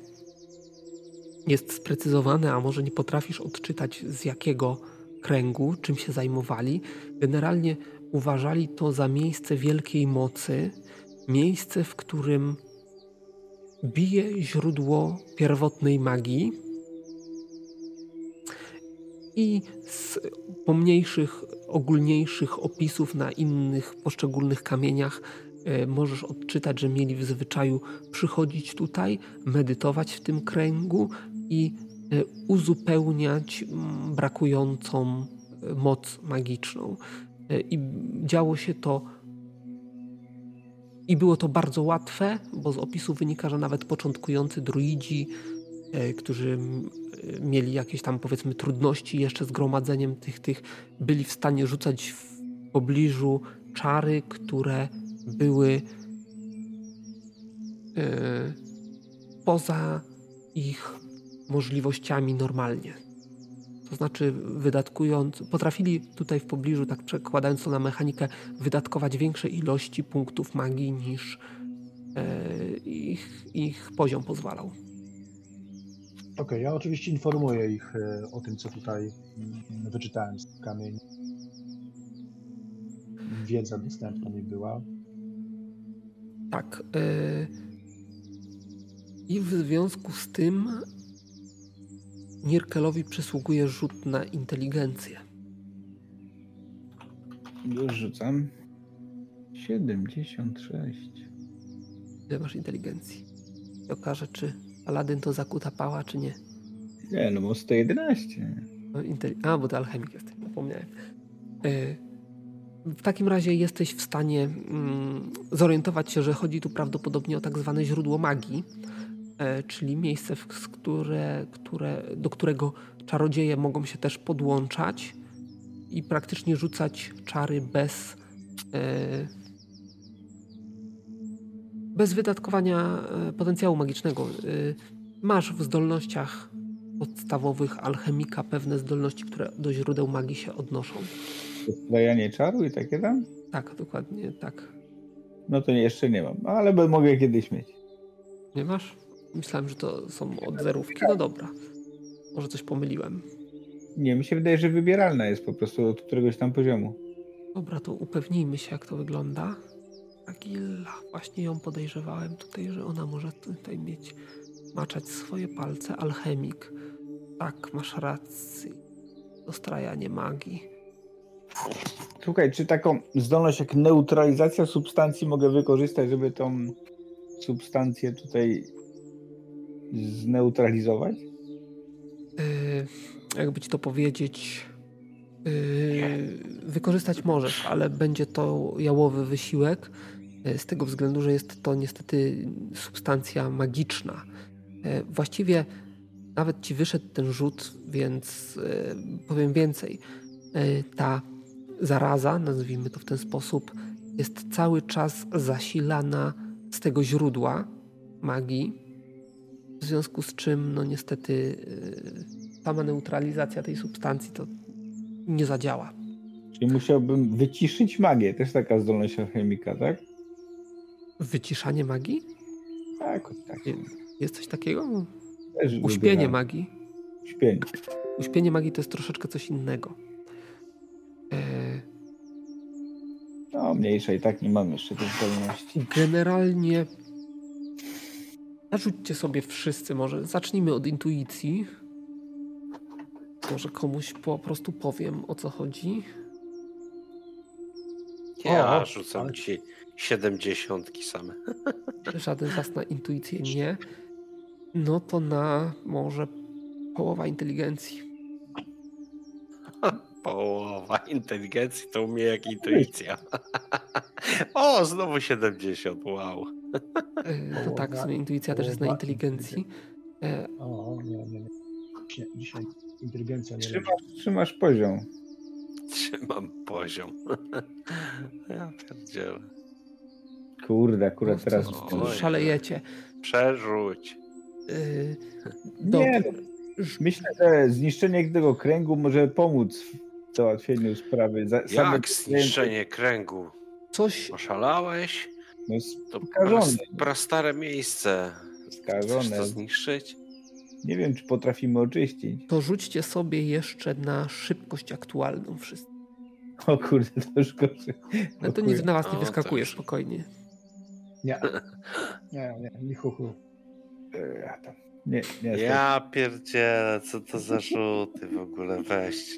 jest sprecyzowane, a może nie potrafisz odczytać z jakiego kręgu, czym się zajmowali. Generalnie uważali to za miejsce wielkiej mocy, miejsce, w którym bije źródło pierwotnej magii. I z pomniejszych, ogólniejszych opisów na innych poszczególnych kamieniach e, możesz odczytać, że mieli w zwyczaju przychodzić tutaj, medytować w tym kręgu i e, uzupełniać brakującą e, moc magiczną. I działo się to i było to bardzo łatwe, bo z opisu wynika, że nawet początkujący druidzi, e, którzy e, mieli jakieś tam powiedzmy trudności jeszcze z gromadzeniem tych, tych, byli w stanie rzucać w pobliżu czary, które były e, poza ich możliwościami normalnie. To znaczy, wydatkując, potrafili tutaj w pobliżu, tak przekładając to na mechanikę, wydatkować większe ilości punktów magii niż e, ich, ich poziom pozwalał. Okej, okay, ja oczywiście informuję ich e, o tym, co tutaj mm, wyczytałem z kamieni. Wiedza dostępna mi była. Tak. E, I w związku z tym Nirkelowi przysługuje rzut na inteligencję. Już rzucam. 76. Ile masz inteligencji? I okaże, czy Aladyn to zakuta pała, czy nie. Nie, no bo 111. No, A, bo to alchemik jesteś, zapomniałem. E, w takim razie jesteś w stanie mm, zorientować się, że chodzi tu prawdopodobnie o tak zwane źródło magii, czyli miejsce, w które, które, do którego czarodzieje mogą się też podłączać i praktycznie rzucać czary bez, e, bez wydatkowania e, potencjału magicznego. Masz w zdolnościach podstawowych alchemika pewne zdolności, które do źródeł magii się odnoszą. Dajanie czaru i takie tam? Tak, dokładnie tak. No to jeszcze nie mam, ale mogę kiedyś mieć. Nie masz? Myślałem, że to są od zerówki. No dobra. Może coś pomyliłem. Nie, mi się wydaje, że wybieralna jest po prostu od któregoś tam poziomu. Dobra, to upewnijmy się, jak to wygląda. Agilla. Właśnie ją podejrzewałem tutaj, że ona może tutaj mieć, maczać swoje palce. Alchemik. Tak, masz rację. Dostrajanie magii. Słuchaj, czy taką zdolność jak neutralizacja substancji mogę wykorzystać, żeby tą substancję tutaj zneutralizować? Yy, jakby ci to powiedzieć, yy, wykorzystać możesz, ale będzie to jałowy wysiłek yy, z tego względu, że jest to niestety substancja magiczna. Yy, właściwie nawet ci wyszedł ten rzut, więc yy, powiem więcej. Ta zaraza, nazwijmy to w ten sposób, jest cały czas zasilana z tego źródła magii, w związku z czym, no niestety, y, sama neutralizacja tej substancji to nie zadziała. Czyli musiałbym wyciszyć magię, też taka zdolność alchemika, tak? Wyciszanie magii? Tak, tak. Jest coś takiego? Też Uśpienie wybieram. magii. Uśpienie. Uśpienie magii to jest troszeczkę coś innego. E... No, mniejsza i tak nie mam jeszcze tej zdolności. Generalnie Narzućcie sobie wszyscy może. Zacznijmy od intuicji. Może komuś po prostu powiem o co chodzi. Ja o, rzucam ale... ci siedemdziesiątki same. Żaden z was na intuicję nie. No to na może połowa inteligencji. Połowa inteligencji to u mnie jak intuicja. o, znowu 70, wow. E, to tak, w sumie intuicja też jest na inteligencji. O, nie, nie, nie. Dzisiaj inteligencja nie trzymasz, trzymasz poziom. Trzymam poziom. ja pierdzielę. Kurde, akurat no, teraz... Szalejecie. Przerzuć. Yy, nie, no, myślę, że zniszczenie tego kręgu może pomóc w załatwieniu sprawy. Jak zniszczenie kręgu? Coś... Oszalałeś? No to skażone. prastare miejsce. Skażone. Chcesz to zniszczyć? Nie wiem, czy potrafimy oczyścić. To rzućcie sobie jeszcze na szybkość aktualną wszyscy. O kurde, to już gorzej. No to nic na was nie wyskakuje, spokojnie. Nie. Nie, nie, nie chuchu. Nie, nie. Ja pierdzielę, co to za rzuty w ogóle, weź.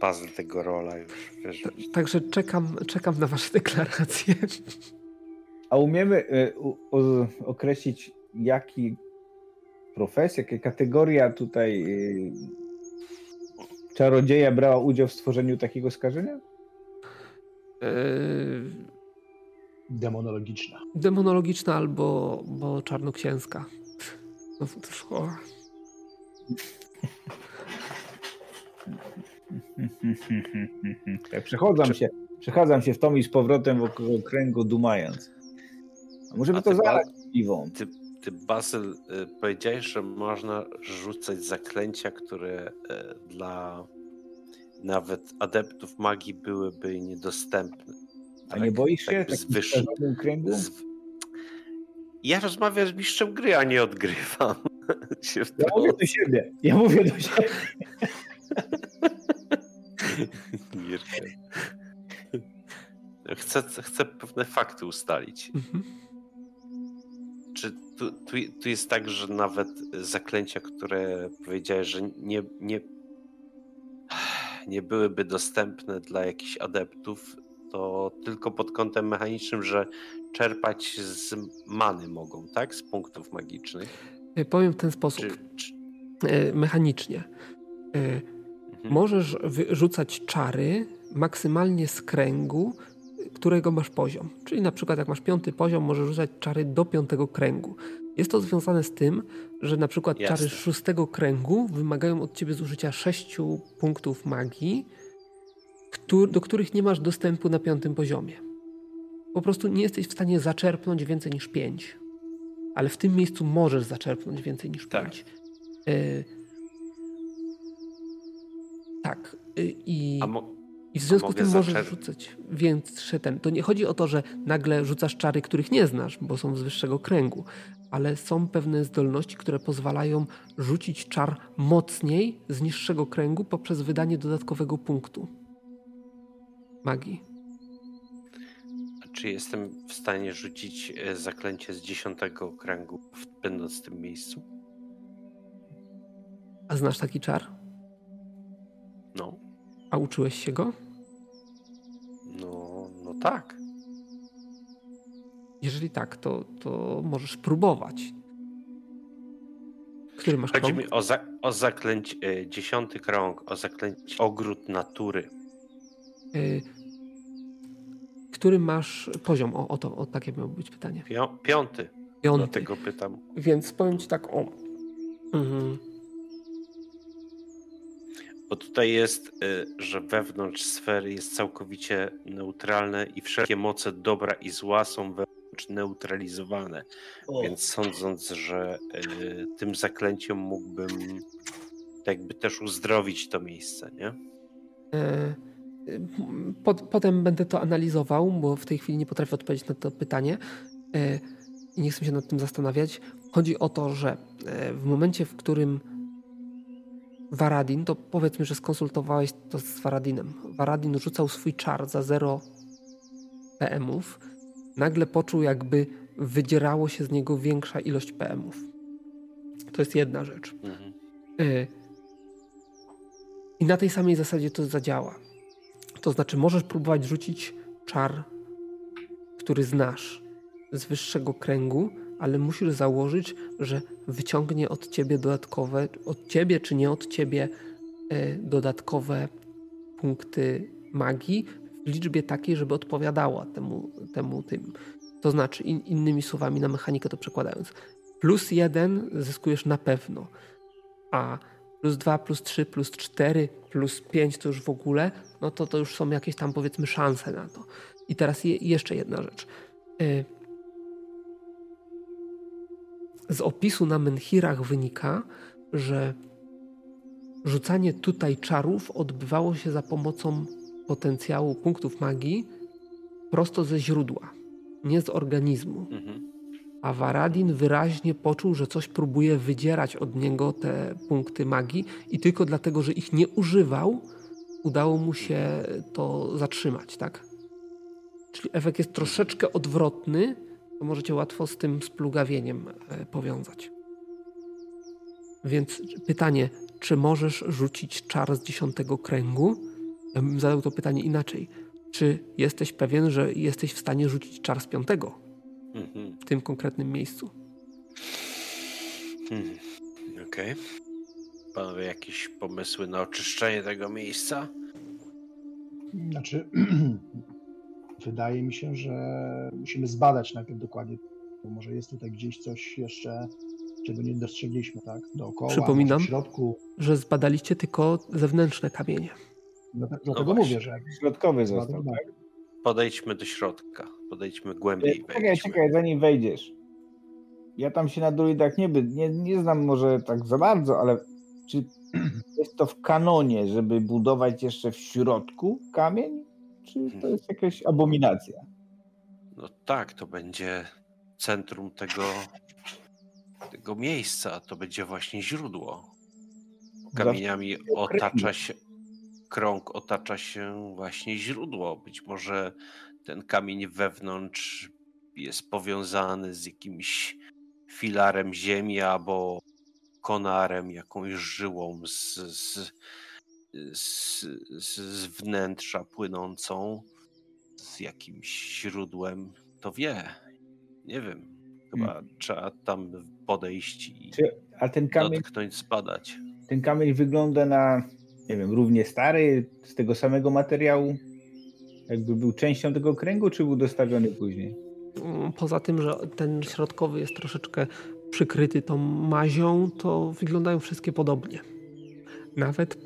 Bazel tego rola już, wiesz. Także czekam, czekam na wasze deklaracje. A umiemy y, u, o, określić, jaki profesja, jaka kategoria tutaj y, czarodzieja brała udział w stworzeniu takiego skażenia? Yy, Demonologiczna. demonologiczna albo bo czarnoksięska. No, to już, Tak, przechadzam się, przechadzam się w tom i z powrotem wokół kręgu dumając. A może by A to zalać piwą? Ty, ty Basyl, y, powiedziałeś, że można rzucać zaklęcia, które y, dla nawet adeptów magii byłyby niedostępne. A nie boisz się w z takim wyższy- skażonym kręgu? z... Ja rozmawiam z mistrzem gry, a nie odgrywam. się w Ja mówię do siebie. Ja mówię do siebie. Mirkę. Chcę, chcę pewne fakty ustalić. Mhm. Czy tu, tu, tu jest tak, że nawet zaklęcia, które powiedziałeś, że nie, nie, nie byłyby dostępne dla jakichś adeptów, to tylko pod kątem mechanicznym, że czerpać z many mogą, tak? Z punktów magicznych. Yy, Powiem w ten sposób. Czy, czy... Yy, Mechanicznie. Mhm. Możesz wyrzucać czary maksymalnie z kręgu, którego masz poziom. Czyli na przykład jak masz piąty poziom, możesz rzucać czary do piątego kręgu. Jest to związane z tym, że na przykład Jasne. czary szóstego kręgu wymagają od ciebie zużycia sześciu punktów magii, do których nie masz dostępu na piątym poziomie. Po prostu nie jesteś w stanie zaczerpnąć więcej niż pięć. Ale w tym miejscu możesz zaczerpnąć więcej niż Tak. pięć. Y- tak. Y, I, mo- I w związku z tym możesz zaczerp- rzucać większy ten. To nie chodzi o to, że nagle rzucasz czary, których nie znasz, bo są z wyższego kręgu, ale są pewne zdolności, które pozwalają rzucić czar mocniej z niższego kręgu poprzez wydanie dodatkowego punktu magii. czy jestem w stanie rzucić e, zaklęcie z dziesiątego kręgu, będąc w tym miejscu? A znasz taki czar? No, A uczyłeś się go? no, no tak. Jeżeli tak, to, to możesz próbować. Który masz Chodzi krąg? mi o, za, o zaklęć, e, dziesiąty krąg, o zaklęć ogród natury. Y, który masz poziom? O, o to, o takie miało być pytanie. Pią, piąty, Piąty. dlatego pytam. Więc powiem ci tak o. Mhm. Bo tutaj jest, y, że wewnątrz sfery jest całkowicie neutralne i wszelkie moce dobra i zła są wewnątrz neutralizowane. Więc sądząc, że y, tym zaklęciem mógłbym tak jakby też uzdrowić to miejsce, nie? E, Pot, potem będę to analizował, bo w tej chwili nie potrafię odpowiedzieć na to pytanie e, i nie chcę się nad tym zastanawiać. Chodzi o to, że e, w momencie, w którym Varadin, to powiedzmy, że skonsultowałeś to z Varadinem. Varadin rzucał swój czar za 0 PM-ów. Nagle poczuł, jakby wydzierało się z niego większa ilość PM-ów. To jest jedna rzecz. Mhm. Y, I na tej samej zasadzie to zadziała. To znaczy, możesz próbować rzucić czar, który znasz z wyższego kręgu, ale musisz założyć, że wyciągnie od ciebie dodatkowe, od ciebie czy nie od ciebie, y, dodatkowe punkty magii w liczbie takiej, żeby odpowiadała temu, temu tym. To znaczy, in, innymi słowami, na mechanikę to przekładając, plus jeden zyskujesz na pewno, a plus 2, plus 3, plus 4, plus 5 to już w ogóle, no to to już są jakieś tam powiedzmy szanse na to. I teraz je, jeszcze jedna rzecz. Y, Z opisu na menhirach wynika, że rzucanie tutaj czarów odbywało się za pomocą potencjału punktów magii prosto ze źródła, nie z organizmu Mhm. a Varadin wyraźnie poczuł, że coś próbuje wydzierać od niego te punkty magii i tylko dlatego, że ich nie używał, udało mu się to zatrzymać, tak? Czyli efekt jest troszeczkę odwrotny, to możecie łatwo z tym splugawieniem e, powiązać. Więc pytanie, czy możesz rzucić czar z dziesiątego kręgu? Ja bym zadał to pytanie inaczej. Czy jesteś pewien, że jesteś w stanie rzucić czar z piątego Mhm. w tym konkretnym miejscu? Hmm. Okej. Panowie, jakieś pomysły na oczyszczenie tego miejsca? Znaczy, wydaje mi się, że musimy zbadać najpierw dokładnie, bo może jest tutaj gdzieś coś jeszcze, czego nie dostrzegliśmy, tak? Dookoła, Przypominam. w środku. Że zbadaliście tylko zewnętrzne kamienie. No, tak- dlatego właśnie. mówię, że jak Środkowy został, tak? Podejdźmy do środka. Podejdźmy głębiej. Czekaj, wejdźmy. czekaj, zanim wejdziesz. Ja tam się na druidach nie, by, nie, nie znam może tak za bardzo, ale czy jest to w kanonie, żeby budować jeszcze w środku kamień? Czy to jest jakaś abominacja? No tak, to będzie centrum tego, tego miejsca. To będzie właśnie źródło. Kamieniami otacza się, krąg otacza się właśnie źródło. Być może ten kamień wewnątrz jest powiązany z jakimś filarem ziemi albo konarem, jakąś żyłą z, z, z, z, z wnętrza płynącą, z jakimś źródłem. To wie. Nie wiem. Chyba trzeba tam podejść i Czy, a ten kamień, dotknąć, zbadać. ten kamień wygląda na, nie wiem, równie stary, z tego samego materiału? Jakby był częścią tego kręgu, czy był dostawiony później? Mm, Poza tym, że ten środkowy jest troszeczkę przykryty tą mazią, to wyglądają wszystkie podobnie. Nawet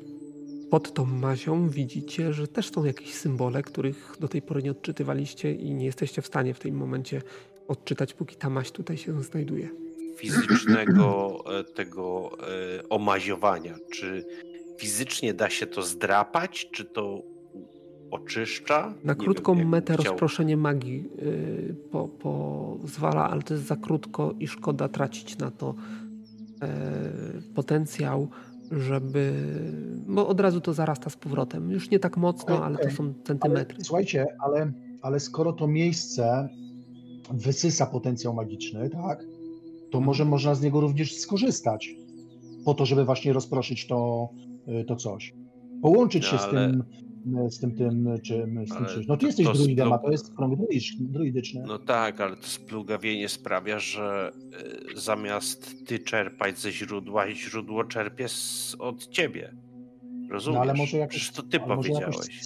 pod tą mazią widzicie, że też są jakieś symbole, których do tej pory nie odczytywaliście i nie jesteście w stanie w tym momencie odczytać, póki ta maź tutaj się znajduje. Fizycznego e, tego e, omaziowania. Czy fizycznie da się to zdrapać, czy to oczyszcza? Na Nie krótką wiem, metę chciał- rozproszenie magii yy, po, pozwala, ale to jest za krótko i szkoda tracić na to yy, potencjał, żeby. Bo od razu to zarasta z powrotem. Już nie tak mocno, ale to są Ale, centymetry. słuchajcie, ale, ale skoro to miejsce wysysa potencjał magiczny, tak, to może można z niego również skorzystać po to, żeby właśnie rozproszyć to, y, to coś. Połączyć No, się z ale- tym, y, z tym, tym, czym, z tym Ale czymś. No ty to- jesteś to druidem, a splug- to jest krąg druidyczny- druidyczny. No tak, ale to splugawienie sprawia, że e, zamiast ty czerpać ze źródła, źródło czerpie z, od ciebie. Rozumiesz? No ale może jakoś, Przecież to ty powiedziałeś. Jakoś,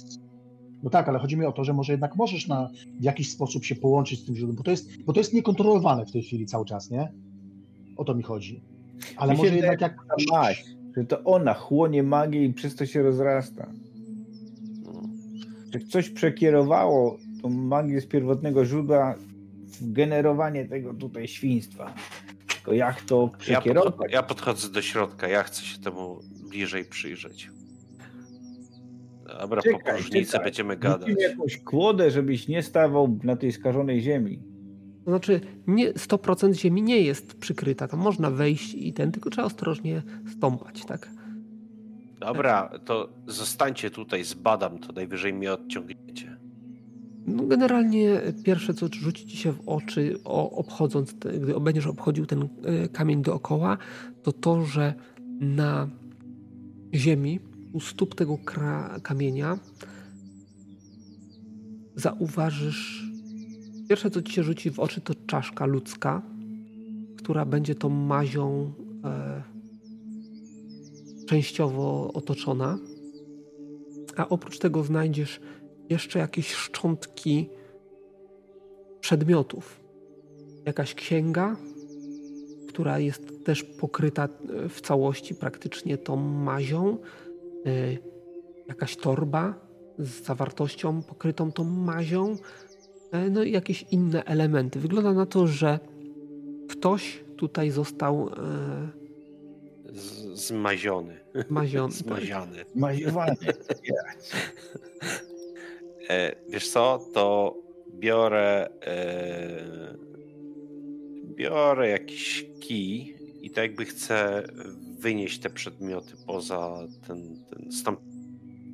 no tak, ale chodzi mi o to, że może jednak możesz na w jakiś sposób się połączyć z tym źródłem, bo to jest, bo to jest niekontrolowane w tej chwili cały czas, nie? O to mi chodzi. Ale Mi może jednak jak... Maść, że to ona chłonie magię i przez to się rozrasta. Że coś przekierowało tą magię z pierwotnego źródła w generowanie tego tutaj świństwa. Tylko jak to Ja, przekierować? podcho- ja podchodzę do środka, ja chcę się temu bliżej przyjrzeć. Dobra, po Czekaj, próżnicy czekaj. będziemy gadać. Rzucimy jakąś kłodę, żebyś nie stawał na tej skażonej ziemi. To znaczy, nie, 100% ziemi nie jest przykryta. Tam można wejść i ten, tylko trzeba ostrożnie stąpać, tak? Dobra, to zostańcie tutaj, zbadam to, najwyżej mnie odciągniecie. No generalnie pierwsze, co rzuci ci się w oczy, o, obchodząc, te, gdy będziesz obchodził ten e, kamień dookoła, to to, że na ziemi, u stóp tego kamienia, zauważysz. Pierwsze, co ci się rzuci w oczy, to czaszka ludzka, która będzie tą mazią e, częściowo otoczona. A oprócz tego znajdziesz jeszcze jakieś szczątki przedmiotów. Jakaś księga, która jest też pokryta e, w całości praktycznie tą mazią. E, Jakaś torba z zawartością pokrytą tą mazią. E, No i jakieś inne elementy. Wygląda na to, że ktoś tutaj został Z, zmaziony. maziony. Zmaziany. Maziowane. E, wiesz co, to biorę e, biorę jakiś kij i tak jakby chcę wynieść te przedmioty poza ten, ten stamp...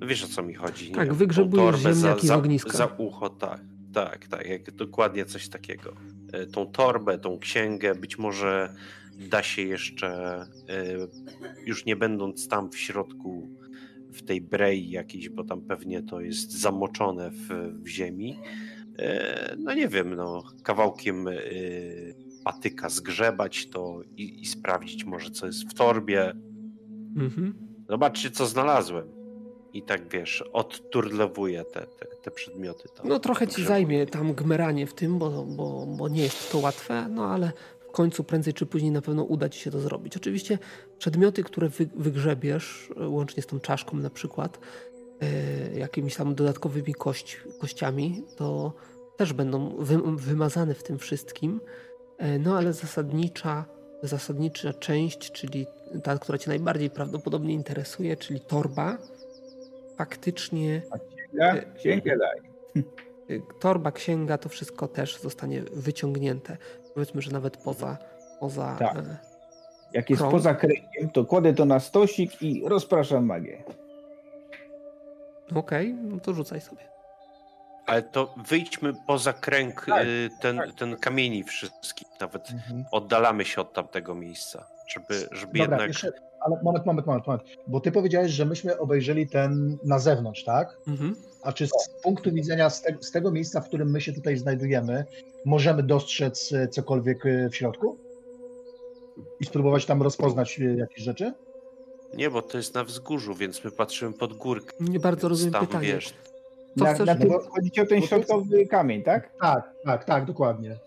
No wiesz o co mi chodzi. nie Tak, wygrzebujesz torbę ziemniaki z za, ogniska. Za ucho, tak. Tak, tak, jak dokładnie coś takiego. E, tą torbę, tą księgę, być może da się jeszcze, e, już nie będąc tam w środku, w tej brei jakiejś, bo tam pewnie to jest zamoczone w, w ziemi. E, no nie wiem, no, kawałkiem patyka zgrzebać to i, i sprawdzić może, co jest w torbie. Mhm. Zobaczcie, co znalazłem i tak wiesz, odturlowuje te, te, te przedmioty. Tam, no trochę ci zajmie tam gmeranie w tym, bo, bo, bo nie jest to łatwe, no ale końcu prędzej czy później na pewno uda ci się to zrobić. Oczywiście przedmioty, które wy, wygrzebiesz, łącznie z tą czaszką na przykład, yy, jakimiś tam dodatkowymi kość, kościami, to też będą wy, wymazane w tym wszystkim. Yy, no ale zasadnicza, zasadnicza część, czyli ta, która cię najbardziej prawdopodobnie interesuje, czyli torba, faktycznie. A księga? Księgę daj. Y, torba, księga, to wszystko też zostanie wyciągnięte. Powiedzmy, że nawet poza. poza tak. E, Jak jest krąg. poza kręgiem, to kładę to na stosik i rozpraszam magię. Okej, okay, no to rzucaj sobie. Ale to wyjdźmy poza kręg tak, y, ten, tak. ten kamieni wszystkich. Nawet mhm. oddalamy się od tamtego miejsca, żeby, żeby Dobra, jednak. Jeszcze, ale moment, moment, moment, moment. Bo ty powiedziałeś, że myśmy obejrzeli ten na zewnątrz, tak? Mhm. A czy z punktu widzenia z, te, z, tego miejsca, w którym my się tutaj znajdujemy, możemy dostrzec e, cokolwiek e, w środku? I spróbować tam rozpoznać e, jakieś rzeczy? Nie, bo to jest na wzgórzu, więc my patrzymy pod górkę. Nie bardzo rozumiem tam, pytanie. Wiesz, Co na, chcesz? Na chodzi o ten środkowy kamień, tak? Tak, tak, tak, dokładnie.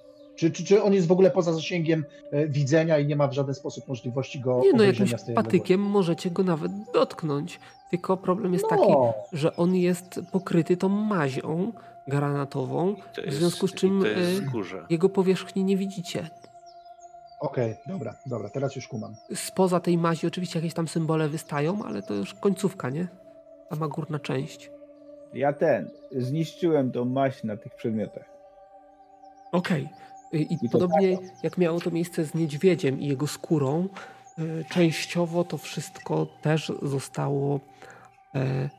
Czy, czy, czy on jest w ogóle poza zasięgiem e, widzenia i nie ma w żaden sposób możliwości go Nie, no jakimś patykiem możecie go nawet dotknąć. Tylko problem jest no. taki, że on jest pokryty tą mazią granatową, w związku z czym e, jego powierzchni nie widzicie. Okej, okay, dobra, dobra, teraz już kumam. Spoza tej mazi oczywiście jakieś tam symbole wystają, ale to już końcówka, nie? Sama górna część. Ja ten, zniszczyłem tą maść na tych przedmiotach. Okej. Okay. I, I podobnie tak. jak miało to miejsce z niedźwiedziem i jego skórą, e, częściowo to wszystko też zostało, e,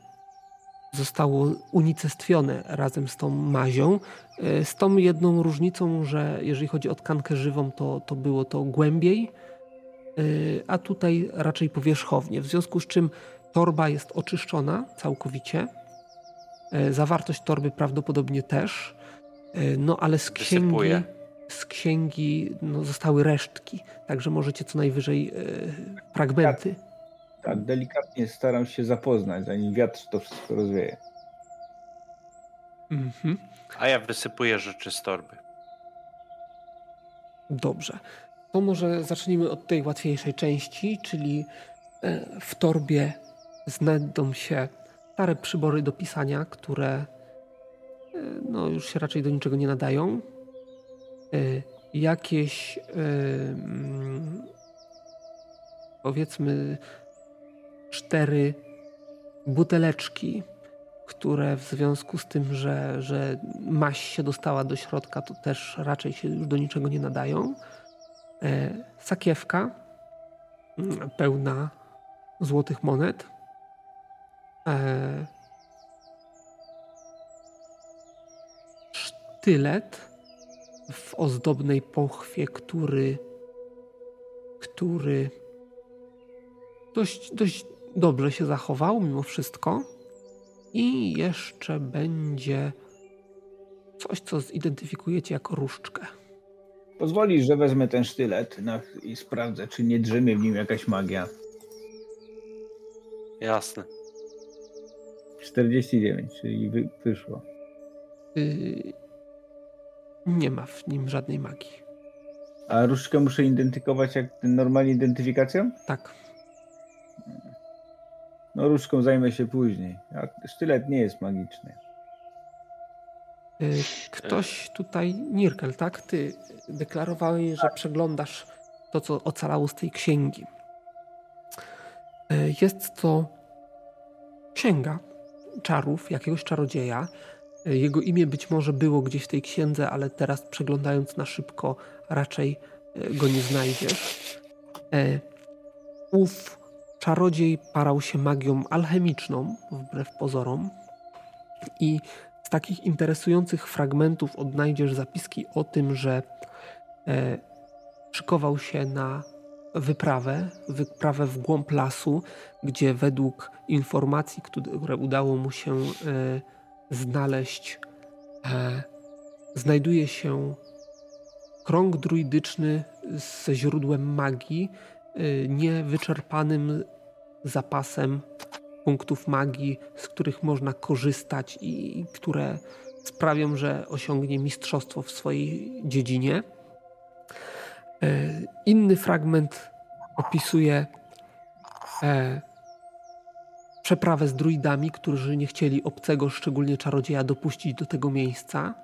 zostało unicestwione razem z tą mazią. E, z tą jedną różnicą, że jeżeli chodzi o tkankę żywą, to, to było to głębiej, a tutaj raczej powierzchownie. W związku z czym torba jest oczyszczona całkowicie. Zawartość torby prawdopodobnie też. No ale z księgi. Wysypuje z księgi no, zostały resztki, także możecie co najwyżej e, fragmenty. Tak, tak, delikatnie staram się zapoznać, zanim wiatr to wszystko rozwieje. Mhm. A ja wysypuję rzeczy z torby. Dobrze. To może zacznijmy od tej łatwiejszej części, czyli e, w torbie znajdą się stare przybory do pisania, które e, no, już się raczej do niczego nie nadają. Y, jakieś y, mm, powiedzmy cztery buteleczki, które w związku z tym, że, że maś się dostała do środka, to też raczej się już do niczego nie nadają. E, sakiewka mm, pełna złotych monet. Sztylet w ozdobnej pochwie, który, który dość, dość dobrze się zachował mimo wszystko. I jeszcze będzie coś, co zidentyfikujecie jako różdżkę. Pozwolisz, że wezmę ten sztylet i sprawdzę, czy nie drzemie w nim jakaś magia. Jasne. 49, czyli wyszło. Y, nie ma w nim żadnej magii. A różdżkę muszę identyfikować jak normalnie identyfikacją? Tak. No różdżką zajmę się później. A sztylet nie jest magiczny. Y, ktoś tutaj, Nirkel, tak? Ty deklarowałeś, że przeglądasz to, co ocalało z tej księgi. Y, jest to księga czarów jakiegoś czarodzieja, jego imię być może było gdzieś w tej księdze, ale teraz przeglądając na szybko raczej e, go nie znajdziesz. E, ów czarodziej parał się magią alchemiczną, wbrew pozorom. I z takich interesujących fragmentów odnajdziesz zapiski o tym, że e, szykował się na wyprawę, wyprawę w głąb lasu, gdzie według informacji, które udało mu się znaleźć, e, znajduje się krąg druidyczny ze źródłem magii, e, niewyczerpanym zapasem punktów magii, z których można korzystać i które sprawią, że osiągnie mistrzostwo w swojej dziedzinie. E, inny fragment opisuje e, przeprawę z druidami, którzy nie chcieli obcego, szczególnie czarodzieja, dopuścić do tego miejsca.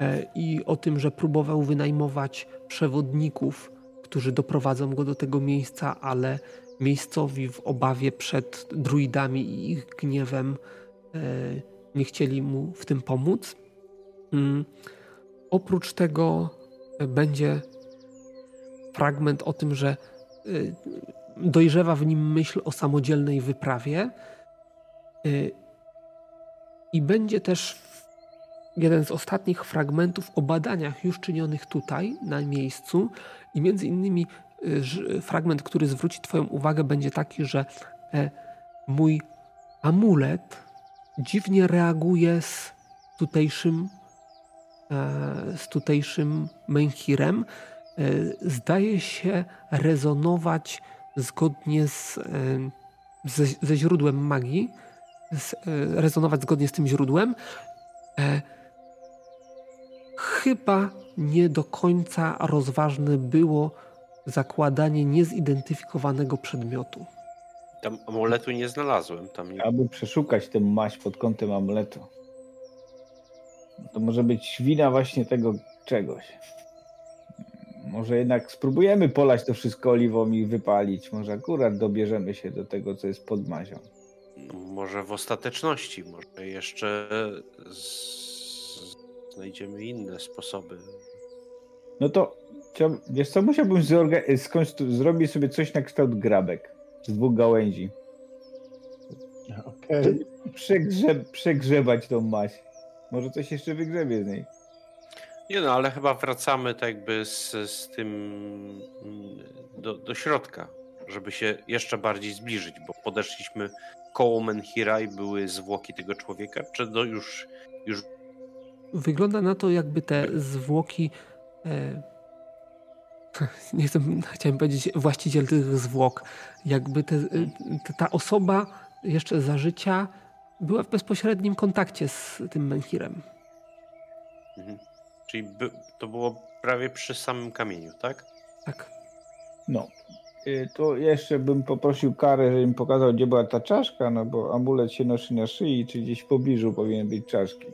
E, I o tym, że próbował wynajmować przewodników, którzy doprowadzą go do tego miejsca, ale miejscowi w obawie przed druidami i ich gniewem nie chcieli mu w tym pomóc. Mm. Oprócz tego będzie fragment o tym, że dojrzewa w nim myśl o samodzielnej wyprawie. Y, I będzie też jeden z ostatnich fragmentów o badaniach już czynionych tutaj, na miejscu. I między innymi y, fragment, który zwróci Twoją uwagę, będzie taki, że e, mój amulet dziwnie reaguje z tutejszym, e, z tutejszym menhirem E, zdaje się rezonować zgodnie z, e, ze, ze źródłem magii, z, e, rezonować zgodnie z tym źródłem. Chyba nie do końca rozważne było zakładanie niezidentyfikowanego przedmiotu. Tam amuletu nie znalazłem. Tam nie... Aby przeszukać tę maść pod kątem amuletu. To może być wina właśnie tego czegoś. Może jednak spróbujemy polać to wszystko oliwą i wypalić. Może akurat dobierzemy się do tego, co jest pod mazią. No, może w ostateczności, może jeszcze z... znajdziemy inne sposoby. No to wiesz co, musiałbym zrobić sobie coś na kształt grabek z dwóch gałęzi. Okay. Przegrzeb, przegrzebać tą maść. Może coś jeszcze wygrzebie z niej. Nie no, ale chyba wracamy tak jakby z, z tym mm, do, do środka, żeby się jeszcze bardziej zbliżyć, bo podeszliśmy koło Menhira i były zwłoki tego człowieka, czy do już, już... Wygląda na to, jakby te zwłoki e, nie chcę, chciałem powiedzieć właściciel tych zwłok, jakby te, te, ta osoba jeszcze za życia była w bezpośrednim kontakcie z tym Menhirem. Mhm. Czyli by, to było prawie przy samym kamieniu, tak? Tak. No. Y, to jeszcze bym poprosił karę, żebym pokazał, gdzie była ta czaszka, no bo amulet się nosi na szyi, czy gdzieś w pobliżu powinien być czaszki.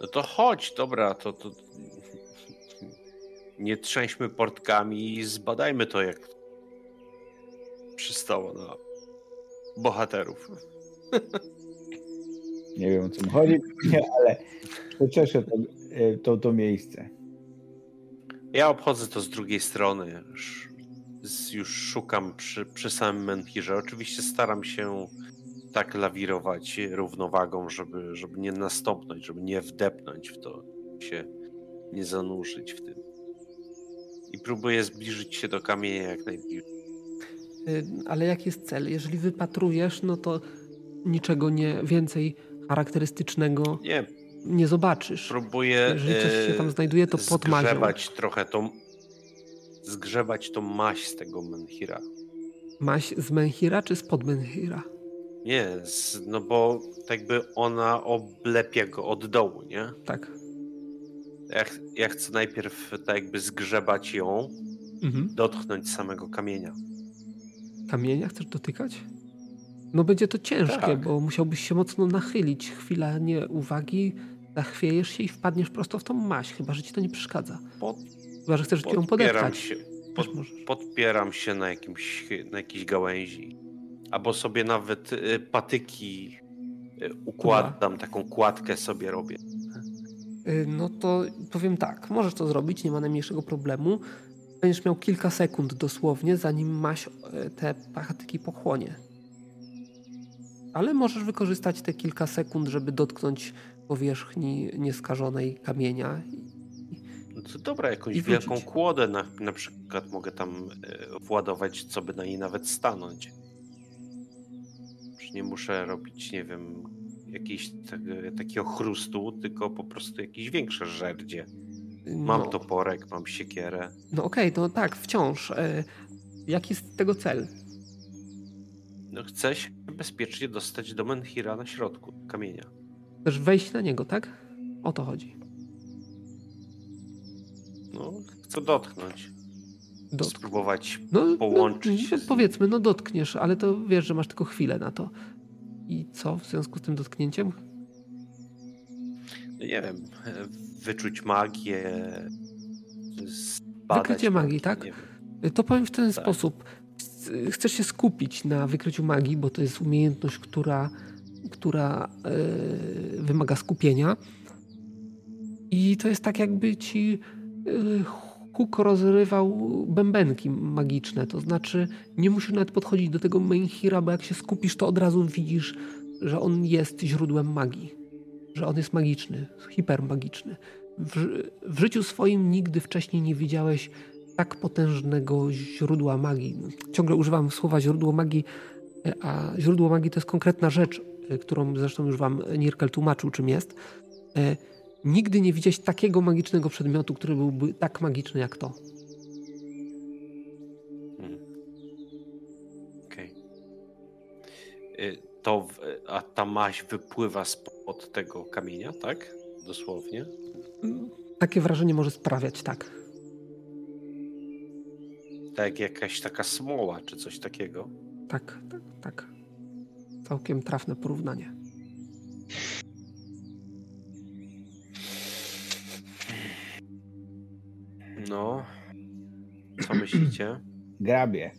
No to chodź, dobra, to, to nie trzęśmy portkami i zbadajmy to, jak przystało na bohaterów. Nie wiem, o co mi chodzi, ale przecieszę to to, to miejsce. Ja obchodzę to z drugiej strony. Już szukam przy, przy samym menhirze. Oczywiście staram się tak lawirować równowagą, żeby, żeby nie nastąpnąć, żeby nie wdepnąć w to, się nie zanurzyć w tym. I próbuję zbliżyć się do kamienia jak najbliżej. Y, ale jaki jest cel? Jeżeli wypatrujesz, no to niczego nie więcej charakterystycznego. Nie, nie zobaczysz. Próbuję. Jeżeli coś się tam znajduje, to pod Zgrzebać trochę tą. Zgrzebać tą maść z tego menhira. Maść z menhira czy spod menhira? Nie, z, no bo tak jakby ona oblepia go od dołu, nie? Tak. Ja, ja chcę najpierw tak jakby zgrzebać ją, mhm. dotknąć samego kamienia. Kamienia chcesz dotykać? No będzie to ciężkie, tak. bo musiałbyś się mocno nachylić. Chwila nieuwagi, zachwiejesz się i wpadniesz prosto w tą maść, chyba że ci to nie przeszkadza. Pod, chyba, że chcesz ją podeptać. Się, pod, podpieram się na, jakimś, na jakiejś gałęzi. Albo sobie nawet y, patyki y, układam, taką kładkę sobie robię. Y, no to powiem tak, możesz to zrobić, nie ma najmniejszego problemu. Będziesz miał kilka sekund dosłownie, zanim maś te patyki pochłonie ale możesz wykorzystać te kilka sekund, żeby dotknąć powierzchni nieskażonej kamienia. No to dobra, jakąś wielką kłodę na, na przykład mogę tam e, władować, co by na niej nawet stanąć. Już nie muszę robić, nie wiem, jakiejś tak, takiego chrustu, tylko po prostu jakieś większe żerdzie. Mam no, toporek, mam siekierę. No okej, to tak, wciąż. E, jaki jest tego cel? No chcę się bezpiecznie dostać do Menhira na środku kamienia. Chcesz wejść na niego, tak? O to chodzi. No, chcę dotknąć. Dotk- Spróbować no, połączyć No, powiedzmy, no dotkniesz, ale to wiesz, że masz tylko chwilę na to. I co w związku z tym dotknięciem? no nie wiem, wyczuć magię. Wykrycie magii, tak? To powiem w ten Tak. sposób. Chcesz się skupić na wykryciu magii, bo to jest umiejętność, która, która e, wymaga skupienia. I to jest tak, jakby ci e, huk rozrywał bębenki magiczne. To znaczy, nie musisz nawet podchodzić do tego menhira, bo jak się skupisz, to od razu widzisz, że on jest źródłem magii. Że on jest magiczny, hipermagiczny. W, w życiu swoim nigdy wcześniej nie widziałeś tak potężnego źródła magii. Ciągle używam słowa źródło magii, e, a źródło magii to jest konkretna rzecz, którą zresztą już wam Nirkel tłumaczył, czym jest. E, Nigdy nie widziałeś takiego magicznego przedmiotu, który byłby tak magiczny jak to. Mhm. Okej. Y, To, w- a ta maź wypływa spod tego kamienia, tak? Dosłownie. Takie wrażenie może sprawiać, tak. Tak jak jakaś taka smoła, czy coś takiego. Tak, tak, tak. Całkiem trafne porównanie. No. Co myślicie? Grabie.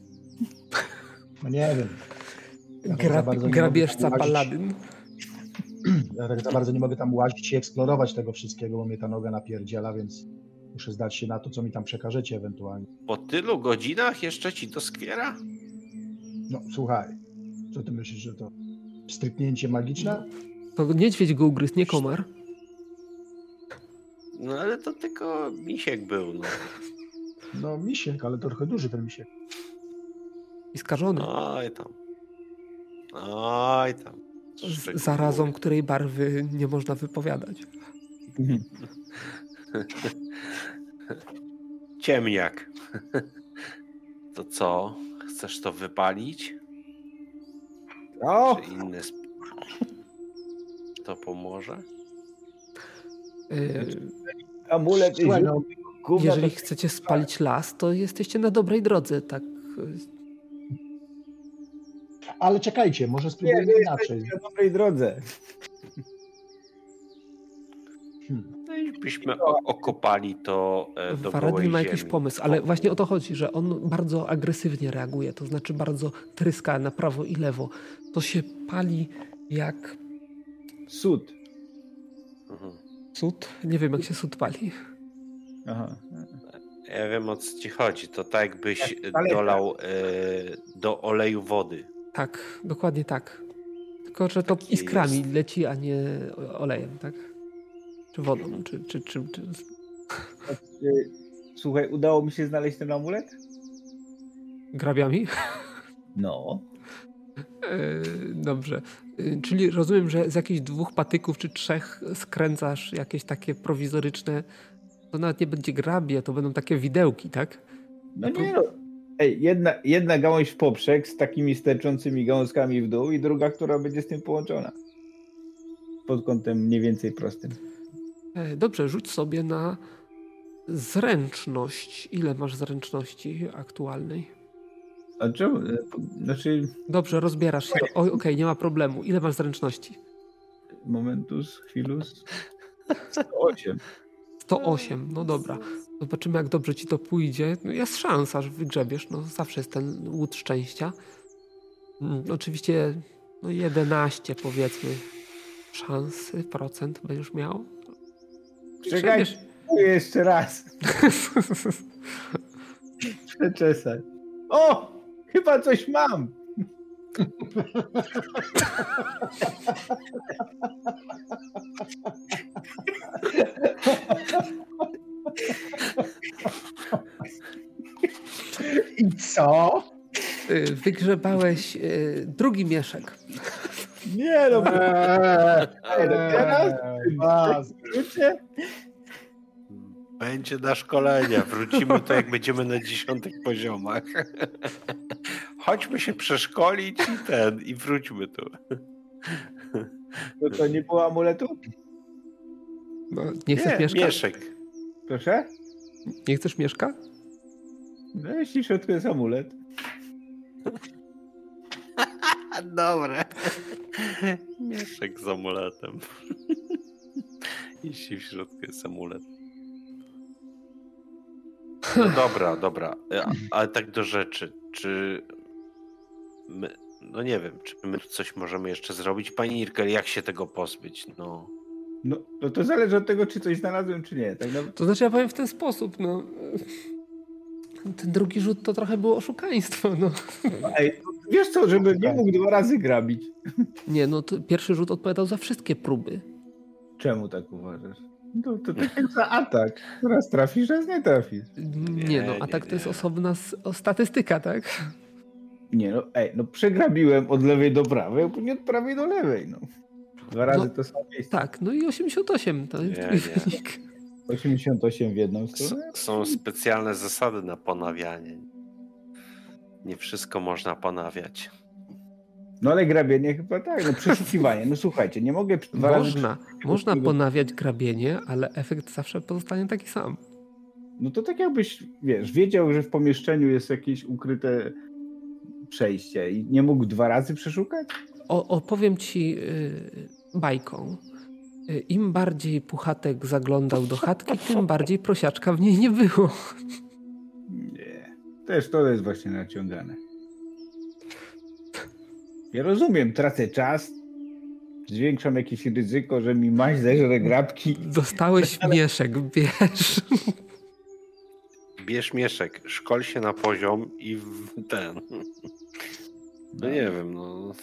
No nie wiem. Ja tak grabieżca paladyn. Ja tak za bardzo nie mogę tam łazić i eksplorować tego wszystkiego, bo mnie ta noga napierdziela, więc muszę zdać się na to, co mi tam przekażecie ewentualnie. Po tylu godzinach jeszcze ci to skwiera? No słuchaj, co ty myślisz, że to stryknięcie magiczne? To niedźwiedź go ugryzł, nie komar. No ale to tylko misiek był, no. No misiek, ale to trochę duży ten misiek. I skażony. Oj tam. Oj tam. Z zarazą, której barwy nie można wypowiadać. Ciemniak. To co? Chcesz to wypalić? O! Czy inne sp... To pomoże? Yy, Amulet Słuchaj, no, Jeżeli to- chcecie spalić las, to jesteście na dobrej drodze, tak. yy, ale czekajcie, może Nie, spróbujemy nie inaczej. jesteśmy na dobrej drodze. Hmm. No i byśmy o- okopali to e, do gołej ma jakiś ziemi. pomysł, ale właśnie o to chodzi, że on bardzo agresywnie reaguje, to znaczy bardzo tryska na prawo i lewo. To się pali jak Sód. Mhm. cud. Nie wiem, jak się cud pali. Aha. Ja wiem o co ci chodzi. To tak jakbyś Jak paleta. dolał e, do oleju wody. Tak, dokładnie tak. Tylko, że to Taki iskrami jest. leci, a nie olejem, tak? Czy wodą, czy, czy, czy, czy... Y, Słuchaj, udało mi się znaleźć ten amulet? grabiami. No. Yy, Dobrze. Yy, Czyli rozumiem, że z jakichś dwóch patyków czy trzech skręcasz jakieś takie prowizoryczne. To nawet nie będzie grabie, to będą takie widełki, tak? No nie no. Ej, jedna, jedna gałąź w poprzek z takimi sterczącymi gałązkami w dół i druga, która będzie z tym połączona. Pod kątem mniej więcej prostym. E, Dobrze, rzuć sobie na zręczność. Ile masz zręczności aktualnej? A czemu? E, Znaczy, Dobrze, rozbierasz się. Okej, nie ma problemu. Ile masz zręczności? momentus, chwilus. 108. 108, no dobra. Zobaczymy, jak dobrze ci to pójdzie. No jest szansa, że wygrzebiesz. No, zawsze jest ten łód szczęścia. Mm, oczywiście no 11 powiedzmy szansy, procent będziesz miał. Czekaj, jeszcze raz. Przeczesać. O! Chyba coś mam. I co? Y, Wygrzebałeś y, drugi mieszek. Nie no, Eee, no teraz? was. Będzie na szkolenia. Wrócimy to, jak będziemy na dziesiątych poziomach. Chodźmy się przeszkolić i ten, i wróćmy tu. To, to nie było amuletu? No, nie chcesz Nie, mieszka? mieszek. Proszę? Nie chcesz mieszka? No jeśli w środku jest amulet. Dobre. Mieszek z amuletem. Jeśli w środku jest amulet. No dobra, dobra. A- Ale tak do rzeczy. Czy my, no nie wiem, czy my coś możemy jeszcze zrobić? Pani Irkel, jak się tego pozbyć? No. No, no to zależy od tego, czy coś znalazłem, czy nie. Tak no, To znaczy ja powiem w ten sposób, no. Ten drugi rzut to trochę było oszukaństwo, no. ej, wiesz co, żeby nie mógł dwa razy grabić. Nie, no to pierwszy rzut odpowiadał za wszystkie próby. Czemu tak uważasz? No to tak jak za atak. Raz trafisz, raz nie trafisz. Nie, Nie, no, a nie, tak to jest nie. osobna s- statystyka, tak? Nie no, ej, no przegrabiłem od lewej do prawej, a później od prawej do lewej, no. Dwa razy No, to samo miejsce. Tak, no i 88 to jest Nie, twój nie. wynik. 88 w jedną S- stronę. Są specjalne zasady na ponawianie. Nie wszystko można ponawiać. No ale grabienie chyba tak, no przeszukiwanie. No słuchajcie, nie mogę. Można, można ponawiać grabienie, ale efekt zawsze pozostanie taki sam. No to tak jakbyś, wiesz, wiedział, że w pomieszczeniu jest jakieś ukryte przejście i nie mógł dwa razy przeszukać? O, opowiem ci y, bajką. Y, Im bardziej Puchatek zaglądał do chatki, tym bardziej prosiaczka w niej nie było. Nie. Też to jest właśnie naciągane. Ja rozumiem, tracę czas, zwiększam jakieś ryzyko, że mi maś zeżre grabki. Dostałeś mieszek, bierz. Bierz mieszek, szkol się na poziom i w ten. No nie wiem, no.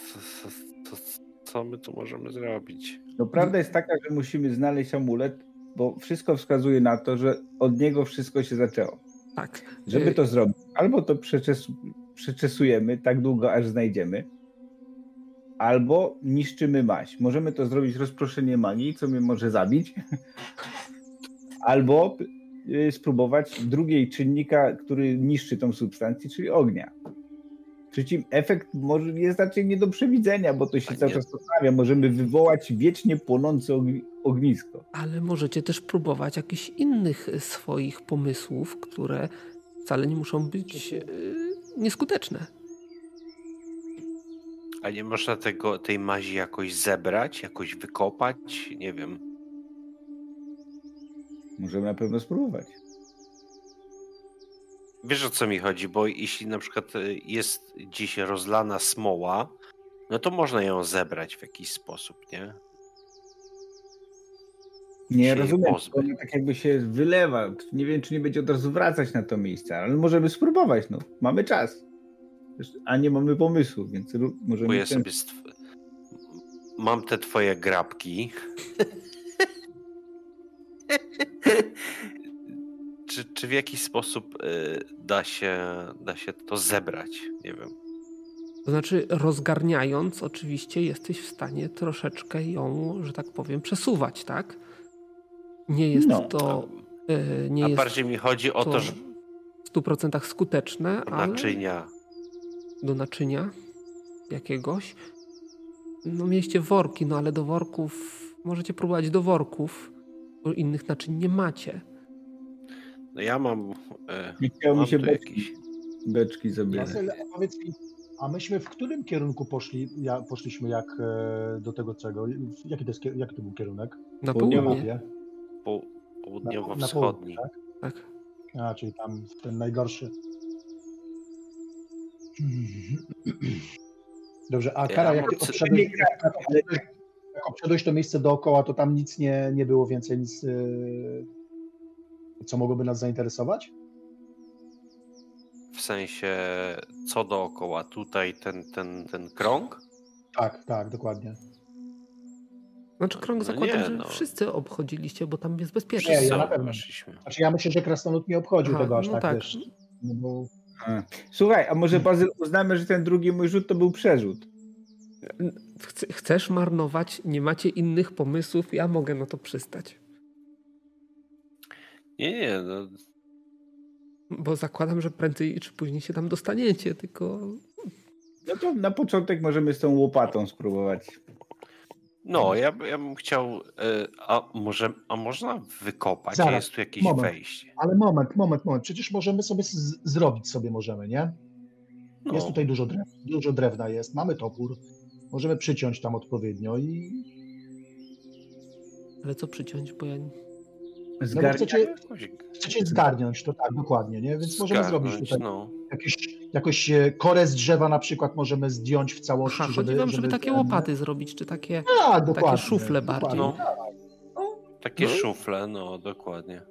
Co, co, co my tu możemy zrobić? No prawda jest taka, że musimy znaleźć amulet, bo wszystko wskazuje na to, że od niego wszystko się zaczęło. Tak. Żeby Y, to zrobić, albo to przeczes przeczesujemy tak długo, aż znajdziemy, albo niszczymy maść. Możemy to zrobić rozproszenie magii, co mnie może zabić, albo y, spróbować drugiej czynnika, który niszczy tą substancję, czyli ognia. Przy czym efekt może jest raczej nie do przewidzenia, bo to się A cały nie. czas poprawia. Możemy wywołać wiecznie płonące ogni- ognisko. Ale możecie też próbować jakichś innych swoich pomysłów, które wcale nie muszą być y, nieskuteczne. A nie można tego, tej mazi jakoś zebrać, jakoś wykopać? Nie wiem. Możemy na pewno spróbować. Wiesz o co mi chodzi, bo jeśli na przykład y, jest gdzieś rozlana smoła, no to można ją zebrać w jakiś sposób, nie? Nie rozumiem, ona tak jakby się wylewa. Nie wiem, czy nie będzie od razu wracać na to miejsce, ale możemy spróbować, no. Mamy czas. A nie mamy pomysłu, więc możemy... Bo ja ten- sobie stw... mam te twoje grabki. czy, czy w jakiś sposób y, da, się, da się to zebrać? Nie wiem. To znaczy, rozgarniając, oczywiście jesteś w stanie troszeczkę ją, że tak powiem, przesuwać, tak? Nie jest No, to. y, nie A jest bardziej mi chodzi o to, że w 100% skuteczne, ale naczynia. Do naczynia jakiegoś. No mieliście worki, no ale do worków możecie próbować do worków, bo innych naczyń nie macie. No ja mam. Y, Nie chciało mi się beczki, jakiś. beczki zabierać. Powiedz mi, a myśmy w którym kierunku poszli, ja, poszliśmy jak e, do tego czego? Jaki to, jest, jaki to był kierunek? Na południe. Po, południowo-wschodni. południe, tak? Tak. A, czyli tam ten najgorszy. Dobrze, a Ja Kara, jak obszedłeś, jak obszedłeś, to miejsce dookoła, to tam nic nie, nie było więcej, nic, yy, co mogłoby nas zainteresować? W sensie co dookoła? Tutaj ten, ten, ten krąg? Tak, tak, dokładnie. Znaczy krąg No zakładam, nie, że no. wszyscy obchodziliście, bo tam jest bezpiecznie. Nie, ja na pewno. Znaczy ja myślę, że Krasnolud nie obchodził Aha, tego aż no tak, tak. wiesz. No bo A. Słuchaj, a może Bazyl uznamy, że ten drugi mój rzut to był przerzut? Chce- Chcesz marnować, nie macie innych pomysłów, ja mogę na to przystać. Nie, nie, no, Bo zakładam, że prędzej czy później się tam dostaniecie, tylko No to na początek możemy z tą łopatą spróbować. No ja, by- ja bym chciał, e, a może, a można wykopać, Zaraz, jest tu jakieś moment. wejście. Ale moment, moment, moment. Przecież możemy sobie z- zrobić sobie możemy, nie? No, Jest tutaj dużo, drew, dużo drewna jest, mamy topór, możemy przyciąć tam odpowiednio i ale co przyciąć, bo ja nie... Zgarniamy? chcecie- chcecie zgarniąć to tak, dokładnie, nie? Więc możemy zrobić tutaj no. jakieś, jakoś e, korę z drzewa na przykład możemy zdjąć w całości, Aha, żeby, chodzi wam, żeby takie ten- łopaty zrobić, czy takie... Tak, dokładnie. szufle bardziej. dokładnie. No. Takie No. szufle, no dokładnie.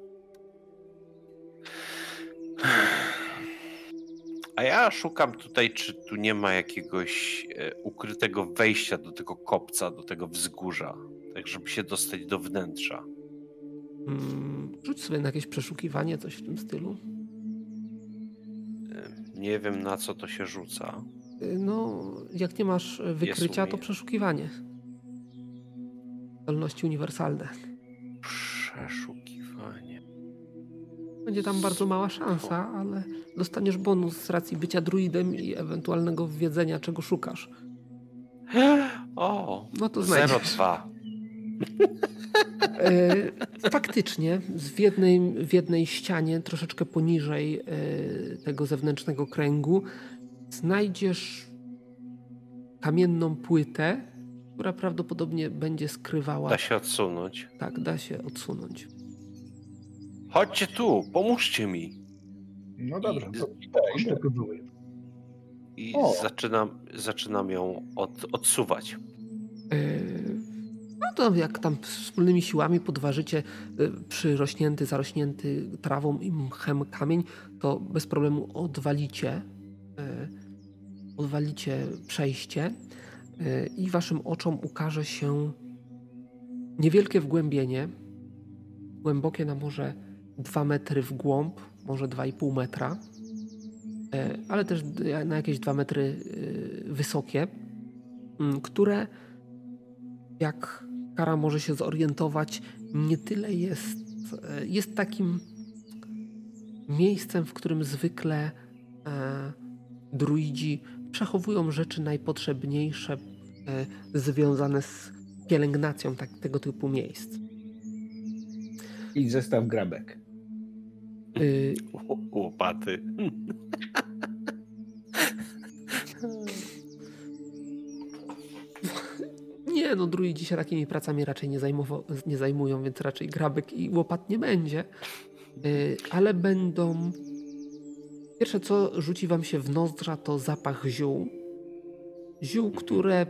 A ja szukam tutaj, czy tu nie ma jakiegoś e, ukrytego wejścia do tego kopca, do tego wzgórza, tak żeby się dostać do wnętrza. Mm, rzuć sobie na jakieś przeszukiwanie, coś w tym stylu. Nie wiem na co to się rzuca. Y, No, jak nie masz e, wykrycia, to przeszukiwanie. Zdolności uniwersalne. Przeszukiwanie. Będzie tam bardzo mała szansa, ale dostaniesz bonus z racji bycia druidem i ewentualnego wiedzenia, czego szukasz. O, No to znajdziesz. 02. E, faktycznie, z- w jednej, w jednej ścianie, troszeczkę poniżej e, tego zewnętrznego kręgu, znajdziesz kamienną płytę, która prawdopodobnie będzie skrywała. Da się odsunąć. Tak, da się odsunąć. Chodźcie tu, pomóżcie mi. No dobra, I- to próbuję. I O. zaczynam, zaczynam ją od, odsuwać. Yy, No to jak tam wspólnymi siłami podważycie yy, przyrośnięty, zarośnięty trawą i mchem kamień, to bez problemu odwalicie, yy, odwalicie przejście yy, i waszym oczom ukaże się niewielkie wgłębienie, głębokie na może 2 metry w głąb, może 2,5 metra, ale też na jakieś 2 metry wysokie, które jak Kara może się zorientować, nie tyle jest, e, jest takim miejscem, w którym zwykle e, druidzi przechowują rzeczy najpotrzebniejsze e, związane z pielęgnacją tak, tego typu miejsc. I zestaw grabek. Y, Łopaty. No druidzi się takimi pracami raczej nie, nie zajmują, więc raczej grabek i łopat nie będzie. Yy, ale będą... Pierwsze, co rzuci wam się w nozdrza, to zapach ziół. Ziół, które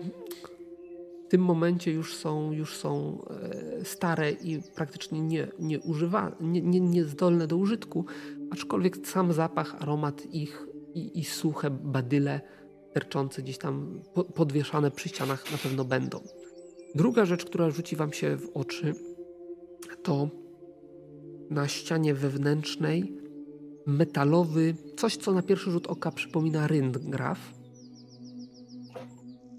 w tym momencie już są, już są e, stare i praktycznie nie, nie, używa, nie, nie, niezdolne do użytku, aczkolwiek sam zapach, aromat ich i, i suche badyle sterczące gdzieś tam po, podwieszane przy ścianach na pewno będą. Druga rzecz, która rzuci wam się w oczy, to na ścianie wewnętrznej metalowy, coś co na pierwszy rzut oka przypomina ryngraf.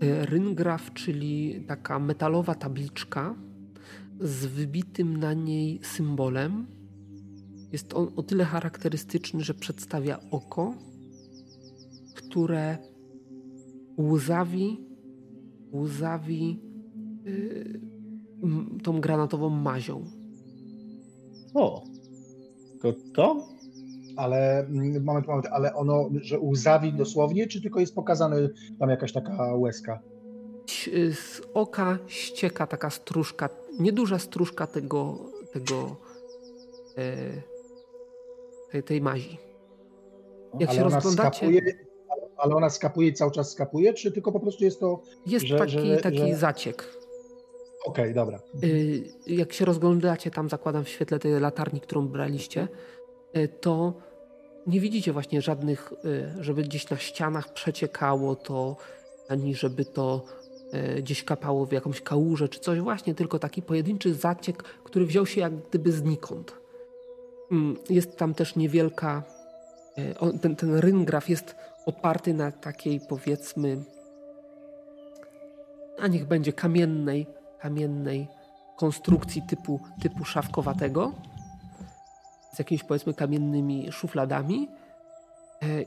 E, Ryngraf, czyli taka metalowa tabliczka z wybitym na niej symbolem. Jest on o tyle charakterystyczny, że przedstawia oko, które łzawi, łzawi yy, m- tą granatową mazią. O, to to? Ale mm, moment, ale ono, że łzawi dosłownie, czy tylko jest pokazane tam jakaś taka łezka? Ś- Z oka ścieka taka stróżka, nieduża stróżka tego, tego e, tej, tej mazi. Jak ale się ona rozglądacie, skapuje, ale ona skapuje i cały czas skapuje, czy tylko po prostu jest to... jest że- taki, że- taki że- zaciek. Okej, dobra. Y, jak się rozglądacie tam, zakładam w świetle tej latarni, którą braliście, y, to nie widzicie właśnie żadnych, y, żeby gdzieś na ścianach przeciekało to, ani żeby to gdzieś kapało w jakąś kałużę czy coś, właśnie tylko taki pojedynczy zaciek, który wziął się jak gdyby znikąd. Mm, jest tam też niewielka, ten, ten ryngraf jest oparty na takiej powiedzmy, a niech będzie kamiennej, kamiennej konstrukcji typu, typu szafkowatego z jakimiś powiedzmy kamiennymi szufladami. E,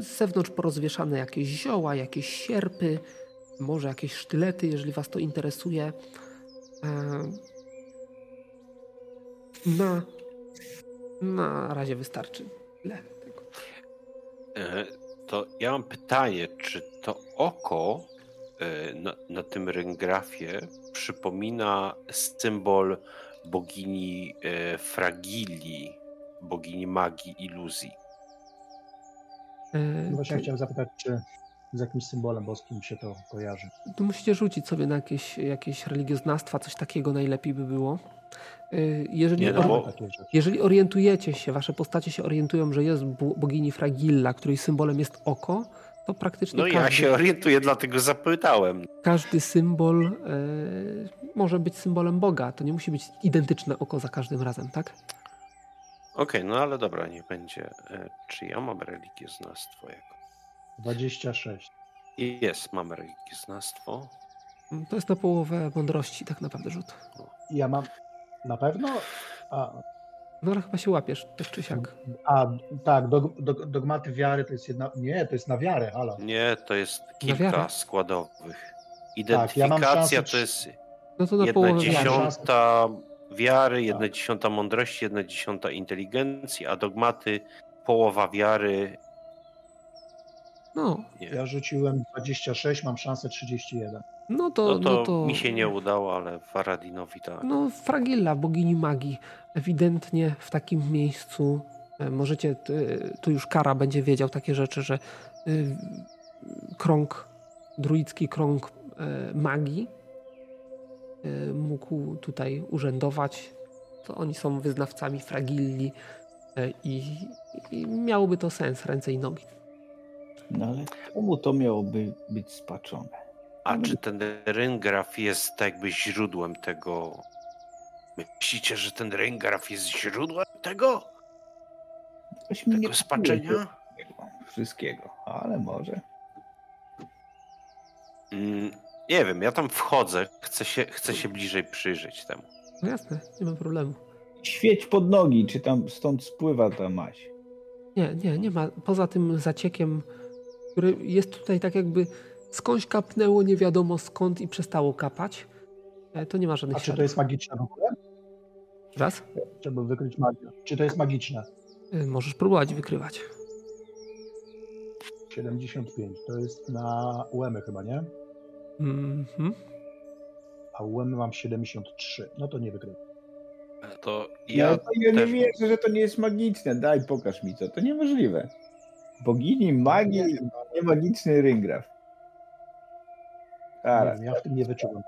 z zewnątrz porozwieszane jakieś zioła, jakieś sierpy, może jakieś sztylety, jeżeli Was to interesuje. E, na, na razie wystarczy. Tyle tego. E, to ja mam pytanie, czy to oko na, na tym ryngrafie przypomina symbol bogini e, Fragili, bogini magii, iluzji. E, no właśnie chciałem zapytać, czy z jakimś symbolem boskim się to kojarzy. Tu musicie rzucić sobie na jakieś, jakieś religioznawstwa, coś takiego najlepiej by było. E, jeżeli, Nie, no bo... jeżeli orientujecie się, wasze postacie się orientują, że jest bogini Fragilla, której symbolem jest oko, to praktycznie. No każdy, ja się orientuję, dlatego zapytałem. Każdy symbol e, może być symbolem Boga. To nie musi być identyczne oko za każdym razem, tak? Okej, okay, no ale dobra, niech będzie. E, czy ja mam religioznawstwo jako? 26. Jest, mam religioznawstwo. Mm, to jest na połowę mądrości, tak naprawdę rzut. Ja mam. Na pewno? A, no ale chyba się łapiesz, tak czy siak. A, tak, dog, dog, dogmaty wiary to jest jedna... Nie, to jest na wiarę, ale. Nie, to jest kilka składowych. Identyfikacja tak, ja to jest no to na jedna dziesiąta wiary, jedna tak. dziesiąta mądrości, jedna dziesiąta inteligencji, a dogmaty połowa wiary. No. Nie. Ja rzuciłem 26, mam szansę 31. No to, no to, no to, mi się nie udało, ale Faradinowi tak. No, Fragilla, bogini magii. Ewidentnie w takim miejscu e, możecie, e, tu już Kara będzie wiedział takie rzeczy, że e, krąg, druicki krąg magii mógł tutaj urzędować. To oni są wyznawcami Fragilli i, i miałoby to sens, ręce i nogi. No ale czemu to miałoby być spaczone? A czy ten ryngraf jest tak jakby źródłem tego? Myślicie, że ten ryngraf jest źródłem tego? Weźmy tego spaczenia? Wszystkiego, ale może. Mm, nie wiem, ja tam wchodzę, chcę się, chcę się bliżej przyjrzeć temu. No jasne, nie ma problemu. Świeć pod nogi, czy tam stąd spływa ta maś? Nie, nie, nie ma. Poza tym zaciekiem, który jest tutaj tak jakby skądś kapnęło nie wiadomo skąd i przestało kapać. E, to nie ma żadnych A czy to jest magiczne w ogóle? Raz? Żeby wykryć magię. Czy to jest magiczne? E, możesz próbować wykrywać. 75. To jest na UEMy chyba, nie? Mhm. A UEMy mam 73. No to nie wykryję. To ja, no, to ja nie wierzę, że to nie jest magiczne. Daj, pokaż mi co. To niemożliwe. Bogini magii, nie magiczny ryngraf. Zaraz. Ja w tym nie wyczułem.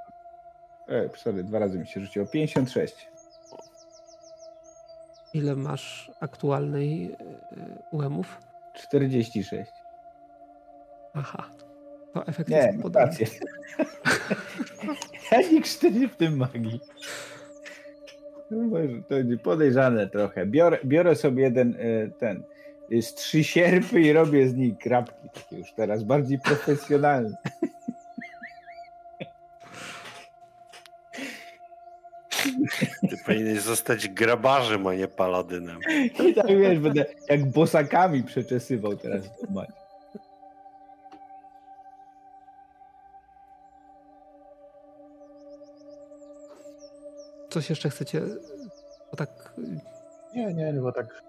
E, sorry, dwa razy mi się rzuciło. 56. Ile masz aktualnej e, UEMów? 46. Aha. To efekt nie, jest podobny. ja nie krzyczę w tym magii. To podejrzane trochę. Biorę, biorę sobie jeden e, ten z trzy sierpy i robię z nich krapki takie już teraz bardziej profesjonalne. Ty powinieneś zostać grabarzem, a nie paladynem. I tak wiesz, będę jak bosakami przeczesywał teraz w Coś jeszcze chcecie? Bo tak. Nie, nie, bo tak.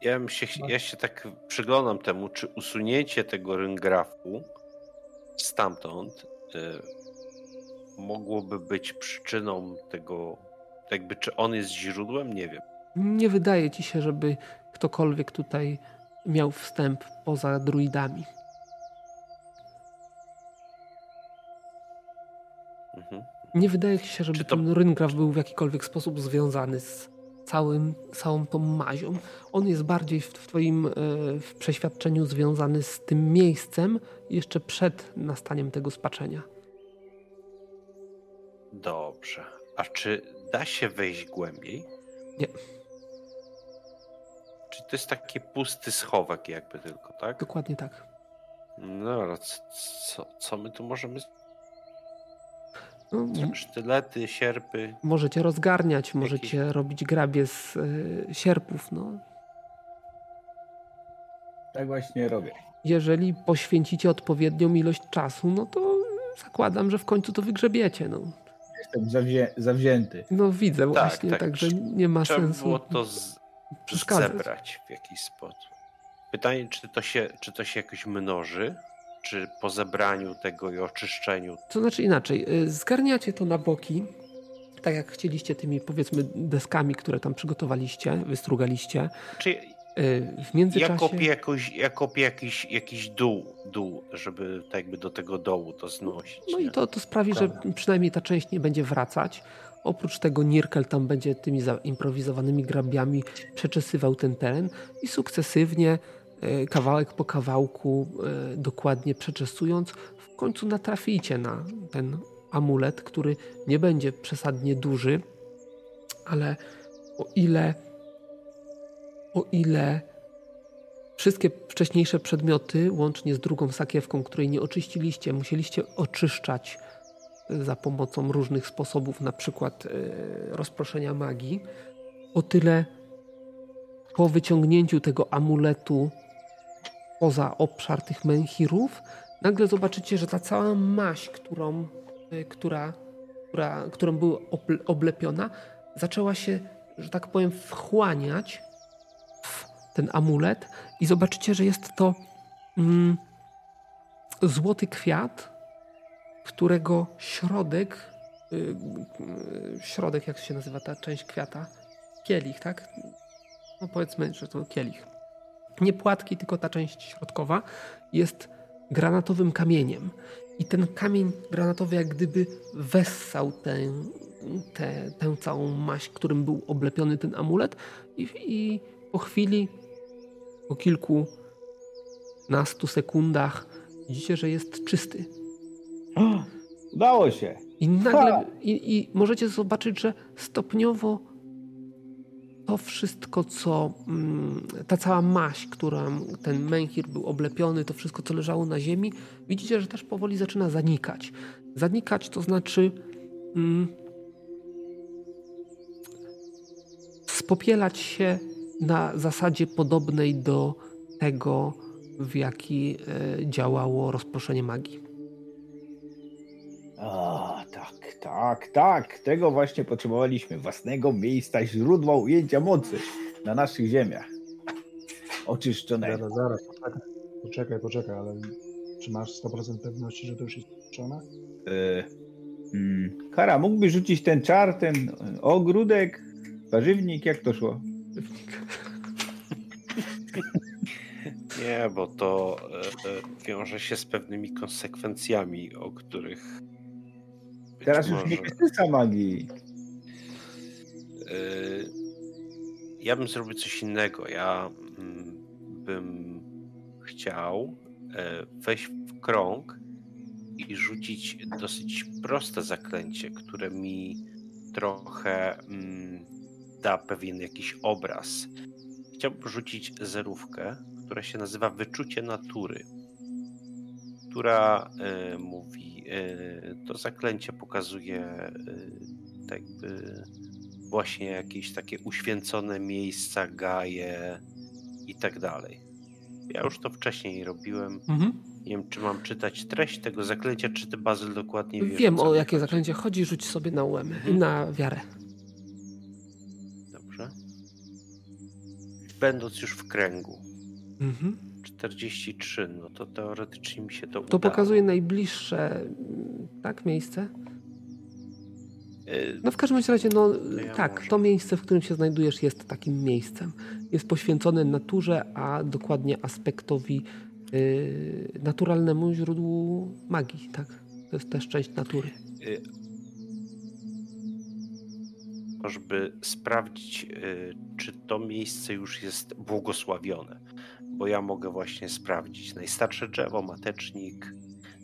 Ja się, ja się tak przyglądam temu, czy usunięcie tego ryngrafu stamtąd y, mogłoby być przyczyną tego, jakby czy on jest źródłem, nie wiem. Nie wydaje ci się, żeby ktokolwiek tutaj miał wstęp poza druidami. Mhm. Nie wydaje ci się, żeby to... ten Ryngraf był w jakikolwiek sposób związany z całym, całą tą mazią. On jest bardziej w, w Twoim e, w przeświadczeniu związany z tym miejscem jeszcze przed nastaniem tego spaczenia. Dobrze. A czy da się wejść głębiej? Nie. Czy to jest taki pusty schowek jakby tylko, tak? Dokładnie tak. No, ale co, co my tu możemy... No, z- Sztylety, sierpy. możecie rozgarniać, możecie robić grabie z e, sierpów. No. Tak właśnie robię. Jeżeli poświęcicie odpowiednią ilość czasu, no to zakładam, że w końcu to wygrzebiecie. No, Jestem zawzię- zawzięty. no widzę właśnie, tak. także nie ma Trzeba sensu było to z... przeszkadzać. zebrać w jakiś sposób. Pytanie, czy to, się, czy to się jakoś mnoży? Czy po zebraniu tego i oczyszczeniu To znaczy inaczej, y, zgarniacie to na boki, tak jak chcieliście tymi powiedzmy deskami, które tam przygotowaliście, wystrugaliście. Czy Y, W ja międzyczasie... kopię, jakoś, ja kopię jakiś, jakiś dół, dół, żeby tak jakby do tego dołu to znosić. No i nie? to, to sprawi, że przynajmniej ta część nie będzie wracać. Oprócz tego Nirkel tam będzie tymi zaimprowizowanymi grabiami przeczesywał ten teren i sukcesywnie, kawałek po kawałku, e, dokładnie przeczesując, w końcu natraficie na ten amulet, który nie będzie przesadnie duży, ale o ile o ile wszystkie wcześniejsze przedmioty, łącznie z drugą sakiewką, której nie oczyściliście, musieliście oczyszczać y, za pomocą różnych sposobów, na przykład rozproszenia magii, o tyle po wyciągnięciu tego amuletu poza obszar tych menhirów, nagle zobaczycie, że ta cała maść, którą, y, która, która, którą była oble- oblepiona, zaczęła się, że tak powiem, wchłaniać w ten amulet i zobaczycie, że jest to mm, złoty kwiat, którego środek, y, y, środek, jak się nazywa ta część kwiata? Kielich, tak? No powiedzmy, że to kielich. Nie płatki, tylko ta część środkowa jest granatowym kamieniem. I ten kamień granatowy jak gdyby wessał tę, tę, tę całą maść, którym był oblepiony ten amulet i, i po chwili, po kilku nastu sekundach widzicie, że jest czysty. Udało się. I nagle i, i możecie zobaczyć, że stopniowo to wszystko, co mm, ta cała maść, którą ten menhir był oblepiony, to wszystko, co leżało na ziemi, widzicie, że też powoli zaczyna zanikać. Zanikać to znaczy mm, spopielać się na zasadzie podobnej do tego, w jaki e, działało rozproszenie magii. A, tak, tak, tak. Tego właśnie potrzebowaliśmy. Własnego miejsca, źródła ujęcia mocy na naszych ziemiach. Oczyszczonego. Zaraz, zaraz, poczekaj, poczekaj, poczekaj, ale czy masz 100% pewności, że to już jest skończone? E, mm, Kara, mógłby rzucić ten czar, ten ogródek, warzywnik, jak to szło? Nie, bo to e, e, wiąże się z pewnymi konsekwencjami, o których. Teraz już nie krytyka magii. E, Ja bym zrobił coś innego. Ja mm, bym chciał e, wejść w krąg i rzucić dosyć proste zaklęcie, które mi trochę mm, da pewien jakiś obraz. Chciałbym rzucić zerówkę, która się nazywa Wyczucie Natury, która e, mówi, e, to zaklęcie pokazuje e, tak jakby właśnie jakieś takie uświęcone miejsca, gaje i tak dalej. Ja już to wcześniej robiłem. Nie wiem, czy mam czytać treść tego zaklęcia, czy ty, Bazyl, dokładnie wiesz. Wiem o jakie zaklęcie chodzi, rzuć sobie na UM i Mhm. na wiarę. Dobrze. Będąc już w kręgu. Mhm. 43, no to teoretycznie mi się to To udało. pokazuje najbliższe mm, tak miejsce. Y, No w każdym razie, no ja tak, może. to miejsce, w którym się znajdujesz, jest takim miejscem. Jest poświęcone naturze, a dokładnie aspektowi y, naturalnemu źródłu magii, tak? To jest też część natury. y, żeby sprawdzić, y, czy to miejsce już jest błogosławione. Bo ja mogę właśnie sprawdzić najstarsze drzewo, matecznik,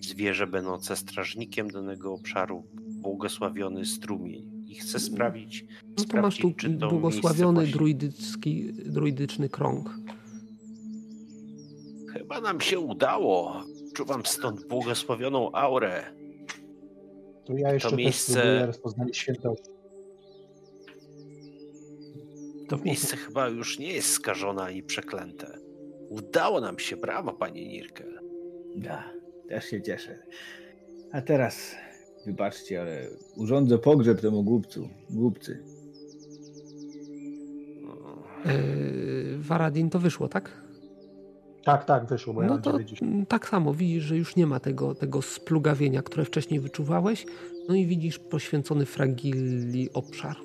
zwierzę będące strażnikiem danego obszaru, błogosławiony strumień. I chcę sprawdzić, no to masz tu czy to błogosławiony druidycki, druidyczny krąg. Chyba nam się udało. Czuwam stąd błogosławioną aurę. To ja jeszcze to miejsce... rozpoznanie świętości. To miejsce chyba już nie jest skażone ani przeklęte. Udało nam się, brawo, panie Nirkel. Da, też się cieszę. A teraz, wybaczcie, ale urządzę pogrzeb temu głupcu, głupcy. Yy, Waradin to wyszło, tak? Tak, tak, wyszło, bo no ja to tak samo widzisz, że już nie ma tego, tego splugawienia, które wcześniej wyczuwałeś, no i widzisz poświęcony fragili obszar.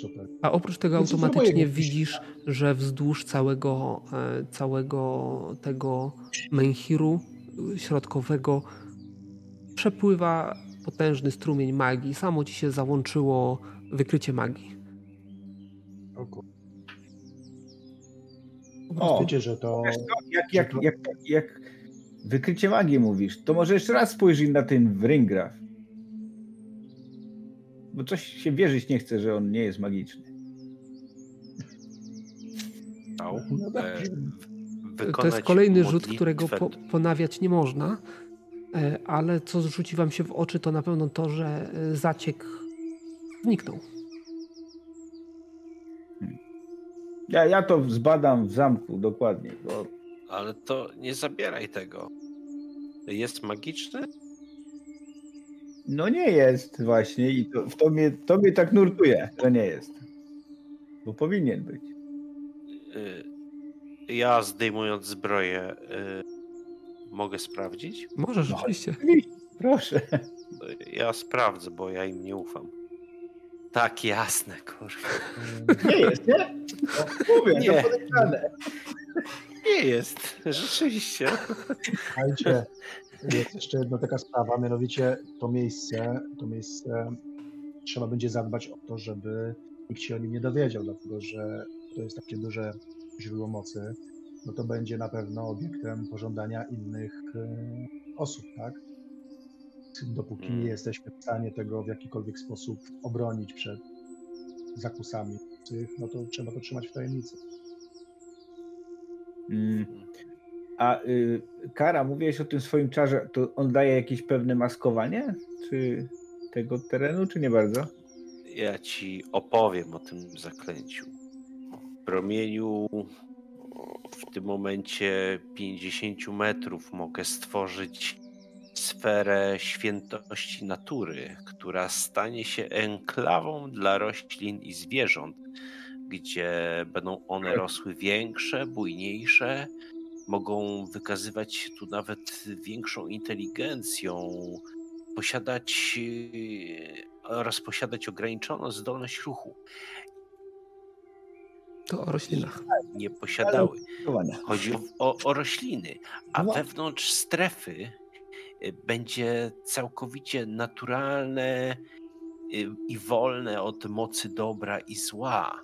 Super. A oprócz tego Więc automatycznie widzisz, że wzdłuż całego, e, całego tego menhiru środkowego przepływa potężny strumień magii. Samo ci się załączyło wykrycie magii. O, wiecie, że to... Jak, jak, jak, jak, wykrycie magii mówisz, to może jeszcze raz spojrzyj na ten Wringraf. Bo coś się wierzyć nie chce, że on nie jest magiczny. No e, to jest kolejny rzut, którego po, ponawiać nie można, e, ale co rzuci wam się w oczy, to na pewno to, że e, zaciek zniknął. Ja, ja to zbadam w zamku dokładnie. Bo... Ale to nie zabieraj tego. Jest magiczny? No nie jest właśnie i to, to, mnie, to mnie tak nurtuje, że nie jest. Bo powinien być. Y, ja zdejmując zbroję y, mogę sprawdzić? Możesz, no, oczywiście. Proszę. Ja sprawdzę, bo ja im nie ufam. Tak, jasne, kurwa. Nie jest, nie? No, mówię, nie. to podejrzane. Nie jest, rzeczywiście. Słuchajcie, jest jeszcze jedna taka sprawa, mianowicie to miejsce, to miejsce trzeba będzie zadbać o to, żeby nikt się o nim nie dowiedział, dlatego że to jest takie duże źródło mocy, no to będzie na pewno obiektem pożądania innych e, osób, tak? Dopóki nie mm. jesteśmy w stanie tego w jakikolwiek sposób obronić przed zakusami, no to trzeba to trzymać w tajemnicy. Mm. A y, Kara, mówiłeś o tym swoim czarze, to on daje jakieś pewne maskowanie? Czy tego terenu, czy nie bardzo? Ja ci opowiem o tym zaklęciu. W promieniu w tym momencie 50 metrów mogę stworzyć sferę świętości natury, która stanie się enklawą dla roślin i zwierząt, gdzie będą one rosły większe, bujniejsze, mogą wykazywać się tu nawet większą inteligencją, posiadać oraz posiadać ograniczoną zdolność ruchu. To o roślinach. Nie posiadały. Chodzi o, o, o rośliny, a no. wewnątrz strefy y, będzie całkowicie naturalne y, i wolne od mocy dobra i zła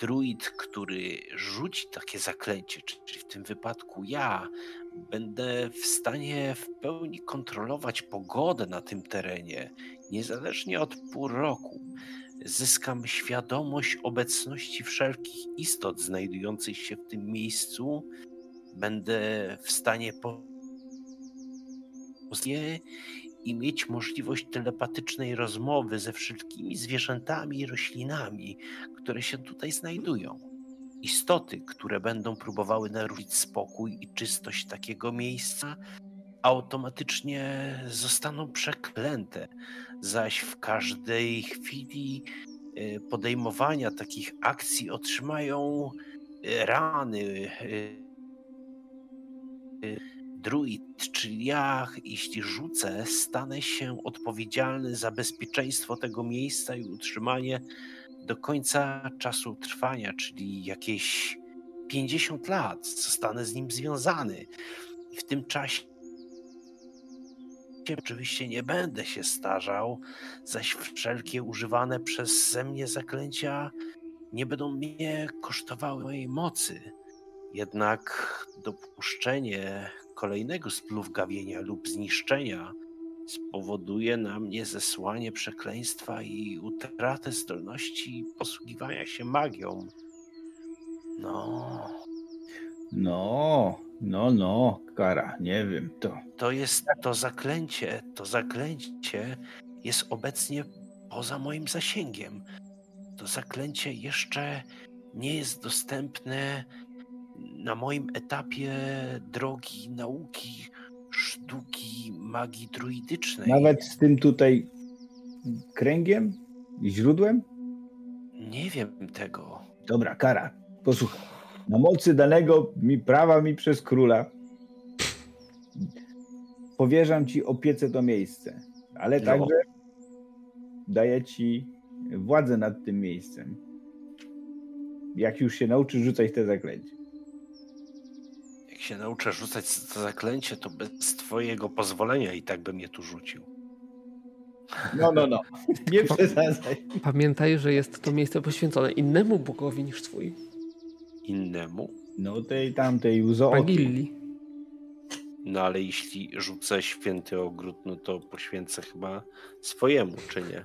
druid, który rzuci takie zaklęcie, czyli w tym wypadku ja, będę w stanie w pełni kontrolować pogodę na tym terenie, niezależnie od pół roku. Zyskam świadomość obecności wszelkich istot znajdujących się w tym miejscu. Będę w stanie po i mieć możliwość telepatycznej rozmowy ze wszystkimi zwierzętami i roślinami, które się tutaj znajdują. Istoty, które będą próbowały naruszyć spokój i czystość takiego miejsca, automatycznie zostaną przeklęte, zaś w każdej chwili e, podejmowania takich akcji otrzymają e, rany e, druid, czyli ja, jeśli rzucę, stanę się odpowiedzialny za bezpieczeństwo tego miejsca i utrzymanie do końca czasu trwania, czyli jakieś 50 lat, zostanę z nim związany. I w tym czasie oczywiście nie będę się starzał, zaś wszelkie używane przeze mnie zaklęcia nie będą mnie kosztowały mojej mocy. Jednak dopuszczenie kolejnego splówgawienia lub zniszczenia spowoduje na mnie zesłanie przekleństwa i utratę zdolności posługiwania się magią. No, No, no, no, kara, nie wiem, to. to jest to zaklęcie, to zaklęcie jest obecnie poza moim zasięgiem. To zaklęcie jeszcze nie jest dostępne na moim etapie drogi nauki sztuki magii druidycznej. Nawet z tym tutaj kręgiem i źródłem? Nie wiem tego. Dobra, kara, posłuchaj. Na mocy danego mi prawa mi przez króla powierzam ci opiece to miejsce, ale No. także daję ci władzę nad tym miejscem. Jak już się nauczysz rzucać te zaklęcie. Jak się nauczę rzucać to zaklęcie, to bez twojego pozwolenia i tak bym je tu rzucił. No, no, no. Nie przesadzaj. Pamiętaj, że jest to miejsce poświęcone innemu bogowi niż twój. Innemu? No tej tamtej łzo. Pagilli. No ale jeśli rzucę święty ogród, no to poświęcę chyba swojemu, czy nie?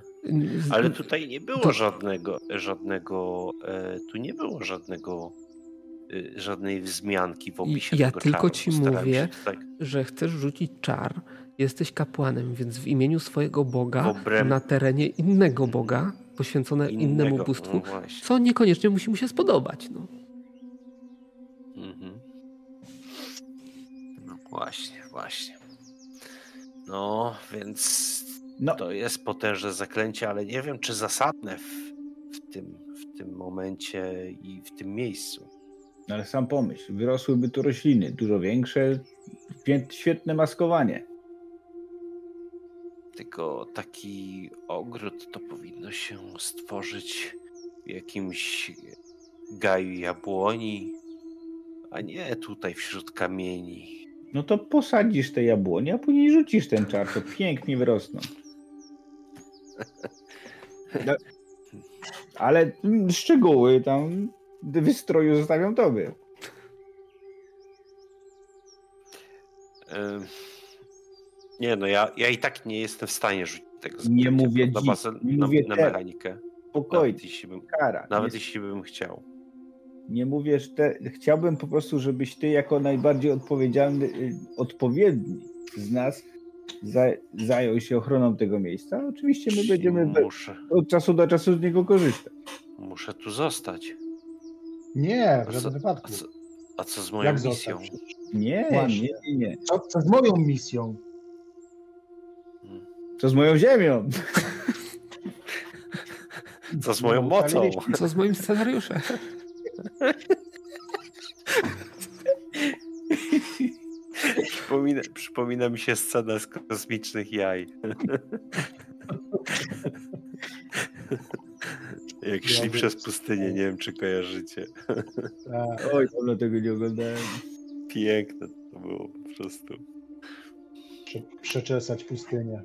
Ale tutaj nie było To- żadnego, żadnego, e, tu nie było żadnego, żadnej wzmianki w opisie ja tego tylko czaru. ci mówię, się tutaj że chcesz rzucić czar, jesteś kapłanem, więc w imieniu swojego Boga obręb- na terenie innego Boga, poświęcone innemu innego- bóstwu, No co niekoniecznie musi mu się spodobać. No. Mhm. No właśnie, właśnie. No, więc No, to jest potężne zaklęcie, ale nie wiem, czy zasadne w, w, tym, w tym momencie i w tym miejscu. Ale sam pomyśl, wyrosłyby tu rośliny, dużo większe, świetne maskowanie. Tylko taki ogród to powinno się stworzyć w jakimś gaju jabłoni, a nie tutaj wśród kamieni. No to posadzisz te jabłonie, a później rzucisz ten czar, to pięknie wyrosną. No, ale mm, szczegóły tam wystroju zostawiam tobie. Nie, no ja, ja i tak nie jestem w stanie rzucić tego Nie mówię na, bazę, nie na, mówię na mechanikę. Spokojnie, Nawet jeśli bym, kara. nawet nie, jeśli bym chciał. nie mówię, że te, chciałbym po prostu, żebyś ty jako najbardziej odpowiedzialny, y, odpowiedni z nas za, zajął się ochroną tego miejsca. Oczywiście my będziemy Muszę, od czasu do czasu z niego korzystać. muszę tu zostać. Nie, w żadnym co, a wypadku. co, a co z moją Jak misją? zostać? Nie, Właśnie. nie, nie, nie. Co, co z moją misją? Co z moją ziemią? Co z moją mocą? Co z moim scenariuszem? Przypomina, przypomina mi się scena z kosmicznych jaj. Jak szli Ja przez wiem. pustynię, nie wiem czy kojarzycie. Tak. Oj, dawno tego nie oglądałem. Piękne to było po prostu. Prze- Przeczesać pustynię.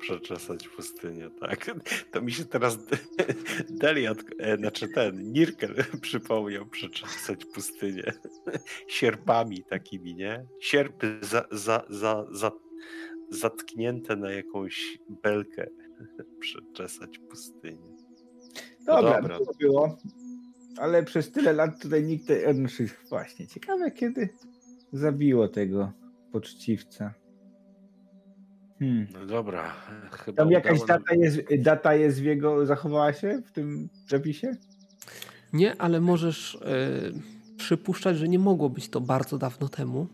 Przeczesać pustynię, tak. To mi się teraz Deliat, e, znaczy ten, Nirkel przypomniał przeczesać pustynię. Sierpami takimi, nie? Sierpy za, za, za, za, zatknięte na jakąś belkę. Przeczesać pustynię. No Dobra, dobra. to było. Ale przez tyle lat tutaj nikt. Te, znaczy, właśnie, ciekawe kiedy zabiło tego poczciwca. Hmm. No dobra, chyba Tam jakaś udało data jest, data jest w jego, zachowała się w tym zapisie? Nie, ale możesz e, przypuszczać, że nie mogło być to bardzo dawno temu,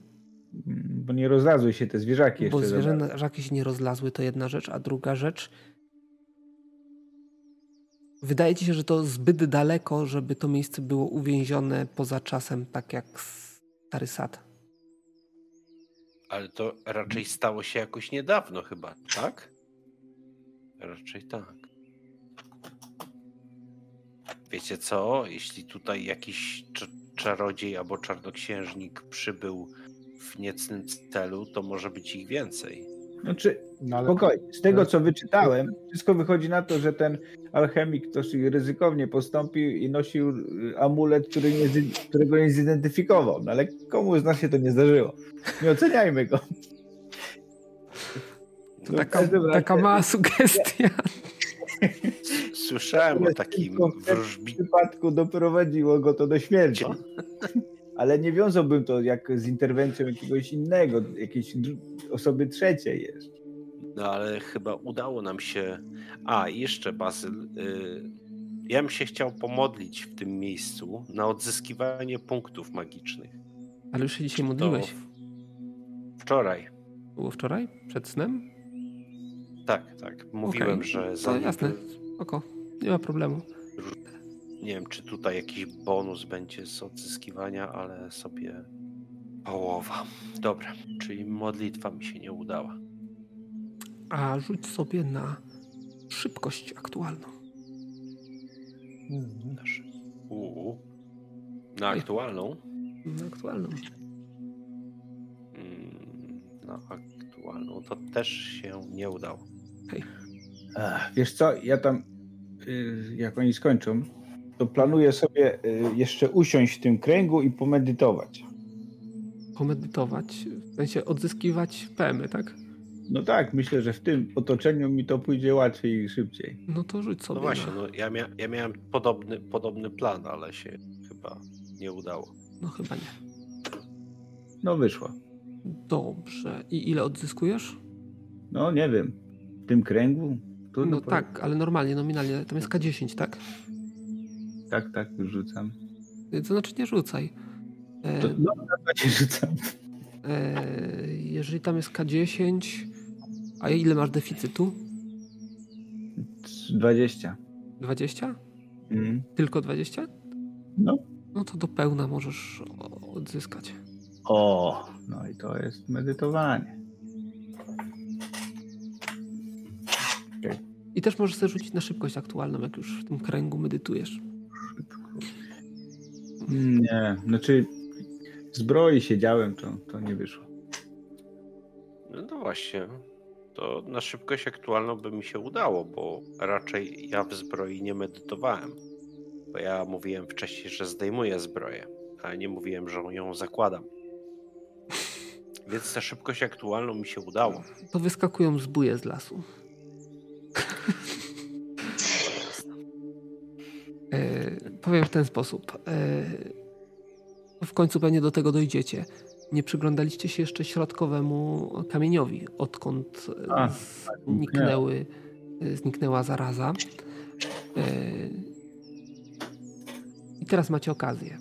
Mm, Bo nie rozlazły się te zwierzaki jeszcze. bo za bardzo. zwierzęta się nie rozlazły, to jedna rzecz, a druga rzecz. Wydaje ci się, że to zbyt daleko, żeby to miejsce było uwięzione poza czasem, tak jak stary sad. Ale to raczej stało się jakoś niedawno chyba, tak? Raczej tak. Wiecie co? Jeśli tutaj jakiś cz- czarodziej albo czarnoksiężnik przybył w niecnym celu, to może być ich więcej. Znaczy, No, ale spokojnie. Z tego, co wyczytałem, wszystko wychodzi na to, że ten alchemik dość ryzykownie postąpił i nosił y, amulet, który nie, którego nie zidentyfikował. No ale komu z nas się to nie zdarzyło? Nie oceniajmy go. To No, w taka, taka mała sugestia. Słyszałem o takim W wróżbi... przypadku doprowadziło go to do śmierci. Ale nie wiązałbym to jak z interwencją jakiegoś innego, jakiejś osoby trzeciej jeszcze. No ale chyba udało nam się. A, jeszcze Bazyl. Y... Ja bym się chciał pomodlić w tym miejscu na odzyskiwanie punktów magicznych. Ale już się dzisiaj modliłeś. Wczoraj. Było wczoraj? Przed snem? Tak, tak. Mówiłem, Okej, że To zanim jasne. Oko. Nie ma problemu. Nie wiem, czy tutaj jakiś bonus będzie z odzyskiwania, ale sobie połowa. Dobra, czyli modlitwa mi się nie udała. A rzuć sobie na szybkość aktualną. Nasz- Uuu. Na aktualną? Na aktualną. Mm, Na aktualną to też się nie udało. Ach, wiesz co, ja tam, y, jak oni skończą, to planuję sobie y, jeszcze usiąść w tym kręgu i pomedytować. Pomedytować, w sensie odzyskiwać PM-y, tak? No tak, myślę, że w tym otoczeniu mi to pójdzie łatwiej i szybciej. No to rzuć sobie No właśnie, no ja, mia ja miałem podobny, podobny plan, ale się chyba nie udało. No chyba nie. No wyszło. Dobrze. I ile odzyskujesz? No nie wiem, w tym kręgu? Trudno No powiedzieć. tak, ale normalnie, nominalnie. Tam jest K10, tak? Tak, tak, rzucam. To znaczy nie rzucaj. E, To, no, to nie rzucam. e, jeżeli tam jest K10, a ile masz deficytu? 20. 20? Mhm. Tylko 20? No. No to do pełna możesz odzyskać. O, no i to jest medytowanie. I też możesz sobie rzucić na szybkość aktualną, jak już w tym kręgu medytujesz. Nie, znaczy w zbroi siedziałem, to, to nie wyszło. No, no właśnie, to na szybkość aktualną by mi się udało, bo raczej ja w zbroi nie medytowałem. Bo ja mówiłem wcześniej, że zdejmuję zbroję, ale nie mówiłem, że ją zakładam. Więc ta szybkość aktualną mi się udało. To wyskakują zbóje z lasu. Powiem w ten sposób. E, w końcu pewnie do tego dojdziecie. Nie przyglądaliście się jeszcze środkowemu kamieniowi, odkąd e, A, zniknęły, e, zniknęła zaraza. I teraz macie okazję.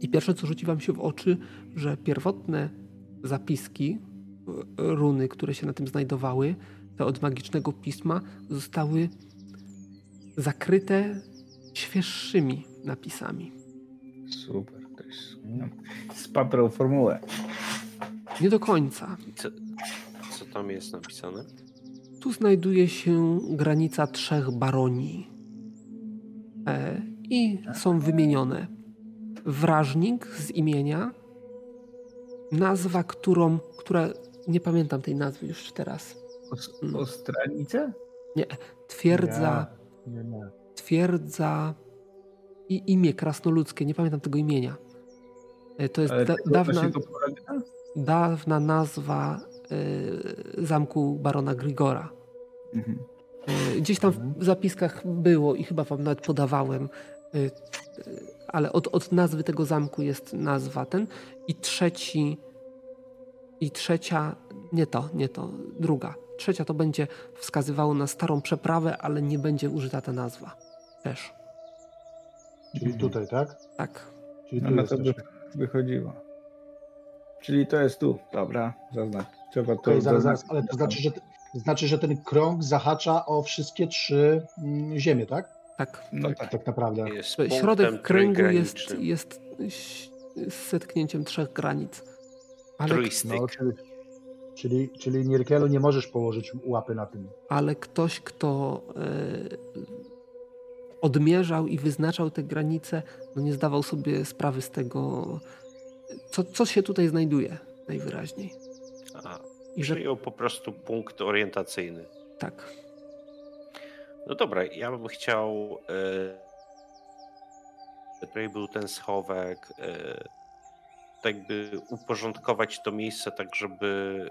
I pierwsze, co rzuci wam się w oczy, że pierwotne zapiski, runy, które się na tym znajdowały, te od magicznego pisma, zostały zakryte świeższymi napisami. Super, to jest no, spaprał formułę. Nie do końca. Co, co tam jest napisane? Tu znajduje się granica trzech baronii. E, I są wymienione wrażnik z imienia, nazwa, którą, która nie pamiętam tej nazwy już teraz. No. ostranice? Twierdza, Nie, nie. Twierdza i imię krasnoludzkie, nie pamiętam tego imienia. E, To jest da, dawna, dawna nazwa e, zamku barona Grigora. Mhm. E, Gdzieś tam w zapiskach było i chyba wam nawet podawałem, e, ale od, od nazwy tego zamku jest nazwa ten i trzeci i trzecia, nie to, nie to, druga. Trzecia to będzie wskazywało na starą przeprawę, ale nie będzie użyta ta nazwa. Też. Czyli tutaj, tak? Tak. Czyli No tu jest to by wychodziło. Czyli to jest tu. Dobra, zaznacz. Trzeba to Okej, zaraz, ale to znaczy, że, znaczy, że ten krąg zahacza o wszystkie trzy mm, ziemie, tak? Tak. No Tak, tak. tak naprawdę. Jest Środek kręgu jest, jest z setknięciem trzech granic. Ale Trójstyk. No, czyli, czyli, czyli Nierkelu nie możesz położyć łapy na tym. ale ktoś, kto e, odmierzał i wyznaczał te granice, no nie zdawał sobie sprawy z tego, co, co się tutaj znajduje najwyraźniej. A, I że Przyjął po prostu punkt orientacyjny. tak. No dobra, ja bym chciał. E, tutaj był ten schowek. E, tak by uporządkować to miejsce, tak żeby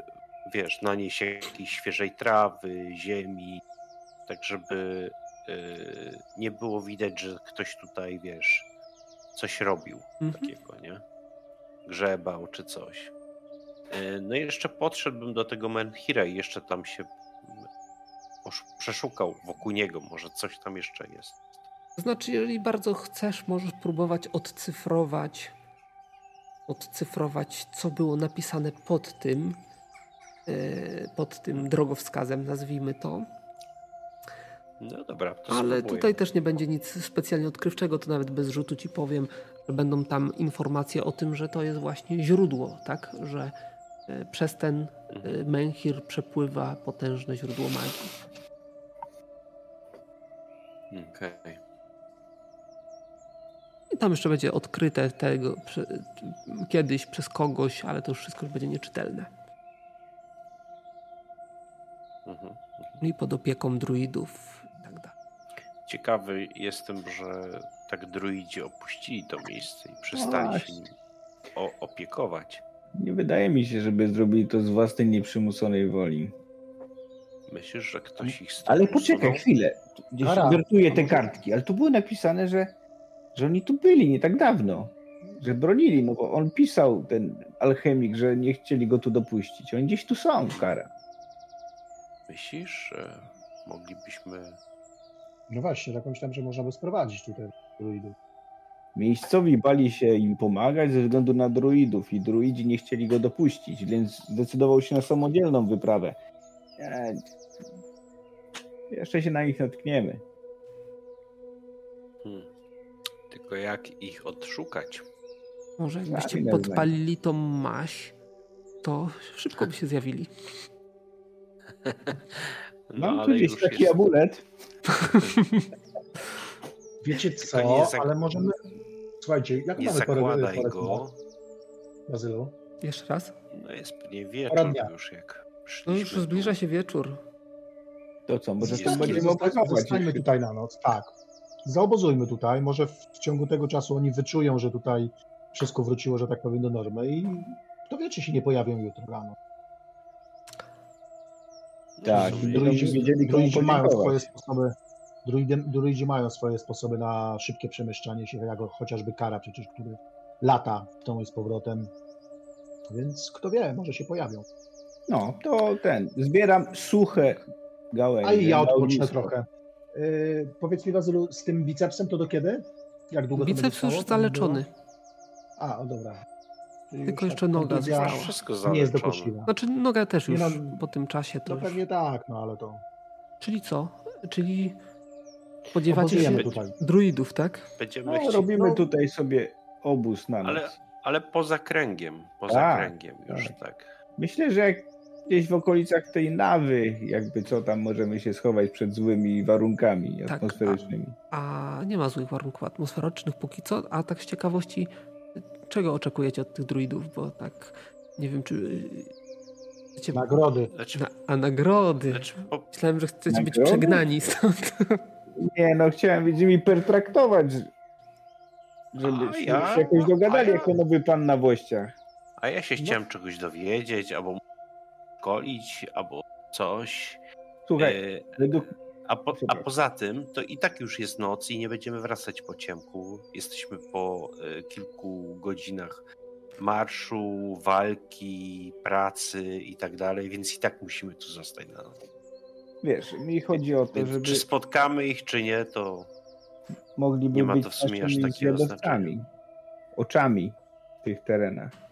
wiesz, nanieść jakiejś świeżej trawy, ziemi, tak żeby e, nie było widać, że ktoś tutaj, wiesz, coś robił Mhm. takiego, nie? Grzebał czy coś. E, No i jeszcze podszedłbym do tego Menhira i jeszcze tam się mm, przeszukał wokół niego, może coś tam jeszcze jest. Znaczy, jeżeli bardzo chcesz, możesz próbować odcyfrować, odcyfrować, co było napisane pod tym, e, pod tym drogowskazem, nazwijmy to. No dobra, to Ale spróbuję. tutaj też nie będzie nic specjalnie odkrywczego, to nawet bez rzutu ci powiem, że będą tam informacje o tym, że to jest właśnie źródło, tak? Że e, przez ten e, menhir przepływa potężne źródło magii. Okej. I tam jeszcze będzie odkryte tego kiedyś przez kogoś, ale to już wszystko już będzie nieczytelne. Mhm. I pod opieką druidów. Ciekawy jestem, że tak druidzi opuścili to miejsce i przestali się właśnie. nim o, opiekować. Nie wydaje mi się, żeby zrobili to z własnej nieprzymusonej woli. Myślisz, że ktoś ich stąd Ale poczekaj chwilę. Gdzieś wertuję te kartki, ale tu było napisane, że, że oni tu byli nie tak dawno. Że bronili, no bo on pisał, ten alchemik, że nie chcieli go tu dopuścić. Oni gdzieś tu są, kara. Myślisz, że moglibyśmy... No właśnie, tak myślałem, że można by sprowadzić tutaj druidów. Miejscowi bali się im pomagać ze względu na druidów i druidzi nie chcieli go dopuścić, więc zdecydował się na samodzielną wyprawę. E, Jeszcze się na nich natkniemy. Hmm. Tylko jak ich odszukać? Może jakbyście Inne podpalili tą maś, to szybko by się zjawili. No, Mam tu ale gdzieś już taki jest... amulet. Wiecie co, nie zak- ale możemy... Słuchajcie, jak Nie mamy porę, porę go. Bazylu? Jeszcze raz? No jest pewnie Pora wieczór już jak No już zbliża się wieczór. To co, może to Zostańmy- będziemy. Zostańmy tutaj na noc, tak. Zaobozujmy tutaj, może w, w ciągu tego czasu oni wyczują, że tutaj wszystko wróciło, że tak powiem, do normy i kto wie, czy się nie pojawią jutro rano. Tak, i i- będą wiedzieli, komu druidzi mają swoje sposoby, druidy, druidzi mają swoje sposoby na szybkie przemieszczanie się, jak chociażby kara przecież, który lata w tą i z powrotem. Więc kto wie, może się pojawią. No, to ten. Zbieram suche gałęzie. A i ja odpocznę trochę. Yy, powiedz mi, Wazylu, z tym bicepsem to do kiedy? Jak długo to będzie Biceps trwało? już zaleczony. było? A, o dobra. Tylko już jeszcze tak noga została. Wszystko Nie jest dokuczliwa. Znaczy noga też już no, po tym czasie to No już. pewnie tak, no ale to... Czyli co? Czyli spodziewacie się tutaj. druidów, tak? Będziemy No, chcieli... robimy no. tutaj sobie obóz na noc. Ale, ale poza kręgiem. Poza Tak, kręgiem już tak. Myślę, że jak gdzieś w okolicach tej nawy, jakby co tam możemy się schować przed złymi warunkami Tak, atmosferycznymi. A nie ma złych warunków atmosferycznych póki co. A tak z ciekawości, czego oczekujecie od tych druidów? Bo tak nie wiem, czy. Chcecie... Nagrody. Znaczy, Na, a nagrody. znaczy po, Myślałem, że chcecie być Nagrody? przegnani stąd. Nie, no chciałem być nimi pertraktować, żeby się ja- się jakoś dogadali ja- jako nowy pan na włościach. a ja się No. chciałem czegoś dowiedzieć, albo szkolić, albo coś. Słuchaj, E, według... a, po, a poza tym, to i tak już jest noc i nie będziemy wracać po ciemku. Jesteśmy po e, kilku godzinach marszu, walki, pracy i tak dalej, więc i tak musimy tu zostać na noc. wiesz, mi chodzi o to, Więc żeby czy spotkamy ich, czy nie, to mogliby nie ma być to w sumie aż takiego zwiadowcami, oczami w tych terenach.